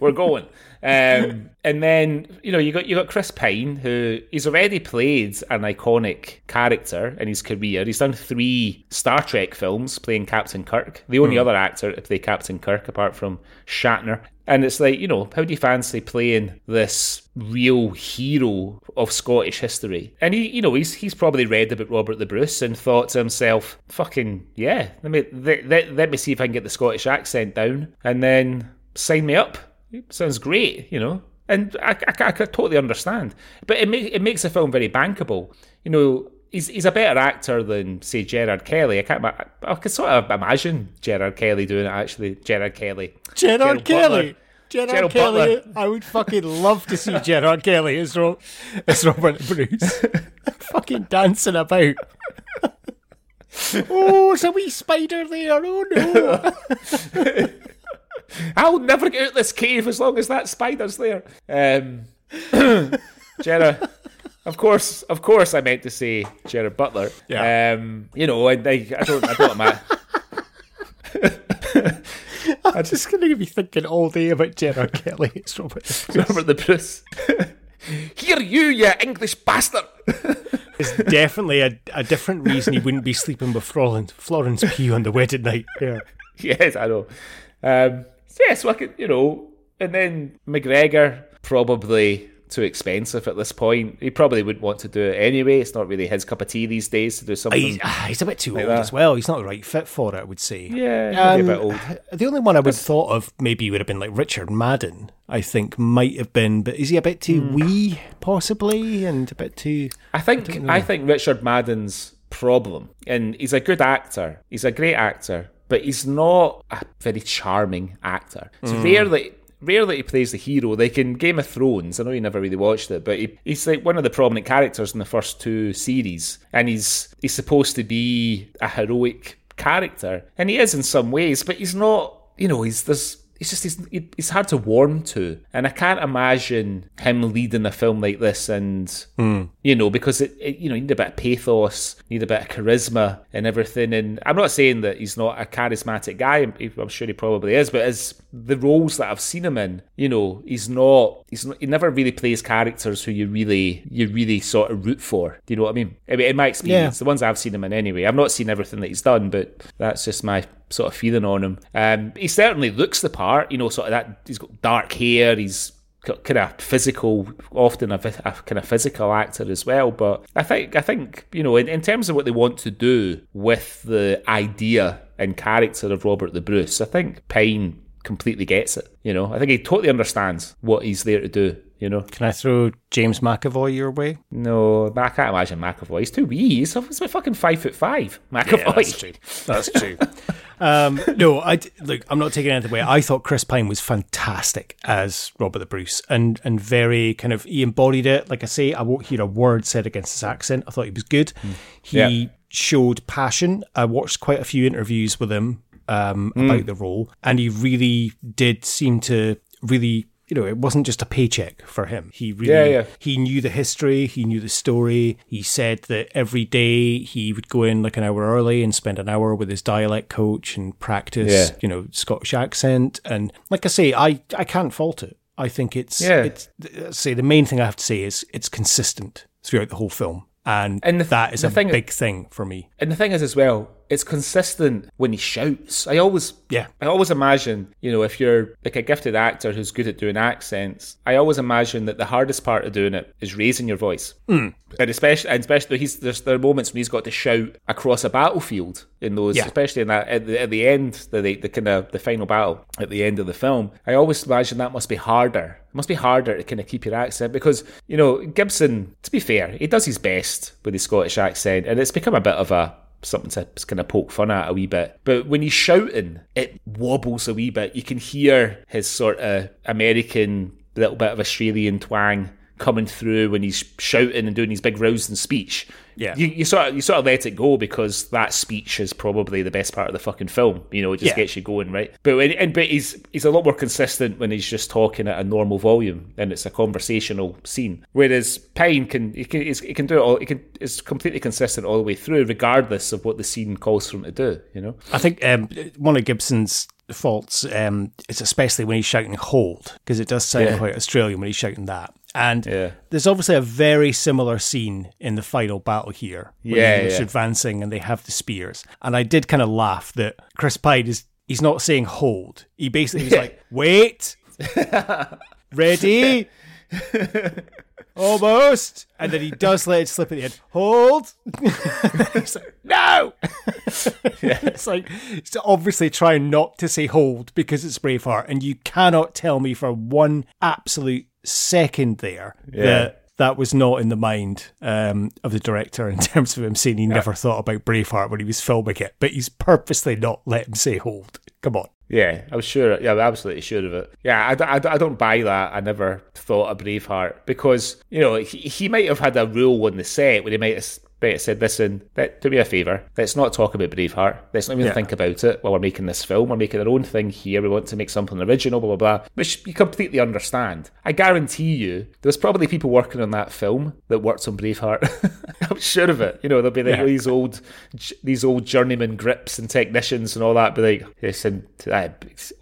We're going. Um, and then you know you got you got Chris Pine, who he's already played an iconic character in his career. He's done three Star Trek films playing Captain Kirk, the only other actor to play Captain Kirk apart from Shatner. And it's like you know, how do you fancy playing this real hero of Scottish history? And he, you know, he's he's probably read about Robert the Bruce and thought to himself, "Fucking yeah, let me let, let, let me see if I can get the Scottish accent down, and then sign me up." Sounds great, you know, and I, I, I totally understand. But it, make, it makes the film very bankable. You know, he's, he's a better actor than, say, Gerard Kelly. I can't. I, I can sort of imagine Gerard Kelly doing it. Actually, Gerard Kelly, Gerard Gerald Kelly. Butler. Gerard Gerald Kelly. Butler. I would fucking love to see Gerard Kelly as, Ro- as Robert Bruce. <laughs> fucking dancing about. <laughs> oh, there's a wee spider there. Oh no. <laughs> I'll never get out this cave as long as that spider's there. Um, <coughs> Gerard. Of course, of course, I meant to say Gerard Butler. Yeah. Um, you know, I, I, I don't, I don't imagine. <laughs> I'm just going to be thinking all day about Gerard Kelly as Robert Bruce. Robert the Bruce. <laughs> Here, you, you English bastard. <laughs> There's definitely a, a different reason he wouldn't be sleeping with Florence, Florence Pugh on the wedding night. Yeah. yes, I know. Um, so yeah, so I could, you know, and then McGregor probably too expensive at this point. He probably wouldn't want to do it anyway. It's not really his cup of tea these days to do something. He's, ah, he's a bit too Like old that. as well. He's not the right fit for it, I would say. yeah, maybe a bit Um, old. The only one I would have thought of maybe would have been like Richard Madden. I think might have been, but is he a bit too Hmm. wee, possibly, and a bit too? I think I, think Richard Madden's problem, and he's a good actor. He's a great actor, but he's not a very charming actor. It's mm. rarely. Rarely he plays the hero. Like in Game of Thrones, I know you never really watched it, but he, he's like one of the prominent characters in the first two series, and he's he's supposed to be a heroic character, and he is in some ways, but he's not. You know, he's this. He's just he's, he- he's hard to warm to, and I can't imagine him leading a film like this. And hmm. you know, because it, it you know you need a bit of pathos, you need a bit of charisma and everything. And I'm not saying that he's not a charismatic guy. I'm, I'm sure he probably is, but as the roles that I've seen him in, you know, he's not. He's not, he never really plays characters who you really you really sort of root for. Do you know what I mean? I mean, in my experience, the ones I've seen him in anyway. I've not seen everything that he's done, but that's just my sort of feeling on him. Um, he certainly looks the part. You know, sort of that. He's got dark hair. He's kind of physical, often a, a kind of physical actor as well. But I think I think you know, in, in terms of what they want to do with the idea and character of Robert the Bruce, I think Pine completely gets it. You know, I think he totally understands what he's there to do. You know, Can I throw James McAvoy your way? no, I can't imagine McAvoy. He's too wee. He's, he's about fucking five foot five. McAvoy. that's true. That's true. <laughs> um, no, I look. I'm not taking anything away. I thought Chris Pine was fantastic as Robert the Bruce, and and very kind of he embodied it. Like I say, I won't hear a word said against his accent. I thought he was good. He Yeah. showed passion. I watched quite a few interviews with him um, about the role, and he really did seem to really. You know, it wasn't just a paycheck for him. He really, Yeah, yeah. he knew the history, he knew the story. He said that every day he would go in like an hour early and spend an hour with his dialect coach and practice, Yeah. you know, Scottish accent. And like I say, I, I can't fault it. I think it's, Yeah. it's, say the main thing I have to say is it's consistent throughout the whole film. And, And the- that is a thing- big thing for me. And the thing is, as well, it's consistent when he shouts. I always Yeah. I always imagine, you know, if you're like a gifted actor who's good at doing accents, I always imagine that the hardest part of doing it is raising your voice. Hmm. And especially, and especially, he's there's there are moments when he's got to shout across a battlefield in those, Yeah. especially in that at the, at the end, the the, the kind of the final battle at the end of the film. I always imagine that must be harder. It must be harder to kind of keep your accent because you know Gibson. To be fair, he does his best with his Scottish accent, and it's become a bit of a something to kind of poke fun at a wee bit. But when he's shouting, it wobbles a wee bit. You can hear his sort of American, little bit of Australian twang coming through when he's shouting and doing his big rousing speech. Yeah. You, you sort of you sort of let it go because that speech is probably the best part of the fucking film. You know, it just Yeah. gets you going, right? But when, and but he's he's a lot more consistent when he's just talking at a normal volume and it's a conversational scene. Whereas Pine can he can he's- he can do it all. He can it's completely consistent all the way through, regardless of what the scene calls for him to do. You know. I think um, one of Gibson's faults um, is especially when he's shouting hold, because it does sound Yeah. quite Australian when he's shouting that. And Yeah. there's obviously a very similar scene in the final battle here. Yeah, the English yeah. advancing and they have the spears. And I did kind of laugh that Chris Pine is he's not saying hold. He basically was like, wait, <laughs> ready, <laughs> almost. And then he does let it slip at the end. Hold. <laughs> He's like, no. Yeah. It's like it's obviously trying not to say hold because it's Braveheart, and you cannot tell me for one absolute second there that that was not in the mind um, of the director in <laughs> terms of him saying he never thought about Braveheart when he was filming it, but he's purposely not let him say hold. Come on. Yeah, I was sure. Yeah, I'm absolutely sure of it. Yeah, I, I, I don't buy that. I never thought of Braveheart because, you know, he, he might have had a rule on the set where he might have, have said, listen, let, do me a favour. Let's not talk about Braveheart. Let's not even Yeah. think about it while we're making this film. We're making our own thing here. We want to make something original, blah, blah, blah. Which you completely understand. I guarantee you, there's probably people working on that film that worked on Braveheart. <laughs> I'm sure of it. You know, there'll be like Yeah. these old, these old journeyman grips and technicians and all that. Be like, uh,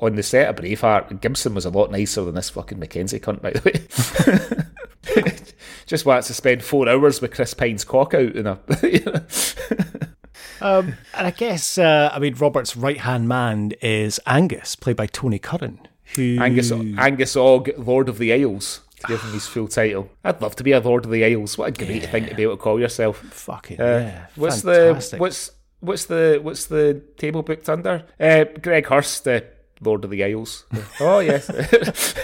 on the set of Braveheart, Gibson was a lot nicer than this fucking Mackenzie cunt, by the way. <laughs> <laughs> Just wants to spend four hours with Chris Pine's cock out in a. you <laughs> know. Um, and I guess, uh, I mean, Robert's right hand man is Angus, played by Tony Curran, who. Angus Angus Og, Lord of the Isles. To give him his full title. I'd love to be a Lord of the Isles. What a great thing to be able to call yourself. Fucking, Uh, yeah. what's fantastic. the what's what's the what's the table booked under? Uh, Greg Hurst, the Lord of the Isles. <laughs> oh yes, <laughs>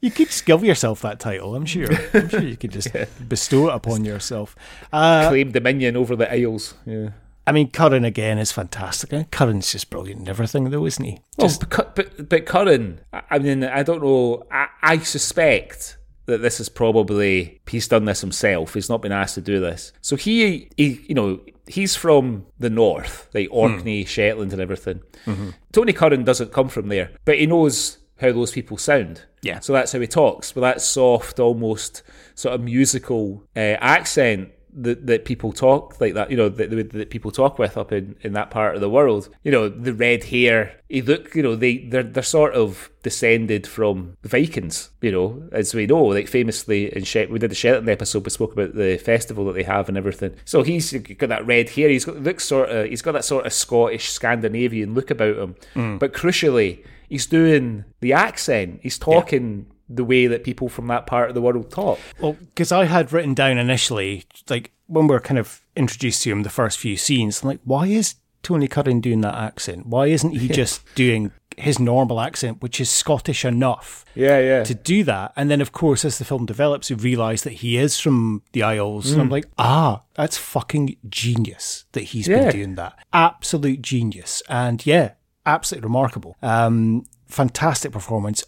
You could just give yourself that title, I'm sure. I'm sure you could just <laughs> bestow it upon yourself. Uh, claim dominion over the Isles. Yeah. I mean, Curran again is fantastic. And Curran's just brilliant in everything, though, isn't he? Well, but, but but Curran, I I mean, I don't know. I, I suspect that this is probably he's done this himself. He's not been asked to do this. So he, he you know, he's from the north, like Orkney, Shetland, and everything. Tony Curran doesn't come from there, but he knows how those people sound. Yeah. So that's how he talks with that soft, almost sort of musical uh, accent that, that people talk like that, you know, that, that, that people talk with up in, in that part of the world. You know, the red hair. He look, you know, they they're they're sort of descended from Vikings. You know, as we know, like famously in Shet, we did the Shetland episode. We spoke about the festival that they have and everything. So he's got that red hair. He's got looks sort of. He's got that sort of Scottish Scandinavian look about him. Mm. But crucially, he's doing the accent. He's talking. The way that people from that part of the world talk. Well, because I had written down initially, like when we are kind of introduced to him the first few scenes, I'm like, why is Tony Curran doing that accent? Why isn't he <laughs> just doing his normal accent, which is Scottish enough Yeah, yeah. to do that? And then, of course, as the film develops, you realise that he is from the Isles. And I'm like, ah, that's fucking genius that he's Yeah. been doing that. Absolute genius. And yeah, absolutely remarkable. Um, fantastic performance.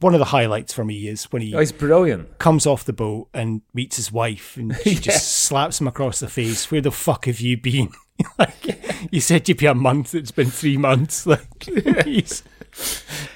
One of the highlights for me is when he Oh, he's brilliant. comes off the boat and meets his wife and she <laughs> just slaps him across the face. Where the fuck have you been? <laughs> like you said you'd be a month, it's been three months. <laughs> Like he's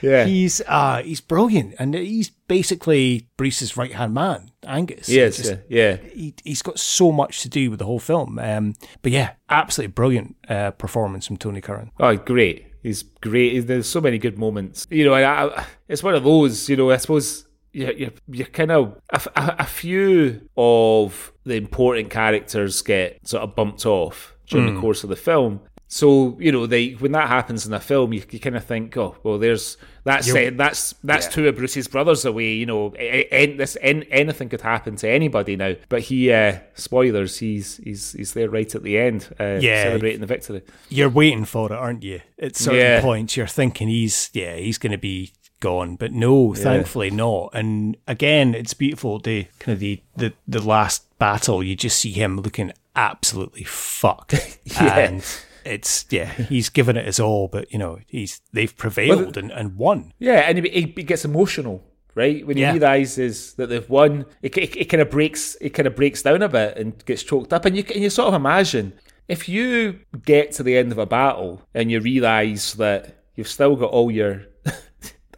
Yeah. he's uh he's brilliant and he's basically Bruce's right hand man, Angus. just, yeah, yeah. He, he's got so much to do with the whole film. Um, but yeah, absolutely brilliant uh, performance from Tony Curran. Oh, great. He's great. There's so many good moments. You know, I, I, it's one of those, you know, I suppose you're, you're, you're kind of, a, a, a few of the important characters get sort of bumped off during the mm. course of the film. So you know, they when that happens in a film, you, you kind of think, oh, well, there's that's You're- that's that's Yeah. two of Bruce's brothers away. You know, a- a- this an- anything could happen to anybody now. But he, uh, spoilers, he's he's he's there right at the end, uh, Yeah. celebrating the victory. You're waiting for it, aren't you? At certain Yeah. points, you're thinking he's yeah he's going to be gone, but no, thankfully not. And again, it's beautiful. The kind of the the the last battle, you just see him looking absolutely fucked, <laughs> Yeah. and it's yeah he's given it his all, but you know he's they've prevailed and, and won. Yeah, and he, he gets emotional, right? When Yeah. he realizes that they've won, it, it, it kind of breaks it kind of breaks down a bit and gets choked up. And you and you sort of imagine if you get to the end of a battle and you realize that you've still got all your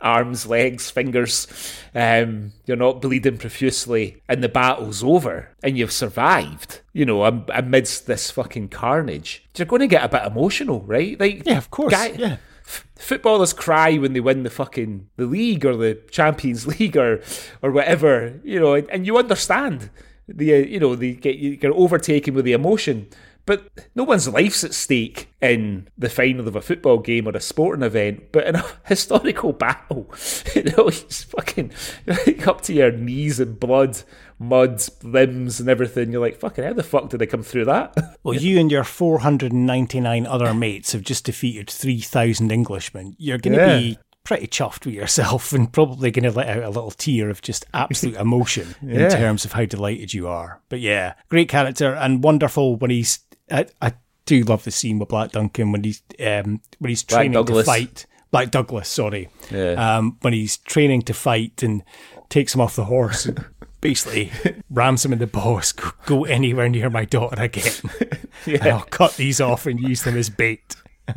arms, legs, fingers, um, you're not bleeding profusely, and the battle's over, and you've survived. You know, amidst this fucking carnage, you're going to get a bit emotional, right? Like, Yeah, of course, yeah. f- footballers cry when they win the fucking the league or the Champions League or or whatever, you know, and, and you understand the uh, you know they get you get overtaken with the emotion. But no one's life's at stake in the final of a football game or a sporting event. But in a <laughs> historical battle, <laughs> you know, it's fucking like <laughs> up to your knees in blood, mud, limbs, and everything. You're like, fucking, how the fuck did I come through that? Well, you and your 499 other mates have just defeated 3,000 Englishmen. You're going to Yeah. be pretty chuffed with yourself and probably going to let out a little tear of just absolute emotion in terms of how delighted you are. But yeah, great character and wonderful when he's. I, I do love the scene with Black Duncan when he's um, when he's training to fight. Black Douglas, sorry. Yeah. Um, when he's training to fight and takes him off the horse. and <laughs> Basically, rams him in the balls. Go, go anywhere near my daughter again. <laughs> And I'll cut these off and use them as bait. <laughs>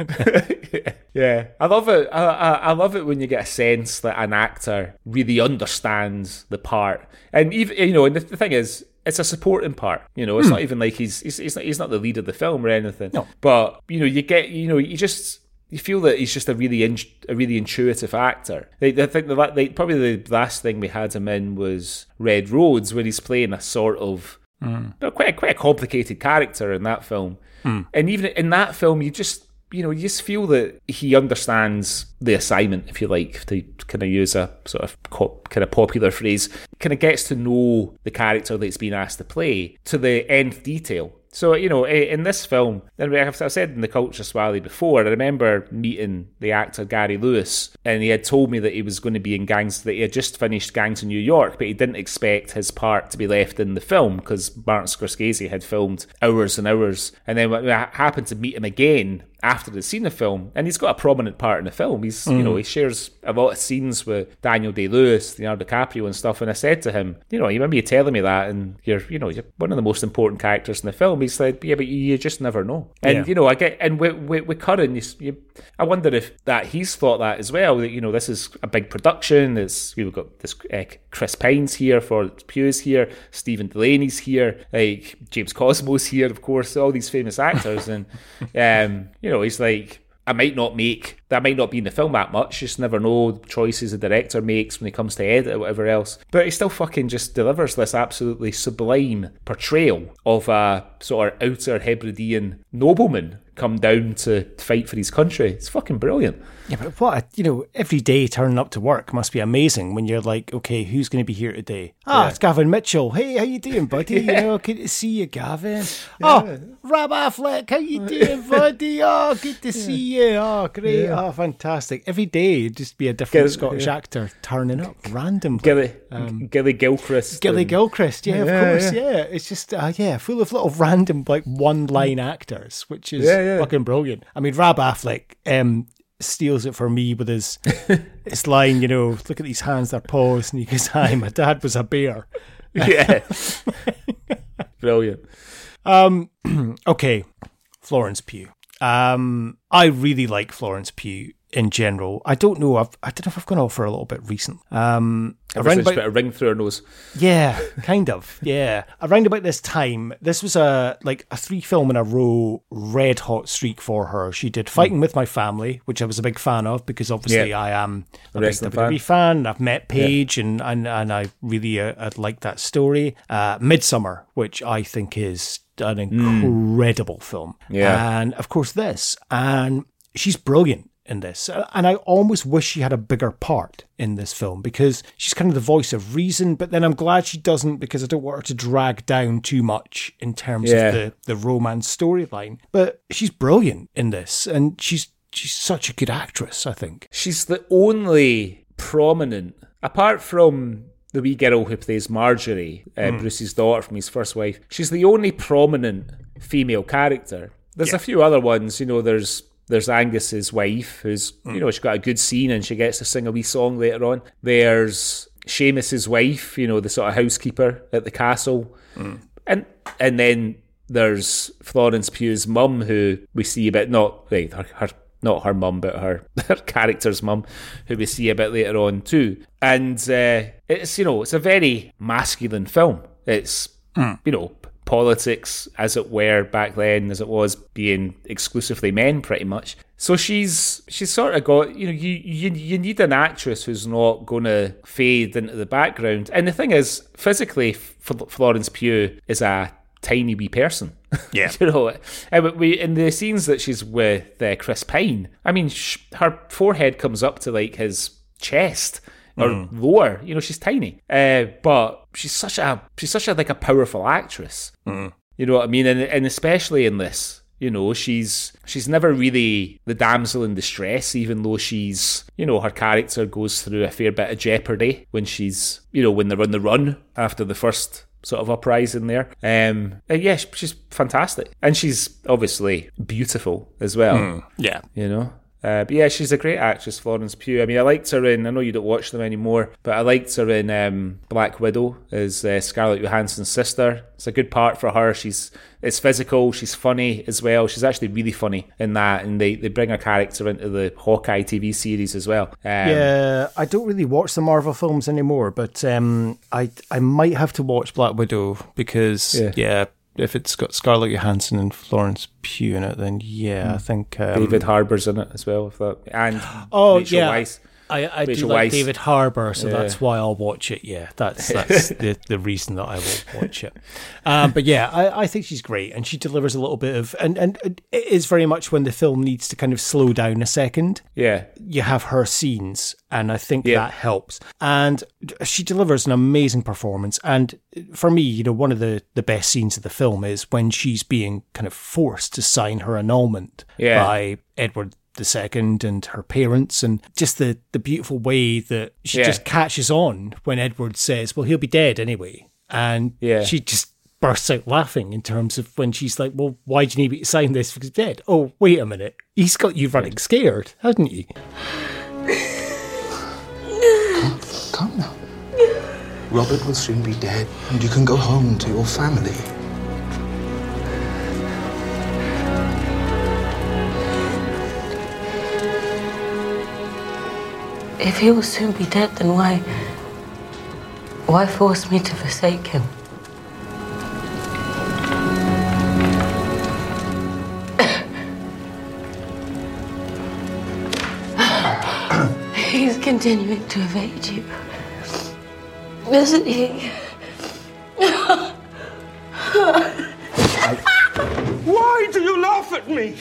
Yeah, I love it. I, I, I love it when you get a sense that an actor really understands the part, and even you know, and the, the thing is, it's a supporting part. You know, it's not hmm. even like he's he's he's not, he's not the lead of the film or anything. No. but you know, you get you know, you just you feel that he's just a really in, a really intuitive actor. Like, I think the like probably the last thing we had him in was Red Roads, where he's playing a sort of hmm. but quite a, quite a complicated character in that film. Hmm. And even in that film, you just you know you just feel that he understands the assignment, if you like, to kind of use a sort of co- kind of popular phrase. Kind of gets to know the character that's been asked to play to the nth detail. So you know, in this film, and I've I've said in the Culture Swally before, I remember meeting the actor Gary Lewis, and he had told me that he was going to be in Gangs, that he had just finished Gangs in New York, but he didn't expect his part to be left in the film because Martin Scorsese had filmed hours and hours, and then when I happened to meet him again after the seen the film, and he's got a prominent part in the film. He's you know he shares a lot of scenes with Daniel Day Lewis, Leonardo DiCaprio, and stuff. And I said to him, you know, you remember you telling me that, and you're you know you're one of the most important characters in the film. He said, yeah, but you, you just never know. And Yeah. you know, I get and with with, with Curran, you, you, I wonder if that he's thought that as well. That you know, this is a big production. It's we've got this uh, Chris Pine's here, for Pugh's here, Stephen Dillane's here, like James Cosmo's here, of course, all these famous actors, and <laughs> um, you know, he's like. I might not make that might not be in the film that much. You just never know the choices the director makes when it comes to edit or whatever else. But he still fucking just delivers this absolutely sublime portrayal of a sort of outer Hebridean nobleman come down to fight for his country. It's fucking brilliant. Yeah, but what, a, you know, every day turning up to work must be amazing when you're like, okay, who's going to be here today? Ah, it's Gavin Mitchell. Hey, how you doing, buddy? <laughs> You know, good to see you, Gavin. Oh, Rob Affleck, how you doing, <laughs> buddy? Oh, good to see you. Oh, great. Oh, fantastic. Every day, just be a different Gil- Scottish actor turning up randomly. Gilly, um, Gilly Gilchrist. Gilly and- Gilchrist, yeah, of course, yeah. It's just, uh, yeah, full of little random, like, one line actors, which is Yeah, fucking brilliant. I mean, Rab Affleck um, steals it for me with his <laughs> his line, you know, look at these hands, they're paws, and he goes, Hi, my dad was a bear. <laughs> Yeah. <laughs> brilliant. Um, <clears throat> Okay, Florence Pugh. Um, I really like Florence Pugh in general. I don't know. I've, I don't know if I've gone off for a little bit recent. Um, Ever around about- a ring through her nose. yeah, kind of. Yeah, around about this time, this was a like a three film in a row red hot streak for her. She did Fighting with My Family, which I was a big fan of because obviously Yeah. I am a big WWE fan. I've met Paige and, and and I really uh, like that story. Uh, Midsommar, which I think is an incredible film. Yeah. and of course this, and she's brilliant in this. And I almost wish she had a bigger part in this film because she's kind of the voice of reason, but then I'm glad she doesn't because I don't want her to drag down too much in terms Yeah. of the, the romance storyline. But she's brilliant in this and she's she's such a good actress, I think. She's the only prominent, apart from the wee girl who plays Marjorie, uh, Bruce's daughter from his first wife. She's the only prominent female character. There's a few other ones, you know. There's there's Angus's wife, who's you hmm. know she's got a good scene and she gets to sing a wee song later on. There's Seamus's wife, you know, the sort of housekeeper at the castle, hmm. and and then there's Florence Pugh's mum, who we see a bit not right, her, her not her mum, but her <laughs> her character's mum, who we see a bit later on too. And uh, it's you know it's a very masculine film. It's hmm. you know politics as it were back then, as it was being exclusively men, pretty much. So she's she's sort of got you know you you, you need an actress who's not going to fade into the background. And the thing is, physically, F- Florence Pugh is a tiny wee person. <laughs> Yeah. you know, and we in the scenes that she's with uh, Chris Pine. I mean, sh- her forehead comes up to like his chest or lower. You know, she's tiny, uh, but she's such a she's such a like a powerful actress. You know what I mean? And and especially in this. You know, she's she's never really the damsel in distress, even though she's you know, her character goes through a fair bit of jeopardy when she's you know, when they're on the run after the first sort of uprising there. Um yeah, she's fantastic. And she's obviously beautiful as well. Yeah. You know? Uh, but yeah, she's a great actress, Florence Pugh. I mean, I liked her in. I know you don't watch them anymore, but I liked her in um, Black Widow as uh, Scarlett Johansson's sister. It's a good part for her. She's it's physical. She's funny as well. She's actually really funny in that, and they, they bring her character into the Hawkeye TV series as well. Um, Yeah, I don't really watch the Marvel films anymore, but um, I I might have to watch Black Widow because Yeah. yeah, if it's got Scarlett Johansson and Florence Pugh in it, then yeah, I think um, David Harbour's in it as well, if that, and <gasps> Oh Rachel yeah, Weisz. I, I do like. David Harbour, so Yeah. that's why I'll watch it. Yeah, that's <laughs> that's the, the reason that I will watch it. Um, but yeah, I, I think she's great, and she delivers a little bit of, and and it is very much when the film needs to kind of slow down a second. Yeah, You have her scenes, and I think Yeah. that helps. And she delivers an amazing performance. And for me, you know, one of the the best scenes of the film is when she's being kind of forced to sign her annulment Yeah. by Edward II and her parents, and just the, the beautiful way that she Yeah. just catches on when Edward says, Well, he'll be dead anyway. And Yeah. she just bursts out laughing in terms of when she's like, Well, why do you need me to sign this? Because he's dead. Oh, wait a minute. He's got you running scared, hasn't he? Come now. Robert will soon be dead, and you can go home to your family. If he will soon be dead, then why. Why force me to forsake him? <coughs> He's continuing to evade you. Isn't he? <laughs> Why do you laugh at me?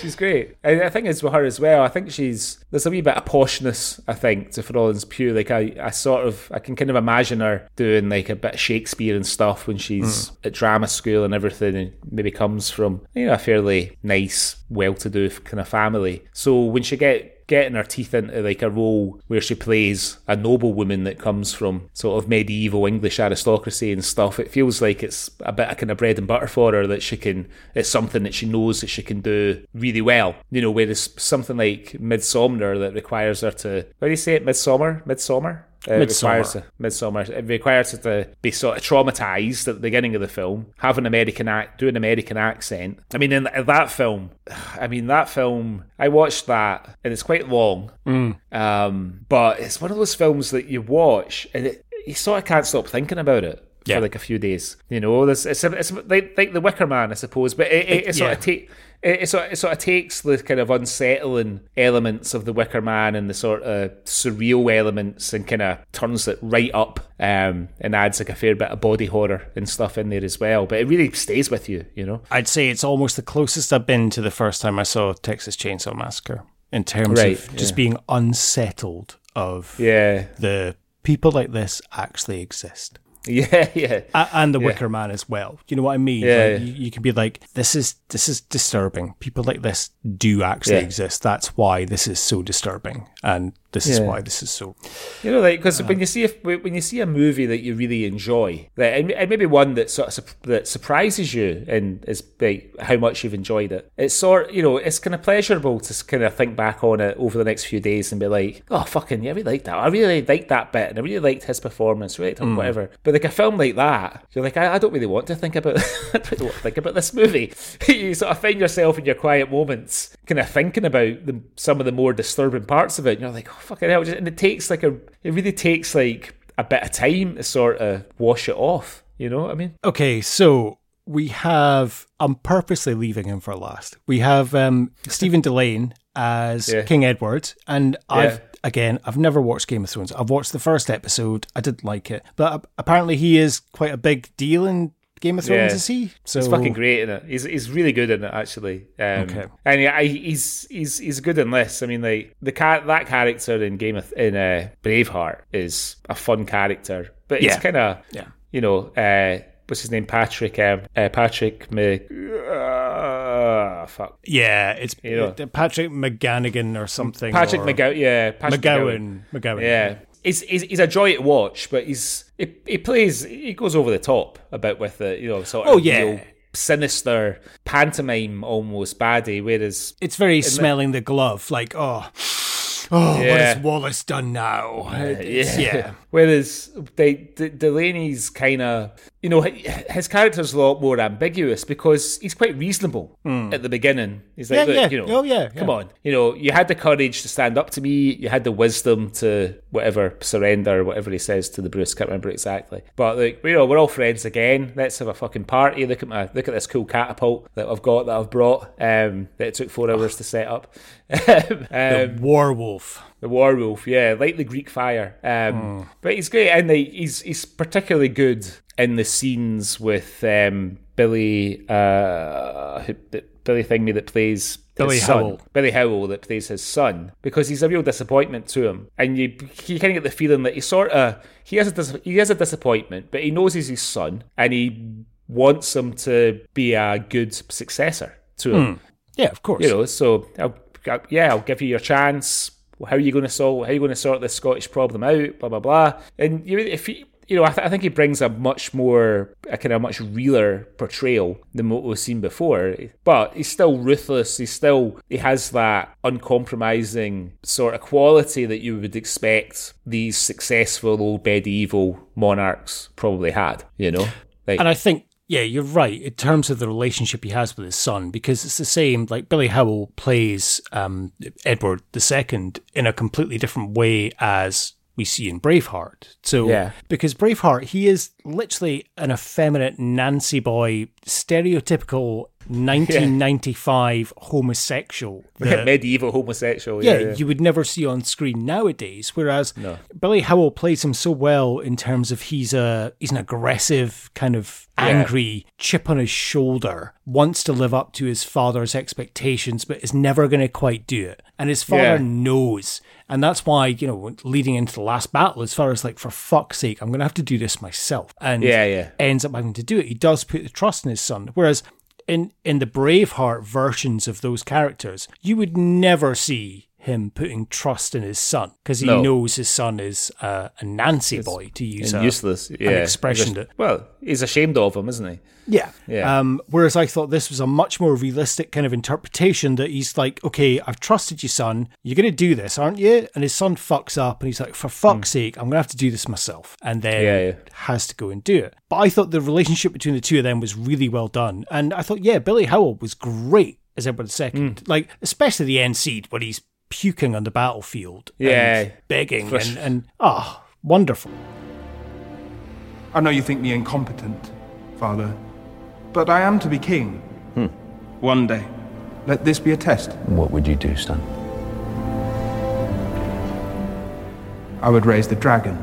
She's great. And I think it's with her as well. I think she's there's a wee bit of poshness, I think, to Florence Pugh. Like I, I sort of I can kind of imagine her doing like a bit of Shakespeare and stuff when she's hmm. at drama school and everything and maybe comes from, you know, a fairly nice, well to do kind of family. So when she get getting her teeth into like a role where she plays a noblewoman that comes from sort of medieval English aristocracy and stuff. It feels like it's a bit of kind of bread and butter for her that she can, it's something that she knows that she can do really well. You know, whereas something like Midsummer that requires her to, how do you say it, Midsummer? Midsummer? Uh, it requires a, Midsummer. It requires her to be sort of traumatized at the beginning of the film, have an American act, do an American accent. I mean, in that film, <sighs> I mean that film. I watched that, and it's quite long. Um, but it's one of those films that you watch, and it, you sort of can't stop thinking about it. Yeah. For like a few days, you know, there's, it's, it's like, like the Wicker Man, I suppose, but it, it, it sort of yeah. It, it, sort of, it sort of takes the kind of unsettling elements of the Wicker Man and the sort of surreal elements and kind of turns it right up um, and adds like a fair bit of body horror and stuff in there as well. But it really stays with you, you know. I'd say it's almost the closest I've been to the first time I saw Texas Chainsaw Massacre in terms Right, of just being unsettled of Yeah, the people like this actually exist. <laughs> yeah, yeah. And the Wicker Man as well. You know what I mean? Yeah. Like, you, you can be like, this is this is disturbing. People like this do actually Yeah. exist. That's why this is so disturbing, and this is why this is so. You know, like because ah. when you see a, when you see a movie that you really enjoy, like, and, and maybe one that sort of that surprises you and is like how much you've enjoyed it, it's sort you know it's kind of pleasurable to kind of think back on it over the next few days and be like, oh fucking yeah, I really liked that. I really liked that bit, and I really liked his performance, really liked him, hmm. whatever. But like a film like that, you're like, I, I don't really want to think about <laughs> I don't really want to think about this movie. <laughs> you sort of find yourself in your quiet moments, kind of thinking about the, some of the more disturbing parts of it, and you're like, oh fucking hell! And it takes like a, it really takes like a bit of time to sort of wash it off. You know what I mean? Okay, so we have. I'm purposely leaving him for last. We have um, <laughs> Stephen Dillane as Yeah. King Edward, and I've again, I've never watched Game of Thrones. I've watched the first episode. I didn't like it, but apparently he is quite a big deal in Game of Thrones. Yeah. Is he? So He's fucking great in it. He's he's really good in it actually. Um, Okay. and yeah, he's he's he's good in this. I mean, like the cat that character in Game of in uh, Braveheart is a fun character, but it's Yeah. kind of Yeah. you know uh, what's his name Patrick um, uh, Patrick Mc, uh, fuck Yeah, it's You know. uh, Patrick McGannigan or something. Patrick McGoohan. Yeah, Patrick McGoohan. McGoohan. Yeah. He's, he's, he's a joy to watch, but he's he, he plays he goes over the top a bit with it, you know, sort of Oh, yeah. real sinister pantomime almost baddie, whereas It's very smelling the glove, like oh, oh, what has Wallace done now? It's- yeah. Whereas they, D- Dillane's kind of, you know, hi- his character's a lot more ambiguous because he's quite reasonable at the beginning. He's like. Yeah, Look, yeah. you know, Oh, yeah, come on, you know, you had the courage to stand up to me, you had the wisdom to whatever surrender, whatever he says to the Bruce. Can't remember exactly, but like, you know, we're all friends again. Let's have a fucking party. Look at my, look at this cool catapult that I've got that I've brought. Um, that it took four hours to set up. <laughs> um, Warwolf. the werewolf, yeah, like the Greek fire. Um, But he's great, and the, he's he's particularly good in the scenes with um, Billy uh, Billy Thingy that plays Billy his son. Howle. Billy Howle that plays his son because he's a real disappointment to him, and you you kind of get the feeling that he sort of he has a dis- he has a disappointment, but he knows he's his son, and he wants him to be a good successor to him Yeah, of course. you know, so I'll, I'll- yeah, I'll give you your chance. How are you going to solve? How are you going to sort this Scottish problem out? Blah blah blah. And you, if you, you know, I, th- I think he brings a much more, a kind of much realer portrayal than what we've seen before. But he's still ruthless. He's still, he has that uncompromising sort of quality that you would expect these successful old medieval monarchs probably had. You know, like And I think, yeah, you're right in terms of the relationship he has with his son, because it's the same. Like Billy Howle plays um, Edward II in a completely different way as we see in Braveheart. So, Yeah. because Braveheart, he is literally an effeminate Nancy boy, stereotypical <laughs> 1995 homosexual. <laughs> that- medieval homosexual. yeah, Yeah, yeah. you would never see on screen nowadays. Whereas Billy Howle plays him so well in terms of he's a he's an aggressive kind of angry chip on his shoulder, wants to live up to his father's expectations, but is never going to quite do it. And his father Yeah. knows, and that's why you know leading into the last battle, as far as like, for fuck's sake, I'm going to have to do this myself, and Yeah, yeah. ends up having to do it. He does put the trust in his son, whereas in in the Braveheart versions of those characters, you would never see him putting trust in his son because he No. knows his son is uh, a Nancy boy, to use a, useless. Yeah. an expression. Just- well, he's ashamed of him, isn't he? yeah. Yeah. Um, whereas I thought this was a much more realistic kind of interpretation that he's like, okay, I've trusted you, son. You're going to do this, aren't you? And his son fucks up and he's like, for fuck's sake, I'm going to have to do this myself. And then. Yeah, yeah. has to go and do it. But I thought the relationship between the two of them was really well done. And I thought, yeah, Billy Howle was great as Edward II. Hmm. Like, especially the end scene when he's puking on the battlefield. Yeah. And begging Frus- and, and, ah, wonderful. I know you think me incompetent, Father, but I am to be king. One day. Let this be a test. What would you do, son? I would raise the dragon,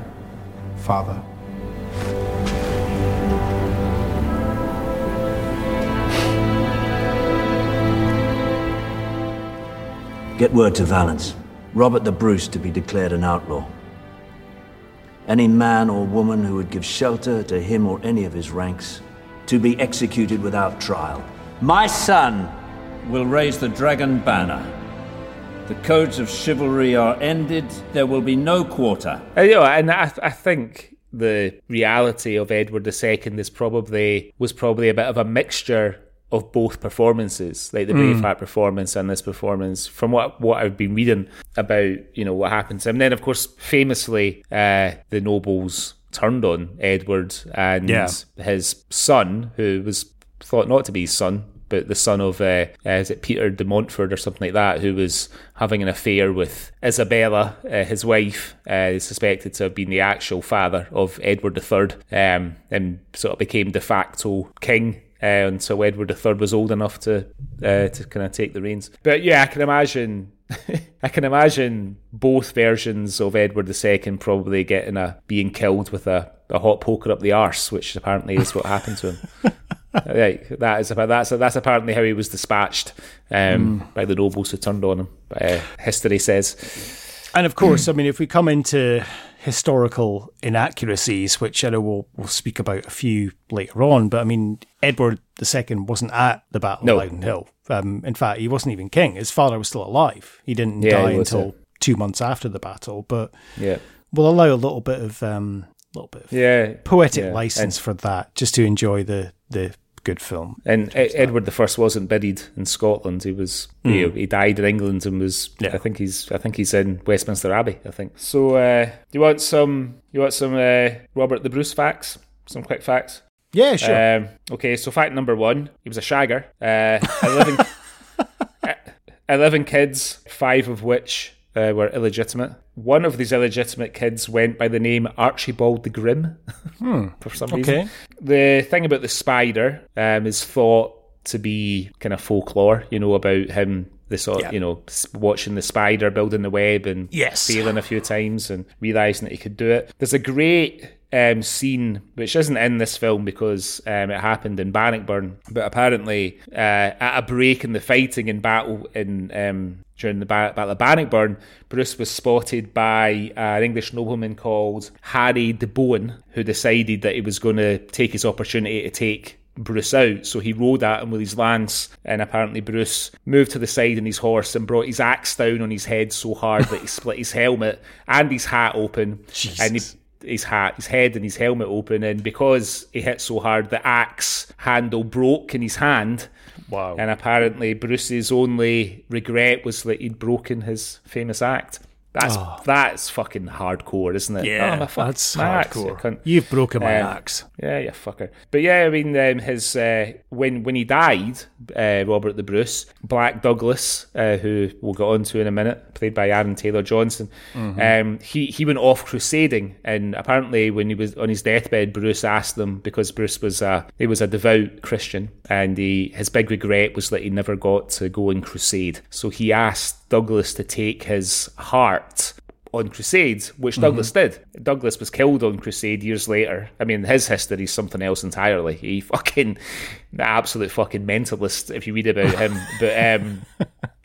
Father. Get word to Valence. Robert the Bruce to be declared an outlaw. Any man or woman who would give shelter to him or any of his ranks to be executed without trial. My son will raise the dragon banner. The codes of chivalry are ended. There will be no quarter. Uh, you know, and I, I think the reality of Edward II is probably was probably a bit of a mixture of both performances, like the Braveheart performance and this performance. From what what I've been reading about, you know, what happens, and then of course, famously, uh, the nobles turned on Edward and Yeah. his son, who was thought not to be his son, but the son of uh, uh, is it Peter de Montfort or something like that, who was having an affair with Isabella, uh, his wife, uh, suspected to have been the actual father of Edward III, um, and sort of became de facto king. Uh, until Edward III was old enough to uh, to kind of take the reins, but yeah, I can imagine, <laughs> I can imagine both versions of Edward II probably getting a being killed with a, a hot poker up the arse, which apparently is what happened to him. <laughs> Right, that is about that's that's apparently how he was dispatched um, by the nobles who turned on him. Uh, history says. And of course, I mean, if we come into historical inaccuracies, which I know we'll, we'll speak about a few later on, but I mean, Edward II wasn't at the Battle No. of Loudoun Hill. Um, in fact, he wasn't even king. His father was still alive. He didn't Yeah, die he until two months after the battle. But Yeah, we'll allow a little bit of um, little bit of yeah, poetic yeah. license for that, just to enjoy the the good film. And, and E- Edward the First wasn't buried in Scotland. He was you know, he died in England and was. Yeah. I think he's. I think he's in Westminster Abbey. I think. So, uh, do you want some? You want some uh, Robert the Bruce facts? Some quick facts. Yeah, sure. Um, okay, so fact number one, he was a shagger. Uh, 11, uh, 11 kids, five of which uh, were illegitimate. One of these illegitimate kids went by the name Archibald the Grim <laughs> for some reason. Okay. The thing about the spider um, is thought to be kind of folklore, you know, about him. The sort, Yeah. you know, watching the spider building the web and Yes. failing a few times and realizing that he could do it. There's a great um, scene which isn't in this film because um, it happened in Bannockburn, but apparently uh, at a break in the fighting in battle in um, during the ba- Battle of Bannockburn, Bruce was spotted by an English nobleman called Harry de Bohun, who decided that he was going to take his opportunity to take Bruce out. So he rode at him with his lance, and apparently Bruce moved to the side on his horse and brought his axe down on his head so hard that he split his <laughs> helmet and his hat open. And he, his hat, his head, and his helmet open. And because he hit so hard, the axe handle broke in his hand. Wow. And apparently, Bruce's only regret was that he'd broken his famous act. That's that's fucking hardcore, isn't it? yeah, Oh, my fuck- that's my axe, hardcore. cunt. You've broken my Um, axe. Yeah, you fucker. But yeah, I mean, um, his uh, when when he died, uh, Robert the Bruce, Black Douglas, uh, who we'll get on to in a minute, played by Aaron Taylor Johnson, um, he he went off crusading, and apparently when he was on his deathbed, Bruce asked them because Bruce was a he was a devout Christian, and he his big regret was that he never got to go and crusade. So he asked Douglas to take his heart on crusade, which Douglas did. Douglas was killed on crusade years later. I mean, his history is something else entirely. He <laughs> fucking absolute fucking mentalist if you read about him. <laughs> but um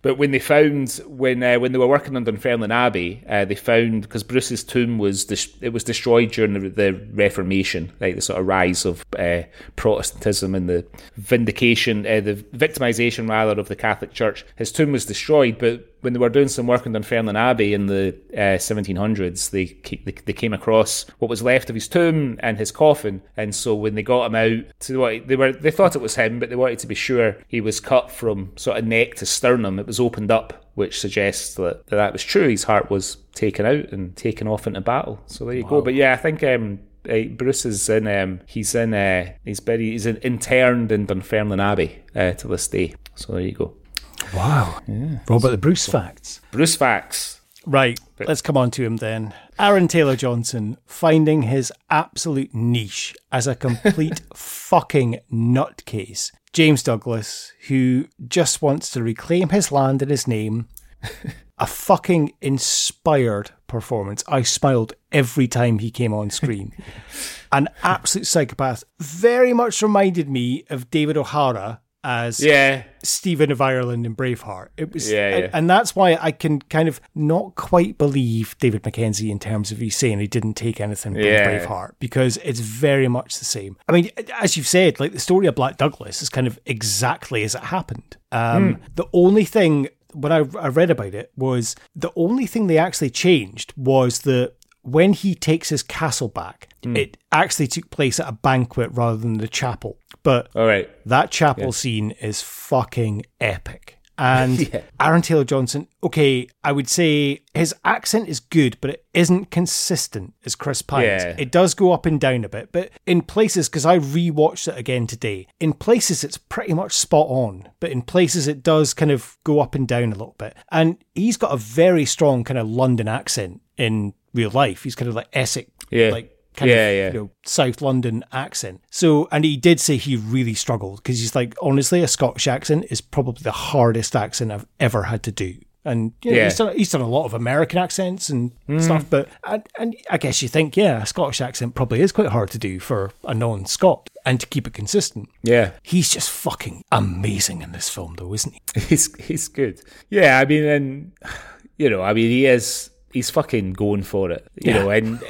but when they found when uh, when they were working on Dunfermline Abbey, uh, they found because Bruce's tomb was dis- it was destroyed during the, the Reformation, like the sort of rise of uh, Protestantism and the vindication, uh, the victimization rather of the Catholic Church. His tomb was destroyed, but when they were doing some work in Dunfermline Abbey in the uh, 1700s, they, they they came across what was left of his tomb and his coffin, and so when they got him out, to what they were they thought it was him, but they wanted to be sure he was cut from sort of neck to sternum. It was opened up, which suggests that that, that was true. His heart was taken out and taken off into battle. So there you go. But yeah, I think. Um, uh, Bruce is in. Um, he's in. Uh, he's buried. He's in, interned in Dunfermline Abbey uh, to this day. So there you go. Wow. Robert the Bruce facts. Bruce facts. Right, let's come on to him then. Aaron Taylor Johnson finding his absolute niche as a complete <laughs> fucking nutcase. James Douglas, who just wants to reclaim his land and his name. A fucking inspired performance. I smiled every time he came on screen. <laughs> An absolute psychopath. Very much reminded me of David O'Hara as Yeah. Stephen of Ireland in Braveheart. It was, Yeah, yeah. and, that's why I can kind of not quite believe David Mackenzie in terms of he's saying he didn't take anything from Yeah. Braveheart because it's very much the same. I mean, as you've said, like the story of Black Douglas is kind of exactly as it happened. Um, Hmm. The only thing when I, I read about it was the only thing they actually changed was that when he takes his castle back, Hmm. it actually took place at a banquet rather than the chapel. But All right. that chapel scene is fucking epic. <laughs> And Yeah. Aaron Taylor Johnson, okay, I would say his accent is good, but it isn't consistent as Chris Pine's. Yeah. It does go up and down a bit, but in places, because I rewatched it again today, in places it's pretty much spot on, but in places it does kind of go up and down a little bit. And he's got a very strong kind of London accent in real life. He's kind of like Essex, Yeah. like kind Yeah, of yeah. you know South London accent. So, and he did say he really struggled because he's like, honestly, a Scottish accent is probably the hardest accent I've ever had to do. And you know, Yeah. he's, done, he's done a lot of American accents and stuff, mm. but and, and I guess you think, yeah, a Scottish accent probably is quite hard to do for a non-Scot and to keep it consistent. Yeah. He's just fucking amazing in this film, though, isn't he? <laughs> He's he's good. Yeah, I mean, and <sighs> you know, I mean, he is he's fucking going for it. You Yeah. know, and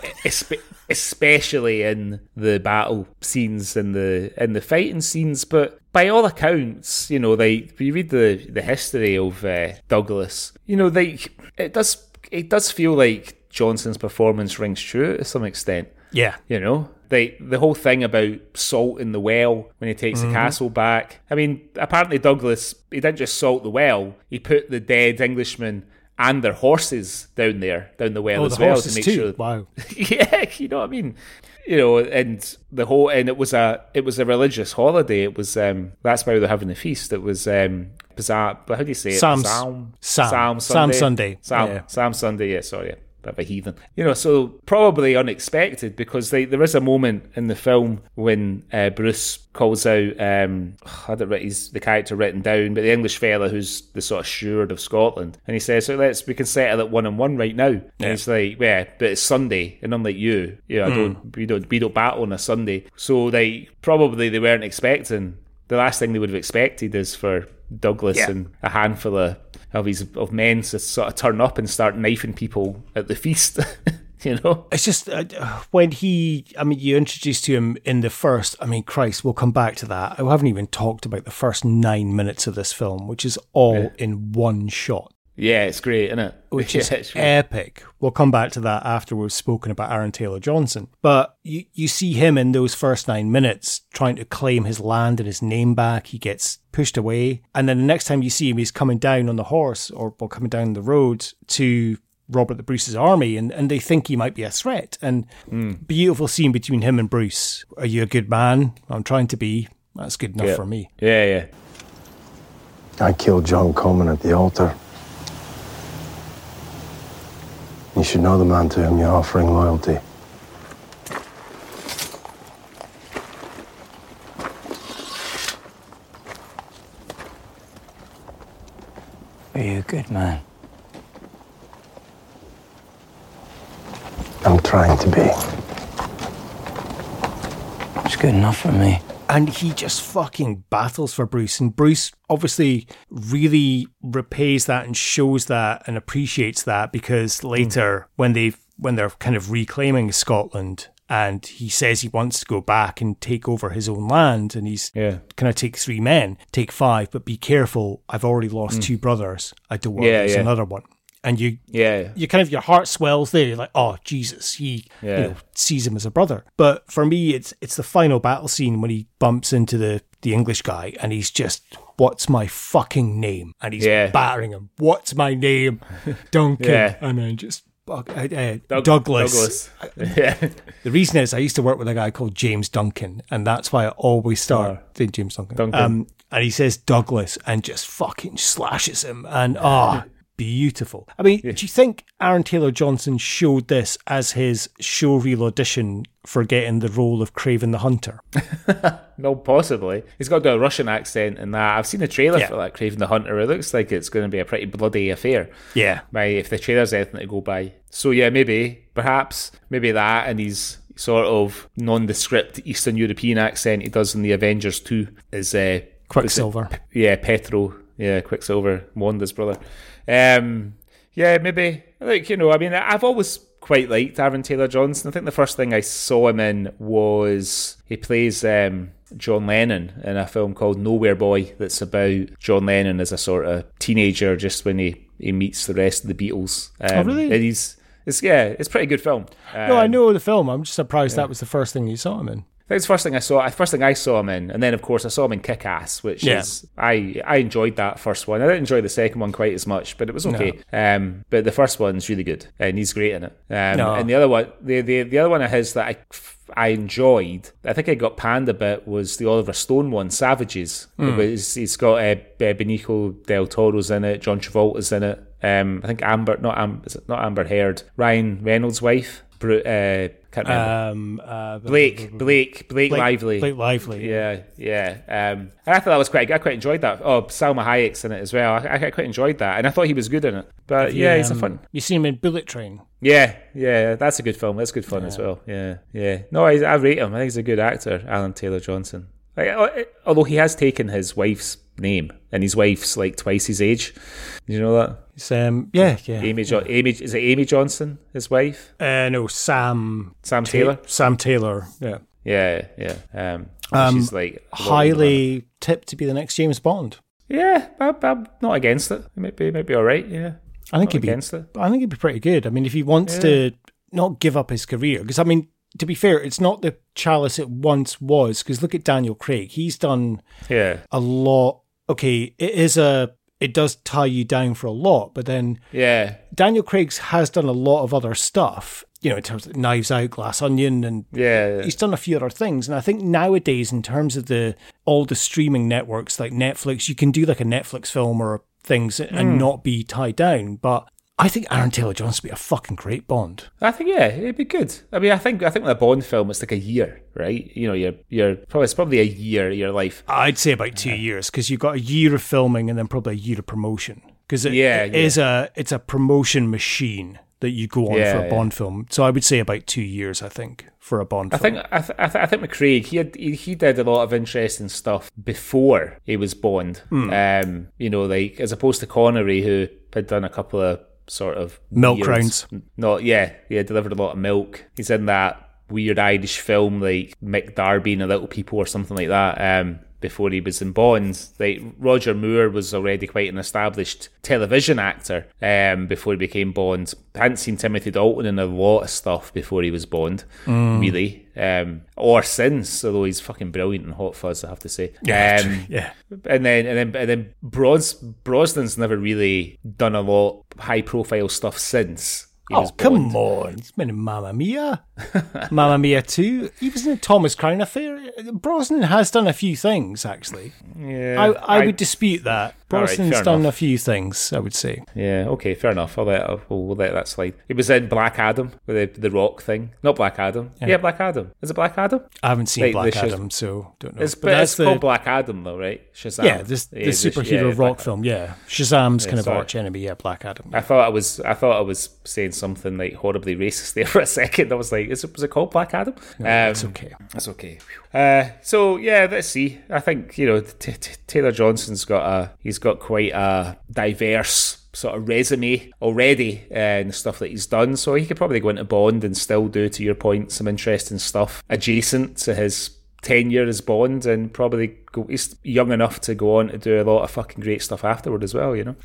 especially in the battle scenes and the in the fighting scenes. But by all accounts, you know, like we read the the history of uh, Douglas, you know, like it does it does feel like Johnson's performance rings true to some extent. Yeah. You know, the the whole thing about salt in the well when he takes Mm-hmm. the castle back. I mean, apparently Douglas he didn't just salt the well; he put the dead Englishmen and their horses down there, down the well Oh, as the well to make too. sure. Wow. <laughs> yeah, you know what I mean. You know, and the whole and it was a it was a religious holiday. It was um that's why they're having the feast. It was um bizarre. But how do you say it? Sam's- Psalm Sam. Sam Sam Sunday. Sunday. Sam Yeah. Sam Sunday. Yeah, sorry. Bit of a heathen. You know, so probably unexpected because they, there is a moment in the film when uh, Bruce calls out, um, I it writ- he's the character written down, but the English fella who's the sort of steward of Scotland. And he says, so let's, we can settle it one on one right now. And he's like, yeah, but it's Sunday. And unlike you, you know, I don't, we don't, we don't battle on a Sunday. So they, probably they weren't expecting the last thing they would have expected is for Douglas Yeah. and a handful of of his of men to sort of turn up and start knifing people at the feast. <laughs> you know, It's just uh, when he, I mean, you introduced to him in the first, I mean, Christ, we'll come back to that. I haven't even talked about the first nine minutes of this film, which is all in one shot, yeah, it's great, isn't it? <laughs> which yeah, is it's epic. We'll come back to that after we've spoken about Aaron Taylor Johnson. But you, you see him in those first nine minutes trying to claim his land and his name back. He gets pushed away. And then the next time you see him, he's coming down on the horse or, or coming down the road to Robert the Bruce's army and, and they think he might be a threat. And hmm. beautiful scene between him and Bruce. Are you a good man? I'm trying to be. That's good enough Yeah. for me. yeah, yeah. I killed John Comyn at the altar. You should know the man to whom you're offering loyalty. Are you a good man? I'm trying to be. It's good enough for me. And he just fucking battles for Bruce. And Bruce obviously really repays that and shows that and appreciates that because later when they when they're kind of reclaiming Scotland and he says he wants to go back and take over his own land, and he's Yeah. can I take three men? Take five, but be careful. I've already lost two brothers. I don't want Mm. Yeah, to lose yeah. another one. And you Yeah. you kind of your heart swells there. You're like, oh Jesus, he Yeah. you know, sees him as a brother. But for me, it's it's the final battle scene when he bumps into the the English guy and he's just, what's my fucking name? And he's Yeah. battering him. What's my name? <laughs> Duncan. Yeah. And then just. Uh, uh, Doug- Douglas. Douglas. <laughs> yeah. The reason is I used to work with a guy called James Duncan, and that's why I always start saying James Duncan. Duncan. Um, and he says Douglas and just fucking slashes him, and ah, <laughs> beautiful. I mean, do you think Aaron Taylor Johnson showed this as his showreel audition for getting the role of Kraven the Hunter? <laughs> No, possibly. He's got to do a Russian accent and that. I've seen the trailer Yeah. for that Kraven the Hunter. It looks like it's going to be a pretty bloody affair. Yeah. By if the trailer's anything to go by. So yeah, maybe, perhaps, maybe that, and he's sort of nondescript Eastern European accent he does in the Avengers 2 is uh, Quicksilver. yeah, Pietro. Yeah, Quicksilver, Wanda's brother. Um, yeah, maybe. Like you know, I mean, I've always quite liked Aaron Taylor Johnson. I think the first thing I saw him in was he plays um, John Lennon in a film called Nowhere Boy. That's about John Lennon as a sort of teenager, just when he he meets the rest of the Beatles. Um, Oh, really? He's it's yeah, it's a pretty good film. no, I Um, know the film. I'm just surprised that was the first thing you saw him in. I think it's the first thing I saw. First thing I saw him in, and then of course I saw him in Kick Ass, which Yeah. is I I enjoyed that first one. I didn't enjoy the second one quite as much, but it was okay. Um, but the first one's really good, and he's great in it. Um, No. And the other one, the, the the other one of his that I I enjoyed, I think I got panned a bit was the Oliver Stone one, Savages. Hmm. It was, he's got uh, Benicio del Toro's in it, John Travolta's in it. Um, I think Amber, not Am, is it not Amber Heard, Ryan Reynolds' wife. Bru- uh, can't remember. Um, uh, Blake, Blake, Blake, Blake- Lively. Blake Lively. Yeah, yeah. Um, and I thought that was quite. I quite enjoyed that. Oh, Salma Hayek's in it as well. I, I quite enjoyed that, and I thought he was good in it. But yeah, he's a Um, fun. You see him in Bullet Train. Yeah, yeah. That's a good film. That's good fun as well. Yeah, yeah. No, I, I rate him. I think he's a good actor, Alan Taylor Johnson. Like, uh, although he has taken his wife's name, and his wife's like twice his age. Did you know that? It's, um, yeah, yeah. Amy, jo- Amy, is it Amy Johnson, his wife? Uh, no, Sam Sam Ta- Taylor. Sam Taylor. Yeah. Yeah, yeah. Um, Um, she's like a lot older than highly tipped to be the next James Bond. Yeah, I'm, I'm not against it. It might be, might be all right. Yeah, I think Not he'd be. against it. I think he'd be pretty good. I mean, if he wants Yeah. to not give up his career, because I mean, to be fair, it's not the chalice it once was. Because look at Daniel Craig; he's done Yeah, a lot. Okay, it is a. It does tie you down for a lot, but then yeah, Daniel Craig's has done a lot of other stuff. You know, in terms of Knives Out, Glass Onion, and yeah. he's done a few other things. And I think nowadays, in terms of the all the streaming networks like Netflix, you can do like a Netflix film or things and hmm. not be tied down. But I think Aaron Taylor Johnson would be a fucking great Bond. I think yeah, it'd be good. I mean, I think I think with a Bond film, it's like a year, right? You know, you're you're probably it's probably a year of your life. I'd say about two years because you've got a year of filming and then probably a year of promotion. Because it, Yeah, it yeah. is a it's a promotion machine that you go on Yeah, for a yeah. Bond film. So I would say about two years. I think for a Bond I film. think I, th- I, th- I think with Craig, he had he, he did a lot of interesting stuff before he was Bond. Hmm. Um, you know, like as opposed to Connery, who had done a couple of sort of Milk weird- rounds. Not yeah, yeah, delivered a lot of milk. He's in that weird Irish film like Mick Darby and the Little People or something like that. Um, before he was in Bond, like Roger Moore was already quite an established television actor. Um, before he became Bond, I hadn't seen Timothy Dalton in a lot of stuff before he was Bond, Mm. really, um, or since. Although he's fucking brilliant in Hot Fuzz, I have to say. Yeah, Um, <laughs> yeah. and then and then and then Bros Brosnan's never really done a lot high profile stuff since. He Oh was come on! He's been in Mamma Mia, <laughs> Mamma Mia two. He was in the Thomas Crown Affair. Brosnan has done a few things actually. Yeah, I, I, would dispute that. Brosnan's fair done enough. a few things. I would say. Yeah, okay, fair enough. I'll let we'll, we'll let that slide. He was in Black Adam with the, the Rock thing. Not Black Adam. Yeah. Black Adam. Is it Black Adam? I haven't seen Like, Black the Adam, so don't know. It's, But it's the called Black Adam though, right? Shazam. yeah, this the Yeah, superhero yeah, rock film. Yeah, Shazam's kind of sorry. arch enemy. Yeah, Black Adam. I thought I was I thought I was saying something like horribly racist <laughs> there for a second. I was like, is it was it called Black Adam? Um, It's okay. That's okay. Uh, so yeah, let's see. I think you know t- t- Taylor Johnson's got a he's got quite a diverse sort of resume already uh, and the stuff that he's done. So he could probably go into Bond and still do, to your point, some interesting stuff adjacent to his tenure as Bond and probably go, he's young enough to go on to do a lot of fucking great stuff afterward as well, you know?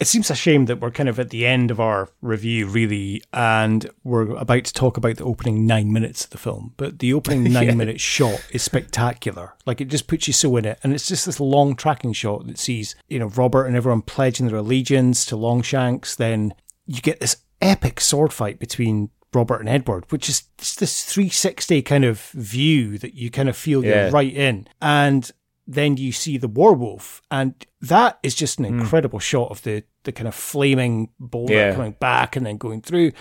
It seems a shame that we're kind of at the end of our review, really, and we're about to talk about the opening nine minutes of the film. But the opening <laughs> nine Yeah. minute shot is spectacular. Like it just puts you so in it. And it's just this long tracking shot that sees, you know, Robert and everyone pledging their allegiance to Longshanks. Then you get this epic sword fight between Robert and Edward, which is just this 360 kind of view that you kind of feel Yeah. you're right in. And then you see the Warwolf, and that is just an hmm. incredible shot of the the kind of flaming boulder Yeah. coming back and then going through.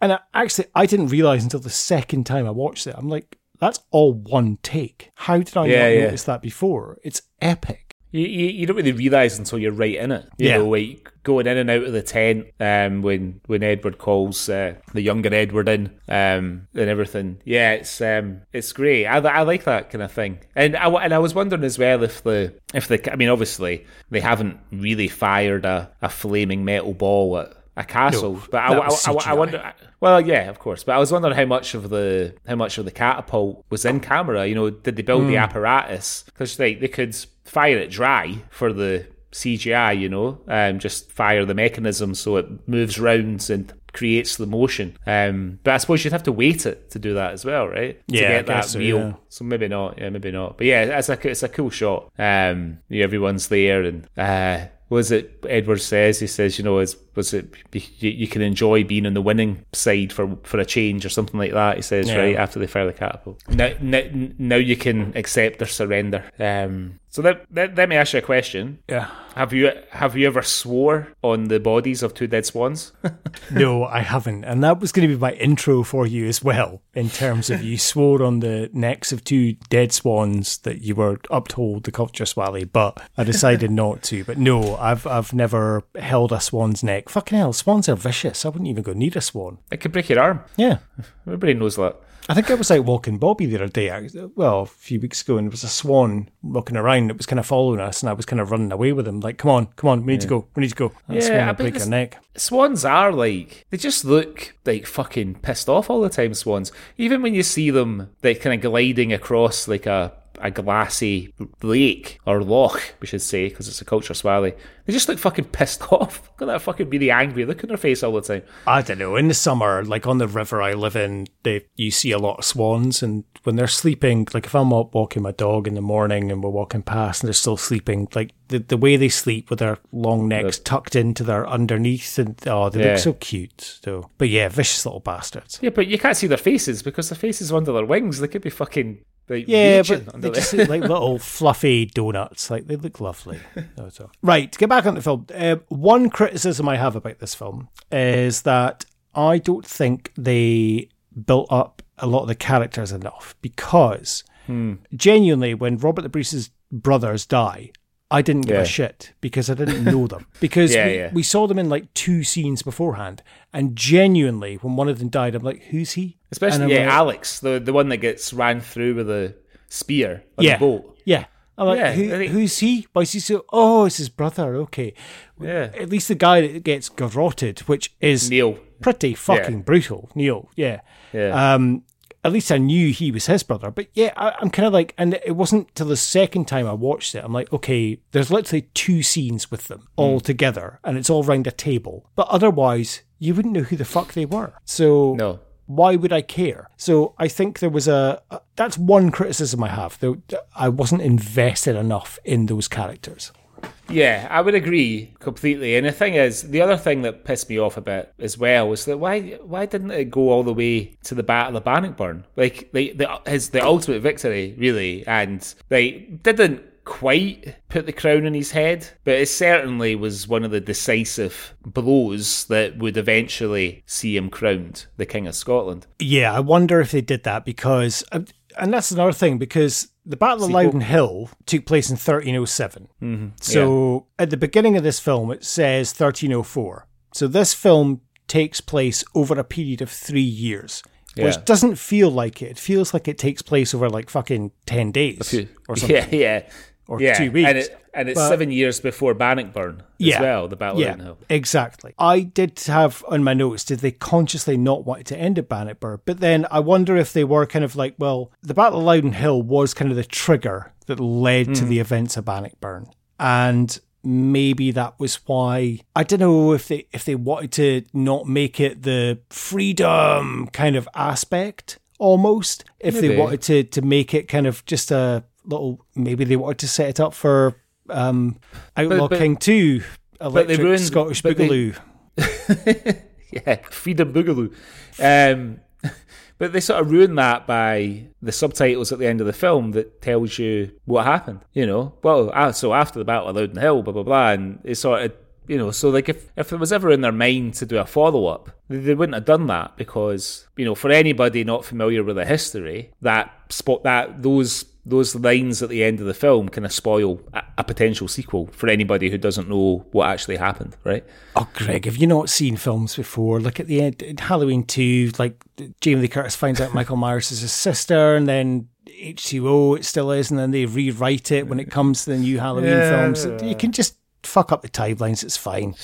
And I, actually, I didn't realize until the second time I watched it. I'm like, that's all one take. How did I Yeah, not yeah. notice that before? It's epic. You, you, you don't really realise until you're right in it. You Yeah. know, like going in and out of the tent um, when when Edward calls uh, the younger Edward in um, and everything. Yeah, it's um, it's great. I, I like that kind of thing. And I and I was wondering as well if the if the I mean obviously they haven't really fired a, a flaming metal ball at a castle, No, but I, I, I, I wonder. Well, yeah, of course, but I was wondering how much of the how much of the catapult was in camera. You know, did they build the Hmm. apparatus? Because they they could fire it dry for the CGI. You know, um, just fire the mechanism so it moves rounds and creates the motion. Um, but I suppose you'd have to weight it to do that as well, right? Yeah, to get that guess so, real. yeah. So maybe not. Yeah, maybe not. But yeah, it's a it's a cool shot. Um, yeah, everyone's there, and uh, was it Edward says? He says, you know, is was it you, you can enjoy being on the winning side for for a change or something like that? He says Yeah. right after they fire the catapult. Now, now, now you can accept their surrender. Um, so let, let let me ask you a question. Yeah. Have you have you ever swore on the bodies of two dead swans? <laughs> No, I haven't. And that was going to be my intro for you as well, in terms of you swore on the necks of two dead swans that you were up to hold the culture swally, but I decided not to. But no, I've I've never held a swan's neck. Fucking hell, swans are vicious. I wouldn't even go near a swan. it could break your arm. Yeah. Everybody knows that. I think I was out walking Bobby the other day, well, a few weeks ago, and there was a swan walking around that was kind of following us, and I was kind of running away with him, like, come on, come on, we need to go, we need to go. Yeah, swan I break your neck. Swans are like they just look like fucking pissed off all the time. Swans, even when you see them, they kind of gliding across like a a glassy lake or loch, we should say, because it's a culture swally. They just look fucking pissed <laughs> off. Look at that fucking really angry look on their face all the time. I don't know. In the summer, like on the river I live in, they you see a lot of swans, and when they're sleeping, like if I'm out walking my dog in the morning and we're walking past and they're still sleeping, like the the way they sleep with their long necks tucked into their underneath, and oh, they Yeah. look so cute. So, but yeah, vicious little bastards. Yeah, but you can't see their faces because their faces are under their wings. They could be fucking like Yeah, but they just look like little <laughs> fluffy donuts. Like they look lovely. <laughs> right, to get back on the film. Uh, one criticism I have about this film is that I don't think they built up a lot of the characters enough because Hmm. genuinely, when Robert the Bruce's brothers die. I didn't give Yeah. a shit because I didn't know them. <laughs> Because Yeah, we, yeah. we saw them in like two scenes beforehand. And genuinely, when one of them died, I'm like, who's he? Especially yeah, like, Alex, the the one that gets ran through with a spear on yeah, the boat. Yeah. I'm like, Yeah, who, think- who's he? Why is he so? Oh, it's his brother. Okay. Yeah. At least the guy that gets garroted, which is Neil. pretty fucking brutal. Neil. Yeah. Yeah. Um. At least I knew he was his brother, but yeah, I, I'm kind of like, and it wasn't till the second time I watched it. I'm like, okay, there's literally two scenes with them hmm. all together, and it's all round a table. But otherwise, you wouldn't know who the fuck they were. So No. why would I care? So I think there was a, a that's one criticism I have. Though I wasn't invested enough in those characters. Yeah, I would agree completely. And the thing is, the other thing that pissed me off a bit as well was that why why didn't it go all the way to the Battle of Bannockburn? Like the, the his the ultimate victory, really, and they didn't quite put the crown on his head, but it certainly was one of the decisive blows that would eventually see him crowned the King of Scotland. Yeah, I wonder if they did that because, and that's another thing because the Battle of Loudoun Hill took place in 1307. Mm-hmm. So at the beginning of this film, it says 1304. So this film takes place over a period of three years. Yeah. Which doesn't feel like it. It feels like it takes place over like fucking 10 days or <laughs> something. Yeah, yeah. Or yeah. two weeks. And, it, And it's But- seven years before Bannockburn as well, the Battle of yeah, Loudoun Hill. Exactly. I did have on my notes, did they consciously not want it to end at Bannockburn? But then I wonder if they were kind of like, well, the Battle of Loudoun Hill was kind of the trigger that led to Hmm. the events of Bannockburn. And maybe that was why I don't know if they if they wanted to not make it the freedom kind of aspect almost. If Maybe. they wanted to to make it kind of just a little maybe they wanted to set it up for um Outlaw but- King 2 they Electric ruined- Scottish but they- Boogaloo. <laughs> yeah, Freedom Boogaloo. Um, <laughs> but they sort of ruin that by the subtitles at the end of the film that tells you what happened. You know, well, so after the Battle of Loudoun Hill, blah blah blah, and it's sort of. You know, so like if, if it was ever in their mind to do a follow up, they, they wouldn't have done that because you know for anybody not familiar with the history, that spot that those those lines at the end of the film kind of spoil a, a potential sequel for anybody who doesn't know what actually happened, right? Oh, Greg, have you not seen films before? Like at the end, in Halloween 2, like Jamie Lee Curtis finds out Michael Myers is his sister, and then H2O it still is, and then they rewrite it when it comes to the new Halloween Yeah. films. You can just fuck up the timelines, it's fine.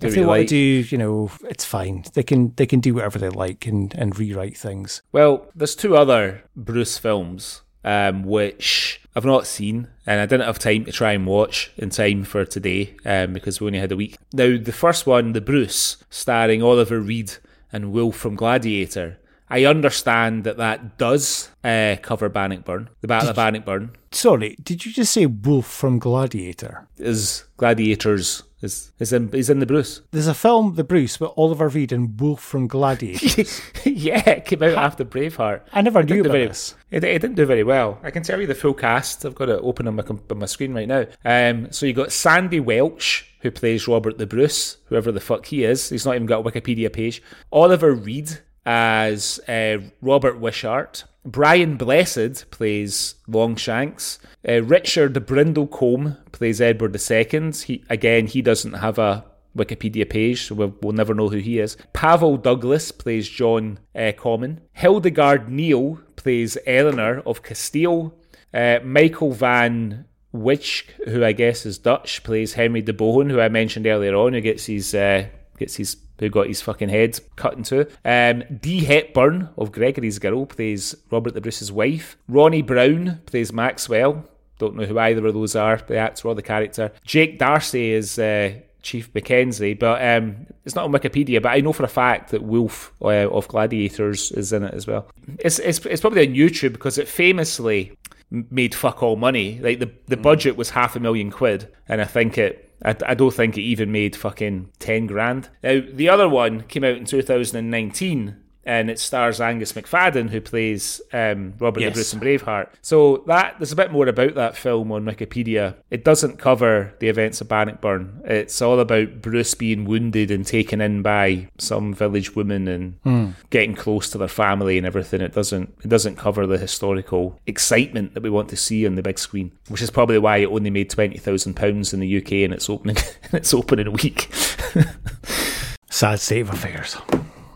do If they want like. to do, you know, it's fine. They can they can do whatever they like and, and rewrite things. Well, there's two other Bruce films um, which I've not seen, and I didn't have time to try and watch in time for today um, because we only had a week. Now, the first one, The Bruce, starring Oliver Reed and Will from Gladiator. I understand that that does uh, cover Bannockburn, the Battle of Bannockburn. Sorry, did you just say Wolf from Gladiator? Is Gladiators is is in is in the Bruce? There's a film, The Bruce, with Oliver Reed and Wolf from Gladiator. <laughs> yeah, it came out after Braveheart. I never It knew about very, this. It, it didn't do very well. I can tell you the full cast. I've got it open on my on my screen right now. Um, so you got Sandy Welch who plays Robert the Bruce, whoever the fuck he is. He's not even got a Wikipedia page. Oliver Reed as uh, Robert Wishart. Brian Blessed plays Longshanks. Uh, Richard Brimblecombe plays Edward II. He again, he doesn't have a Wikipedia page, so we'll, we'll never know who he is. Pavel Douglas plays John uh, Comyn. Hildegard Neil plays Eleanor of Castile. Uh, Michael Van Wijk, who I guess is Dutch, plays Henry de Bohun, who I mentioned earlier on, who gets his uh, gets his who got his fucking head cut in two. Um, Dee Hepburn of Gregory's Girl plays Robert the Bruce's wife. Ronnie Brown plays Maxwell. Don't know who either of those are, the actor or the character. Jake D'Arcy is uh, Chief Mackenzie, but um, it's not on Wikipedia. But I know for a fact that Wolf uh, of Gladiators is in it as well. It's, it's it's probably on YouTube because it famously made fuck all money. Like the the budget was half a million quid, and I think it. I, I don't think it even made fucking ten grand. Now the other one came out in 2019, and it stars Angus Macfadyen, who plays um, Robert Yes. the Bruce in Braveheart. So that there's a bit more about that film on Wikipedia. It doesn't cover the events of Bannockburn. It's all about Bruce being wounded and taken in by some village woman and getting close to their family and everything. It doesn't it doesn't cover the historical excitement that we want to see on the big screen, which is probably why it only made twenty thousand pounds in the UK in its opening <laughs> in its opening week. <laughs> Sad state of affairs.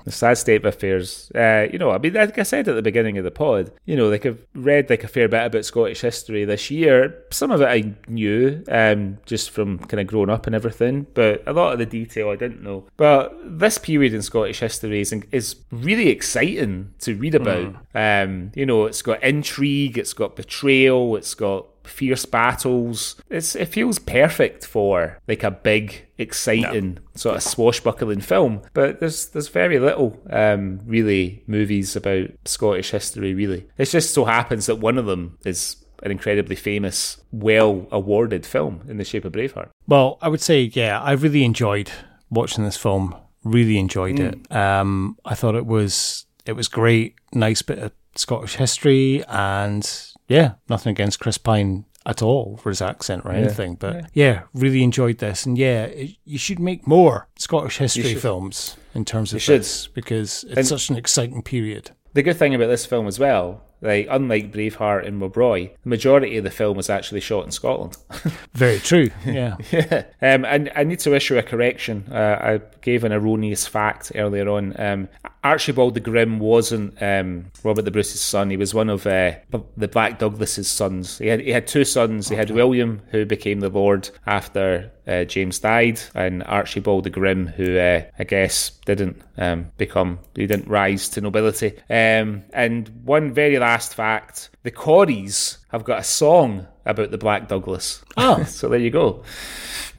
The sad state of affairs. Uh, you know, I mean, like I said at the beginning of the pod, you know, like I've read like a fair bit about Scottish history this year. Some of it I knew, um, just from kind of growing up and everything, but a lot of the detail I didn't know. But this period in Scottish history is is really exciting to read about. Um, you know, it's got intrigue, it's got betrayal, it's got fierce battles. It's it feels perfect for like a big, exciting sort of swashbuckling film. But there's there's very little um, really movies about Scottish history. Really, it just so happens that one of them is an incredibly famous, well awarded film in the shape of Braveheart. Well, I would say, yeah, I really enjoyed watching this film. Really enjoyed it. Um, I thought it was it was great. Nice bit of Scottish history, and yeah, nothing against Chris Pine at all for his accent or anything. But yeah, really enjoyed this, and yeah, it, you should make more Scottish history films in terms of should. because it's And- such an exciting period. The good thing about this film as well like unlike Braveheart and Rob Roy, the majority of the film was actually shot in Scotland. <laughs> Very true. Yeah. <laughs> yeah. Um, and I need to issue a correction. Uh, I gave an erroneous fact earlier on. Um, Archibald the Grim wasn't um, Robert the Bruce's son. He was one of uh, the Black Douglas's sons. He had he had two sons. He had William, who became the Lord after uh, James died, and Archibald the Grim, who uh, I guess didn't um, become, he didn't rise to nobility. Um, and one very last fact: the Corries have got a song about the Black Douglas. Oh. <laughs> so there you go.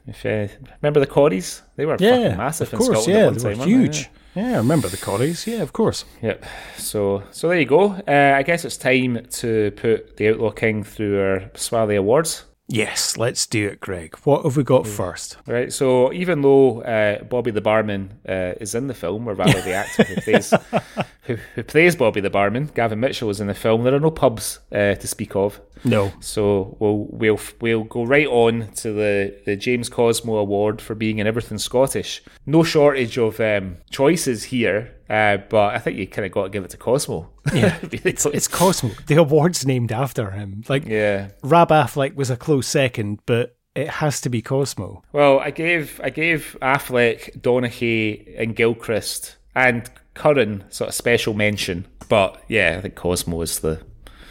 If uh, remember the Corries, they were Yeah. fucking massive of in course. Scotland Yeah. at one They time. were weren't they? huge. Yeah. I remember the Corries. Yeah, of course. Yep. So so there you go. Uh, I guess it's time to put the Outlaw King through our Swally Awards. Yes. Let's do it, Greg. What have we got first? Right. So even though uh, Bobby the barman uh, is in the film, or rather the actor who plays <laughs> who, who plays Bobby the barman, Gavin Mitchell is in the film. There are no pubs uh, to speak of. No. So we'll we'll we'll go right on to the, the James Cosmo Award for being in everything Scottish. No shortage of um, choices here, uh, but I think you kind of got to give it to Cosmo. Yeah. <laughs> it's, It's Cosmo. The award's named after him. Like yeah. Rab Affleck was a close second, but it has to be Cosmo. Well, I gave I gave Affleck, Donaghy, and Gilchrist and Curran sort of special mention, but yeah, I think Cosmo is the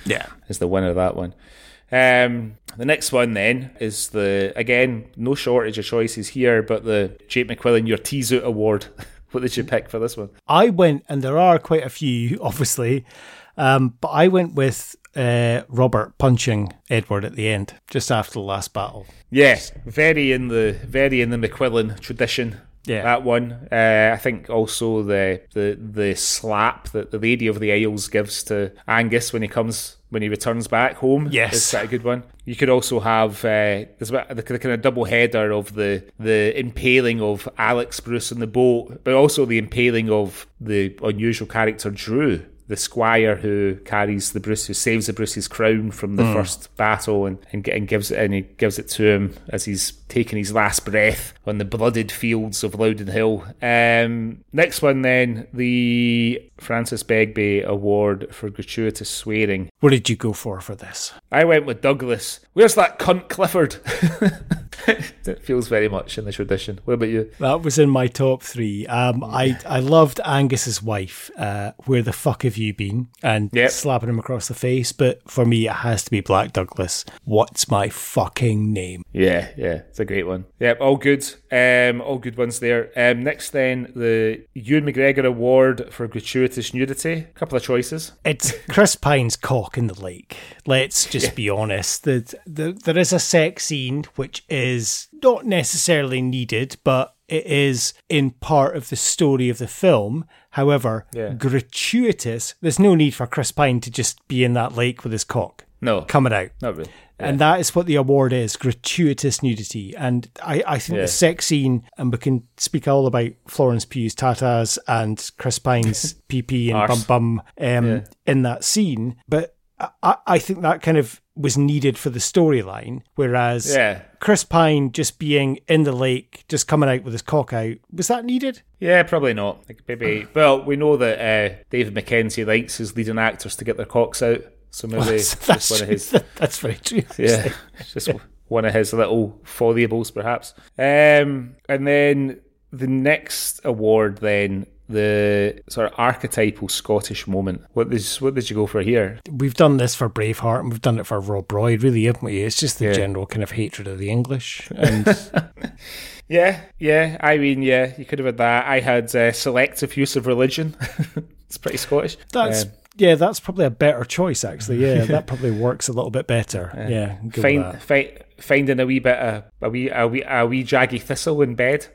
Yeah. is the winner of that one. Um, the next one then is the again no shortage of choices here, but the Jake McQuillan Your Tease Out Award. <laughs> what did you pick for this one? I went, and there are quite a few, <laughs> obviously, um, but I went with uh, Robert punching Edward at the end, just after the last battle. Yes, very in the very in the McQuillan tradition. Yeah. that one. Uh, I think also the the the slap that the Lady of the Isles gives to Angus when he comes when he returns back home. Yes. is quite a good one. You could also have uh, there's a bit- the, kind of double header of the the impaling of Alex Bruce in the boat, but also the impaling of the unusual character Drew. The squire who carries the Bruce, who saves the Bruce's crown from the first battle, and, and and gives it, and he gives it to him as he's taking his last breath on the blooded fields of Loudoun Hill. Um, next one, then the Francis Begbie Award for gratuitous swearing. What did you go for for this? I went with Douglas. Where's that cunt Clifford? <laughs> it feels very much in the tradition. What about you? That was in my top three. Um, I I loved Angus's wife. Uh, Where the fuck have you been? And Yep. slapping him across the face. But for me, it has to be Black Douglas. What's my fucking name? Yeah, yeah, it's a great one. Yep, all good. Um, all good ones there. Um, next then, the Ewan McGregor Award for gratuitous nudity. A couple of choices. It's Chris Pine's cock in the lake. Let's just be honest. The, the, there is a sex scene which is not necessarily needed, but it is in part of the story of the film. However, Yeah. gratuitous. There's no need for Chris Pine to just be in that lake with his cock No, coming out. not really. And that is what the award is gratuitous nudity. And I, I think Yeah. the sex scene, and we can speak all about Florence Pugh's tatas and Chris Pine's <laughs> PP and Arse. bum bum um, Yeah. in that scene. But I, I think that kind of was needed for the storyline. Whereas Yeah. Chris Pine just being in the lake, just coming out with his cock out, was that needed? Yeah, probably not. Like maybe. Well, we know that uh, David Mackenzie likes his leading actors to get their cocks out, so maybe it's that's, just one of <laughs> his. that's very true. <laughs> Yeah, just one of his little foibles, perhaps. Um, and then the next award, then the sort of archetypal Scottish moment. What did what did you go for here? We've done this for Braveheart and we've done it for Rob Roy, really, haven't we? It's just the Yeah. general kind of hatred of the English. And <laughs> Yeah, yeah. I mean, yeah, you could have had that. I had uh, selective use of religion. it's pretty Scottish. that's, Um, yeah, that's probably a better choice, actually. Yeah, <laughs> that probably works a little bit better. Yeah, with find, fi- finding a wee bit of a wee a wee a wee jaggy thistle in bed.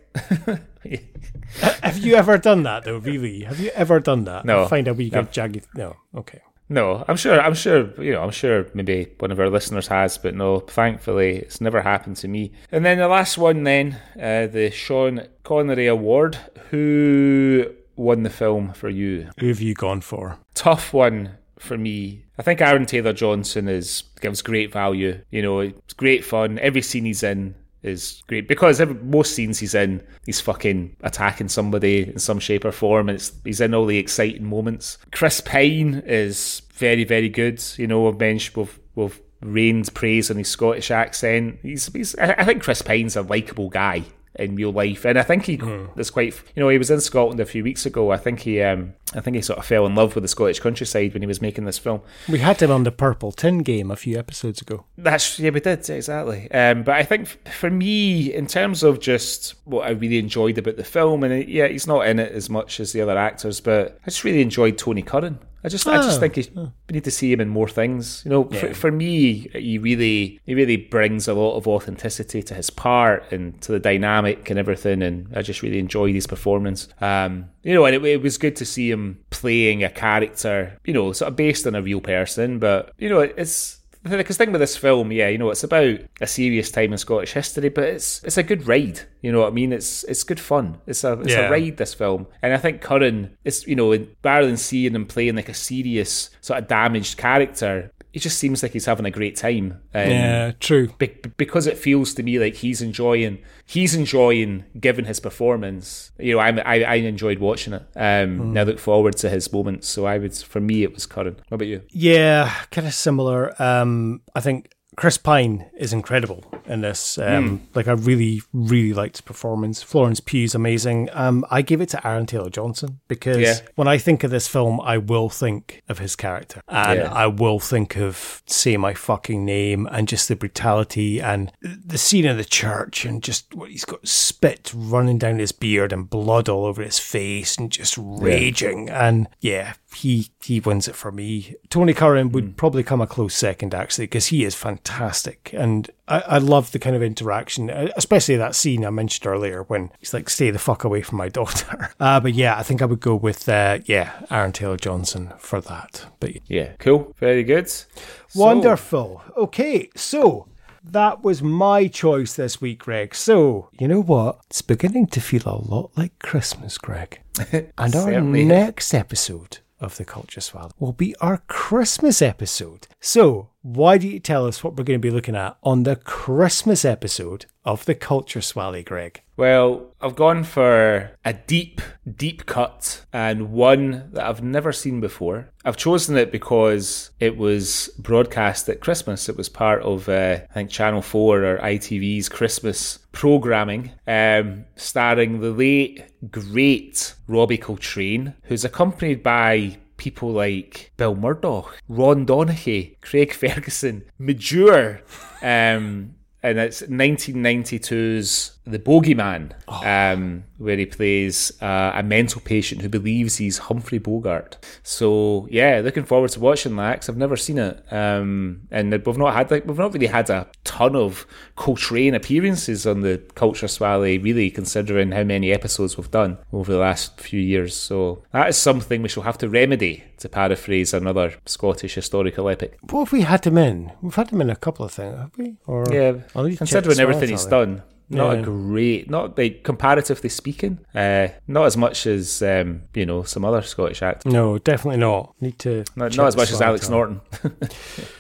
Have you ever done that, though, really? Have you ever done that? No. Find a wee No. jaggy. No, okay. No, I'm sure. I'm sure. You know, I'm sure. Maybe one of our listeners has, but no. Thankfully, it's never happened to me. And then the last one, then uh, the Sean Connery Award. Who won the film for you? Who have you gone for? Tough one for me. I think Aaron Taylor Johnson is gives great value. You know, it's great fun. Every scene he's in is great because every, most scenes he's in, he's fucking attacking somebody in some shape or form, and he's in all the exciting moments. Chris Pine is very, very good. You know, we've mentioned we've, we've rained praise on his Scottish accent. He's, he's I I think Chris Pine's a likable guy in real life, and I think he is quite. You know, he was in Scotland a few weeks ago. I think he, um, I think he sort of fell in love with the Scottish countryside when he was making this film. We had him on the Purple Tin game a few episodes ago. That's yeah, we did exactly. Um, but I think f- for me, in terms of just what I really enjoyed about the film, and it, yeah, he's not in it as much as the other actors, but I just really enjoyed Tony Curran. I just, I just Oh, think he, we need to see him in more things. You know, for, for me, he really, he really brings a lot of authenticity to his part and to the dynamic and everything. And I just really enjoyed his performance. Um, you know, and it, it was good to see him playing a character, you know, sort of based on a real person. But you know, it's because the thing with this film, yeah, you know, it's about a serious time in Scottish history, but it's it's a good ride. You know what I mean? It's it's good fun. It's a it's Yeah. a ride. This film, and I think Curran is, you know, rather than seeing him playing like a serious sort of damaged character, he just seems like he's having a great time. Um, yeah, true. be- because it feels to me like he's enjoying he's enjoying giving his performance. You know I'm, I, I enjoyed watching it. Um and I look forward to his moments. So I would for me it was Curran. What about you? Yeah, kind of similar. Um, I think Chris Pine is incredible in this. Um, Like, I really, really liked his performance. Florence Pugh's amazing. Um, I give it to Aaron Taylor Johnson because Yeah. when I think of this film, I will think of his character and Yeah. I will think of Say My Fucking Name and just the brutality and the scene in the church and just what he's got spit running down his beard and blood all over his face and just raging. And yeah, he he wins it for me. Tony Curran would probably come a close second actually because he is fantastic and I, I love the kind of interaction, uh, especially that scene I mentioned earlier when he's like, "Stay the fuck away from my <laughs> daughter." Uh, but yeah, I think I would go with uh, yeah Aaron Taylor Johnson for that. But yeah cool very good So- Wonderful. Okay, so that was my choice this week, Greg. So, you know what? It's beginning to feel a lot like Christmas, Greg. <laughs> And our next episode of the Culture Swally will be our Christmas episode. So, why do you tell us what we're going to be looking at on the Christmas episode of the Culture Swally, Greg? Well, I've gone for a deep, deep cut and one that I've never seen before. I've chosen it because it was broadcast at Christmas. It was part of, uh, I think, Channel 4 or ITV's Christmas programming, um, starring the late, great Robbie Coltrane, who's accompanied by people like Bill Murdoch, Ron Donaghy, Craig <laughs> Ferguson, Majure, um, and it's 1992's The Bogeyman, um, where he plays uh, a mental patient who believes he's Humphrey Bogart. So yeah, looking forward to watching that I've never seen it, um, and we've not had like we've not really had a ton of Coltrane appearances on the Culture Swally, really considering how many episodes we've done over the last few years. So that is something we shall have to remedy, to paraphrase another Scottish historical epic. What have we had him in? We've had him in a couple of things, have we? Or Yeah, I'll need to check considering everything he's done, not Yeah. a great, not like comparatively speaking, uh, not as much as um, you know some other Scottish actors. No, definitely not. Need to Not, not as much as Alex. Norton. <laughs>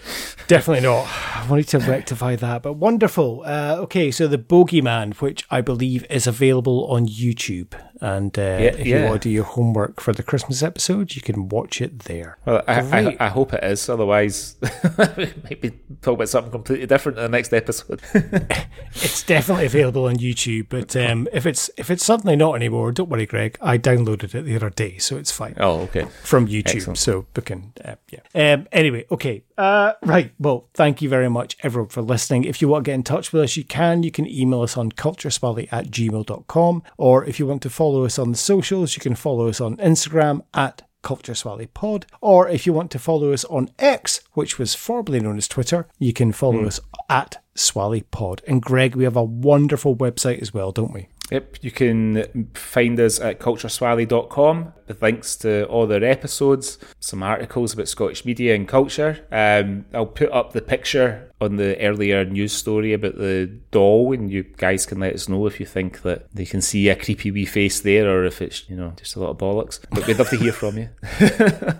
Definitely not. I wanted to rectify that. But wonderful. Uh, okay, so the Bogeyman, which I believe is available on YouTube, and uh, if you want to do your homework for the Christmas episode, you can watch it there. Well, I, I, I hope it is. Otherwise, <laughs> we might be talking about something completely different in the next episode. <laughs> It's definitely available on YouTube, but um, if it's if it's suddenly not anymore, don't worry, Greg. I downloaded it the other day, so it's fine. oh, okay. from YouTube. Excellent. So we can, uh, yeah. Um, anyway, okay. Uh, right. Well, thank you very much, everyone, for listening. If you want to get in touch with us, you can. You can email us on cultureswally at gmail.com. Or if you want to follow us on the socials, you can follow us on Instagram at Culture Swally Pod. Or if you want to follow us on X, which was formerly known as Twitter, you can follow hmm. us at Swally Pod. And Greg, we have a wonderful website as well, don't we? Yep, you can find us at cultureswally.com with links to all their episodes, some articles about Scottish media and culture. Um, I'll put up the picture on the earlier news story about the doll, and you guys can let us know if you think that they can see a creepy wee face there or if it's, you know, just a lot of bollocks. But we'd love to hear from you. <laughs>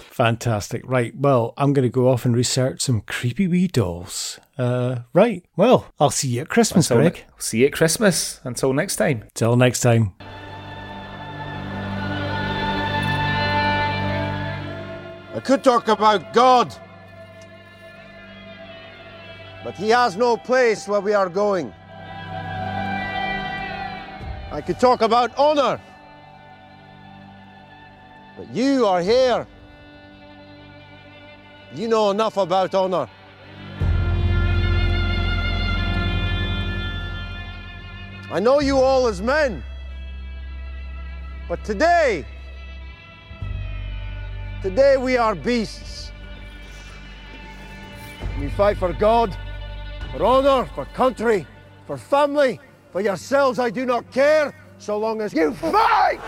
Fantastic. Right. Well, I'm going to go off and research some creepy wee dolls. Uh, right. Well, I'll see you at Christmas, Until Greg. ne- see you at Christmas. Until next time. Till next time. I could talk about God, but He has no place where we are going. I could talk about honor, but you are here. You know enough about honor. I know you all as men, but today, Today we are beasts. We fight for God, for honor, for country, for family, for yourselves I do not care, so long as you fight!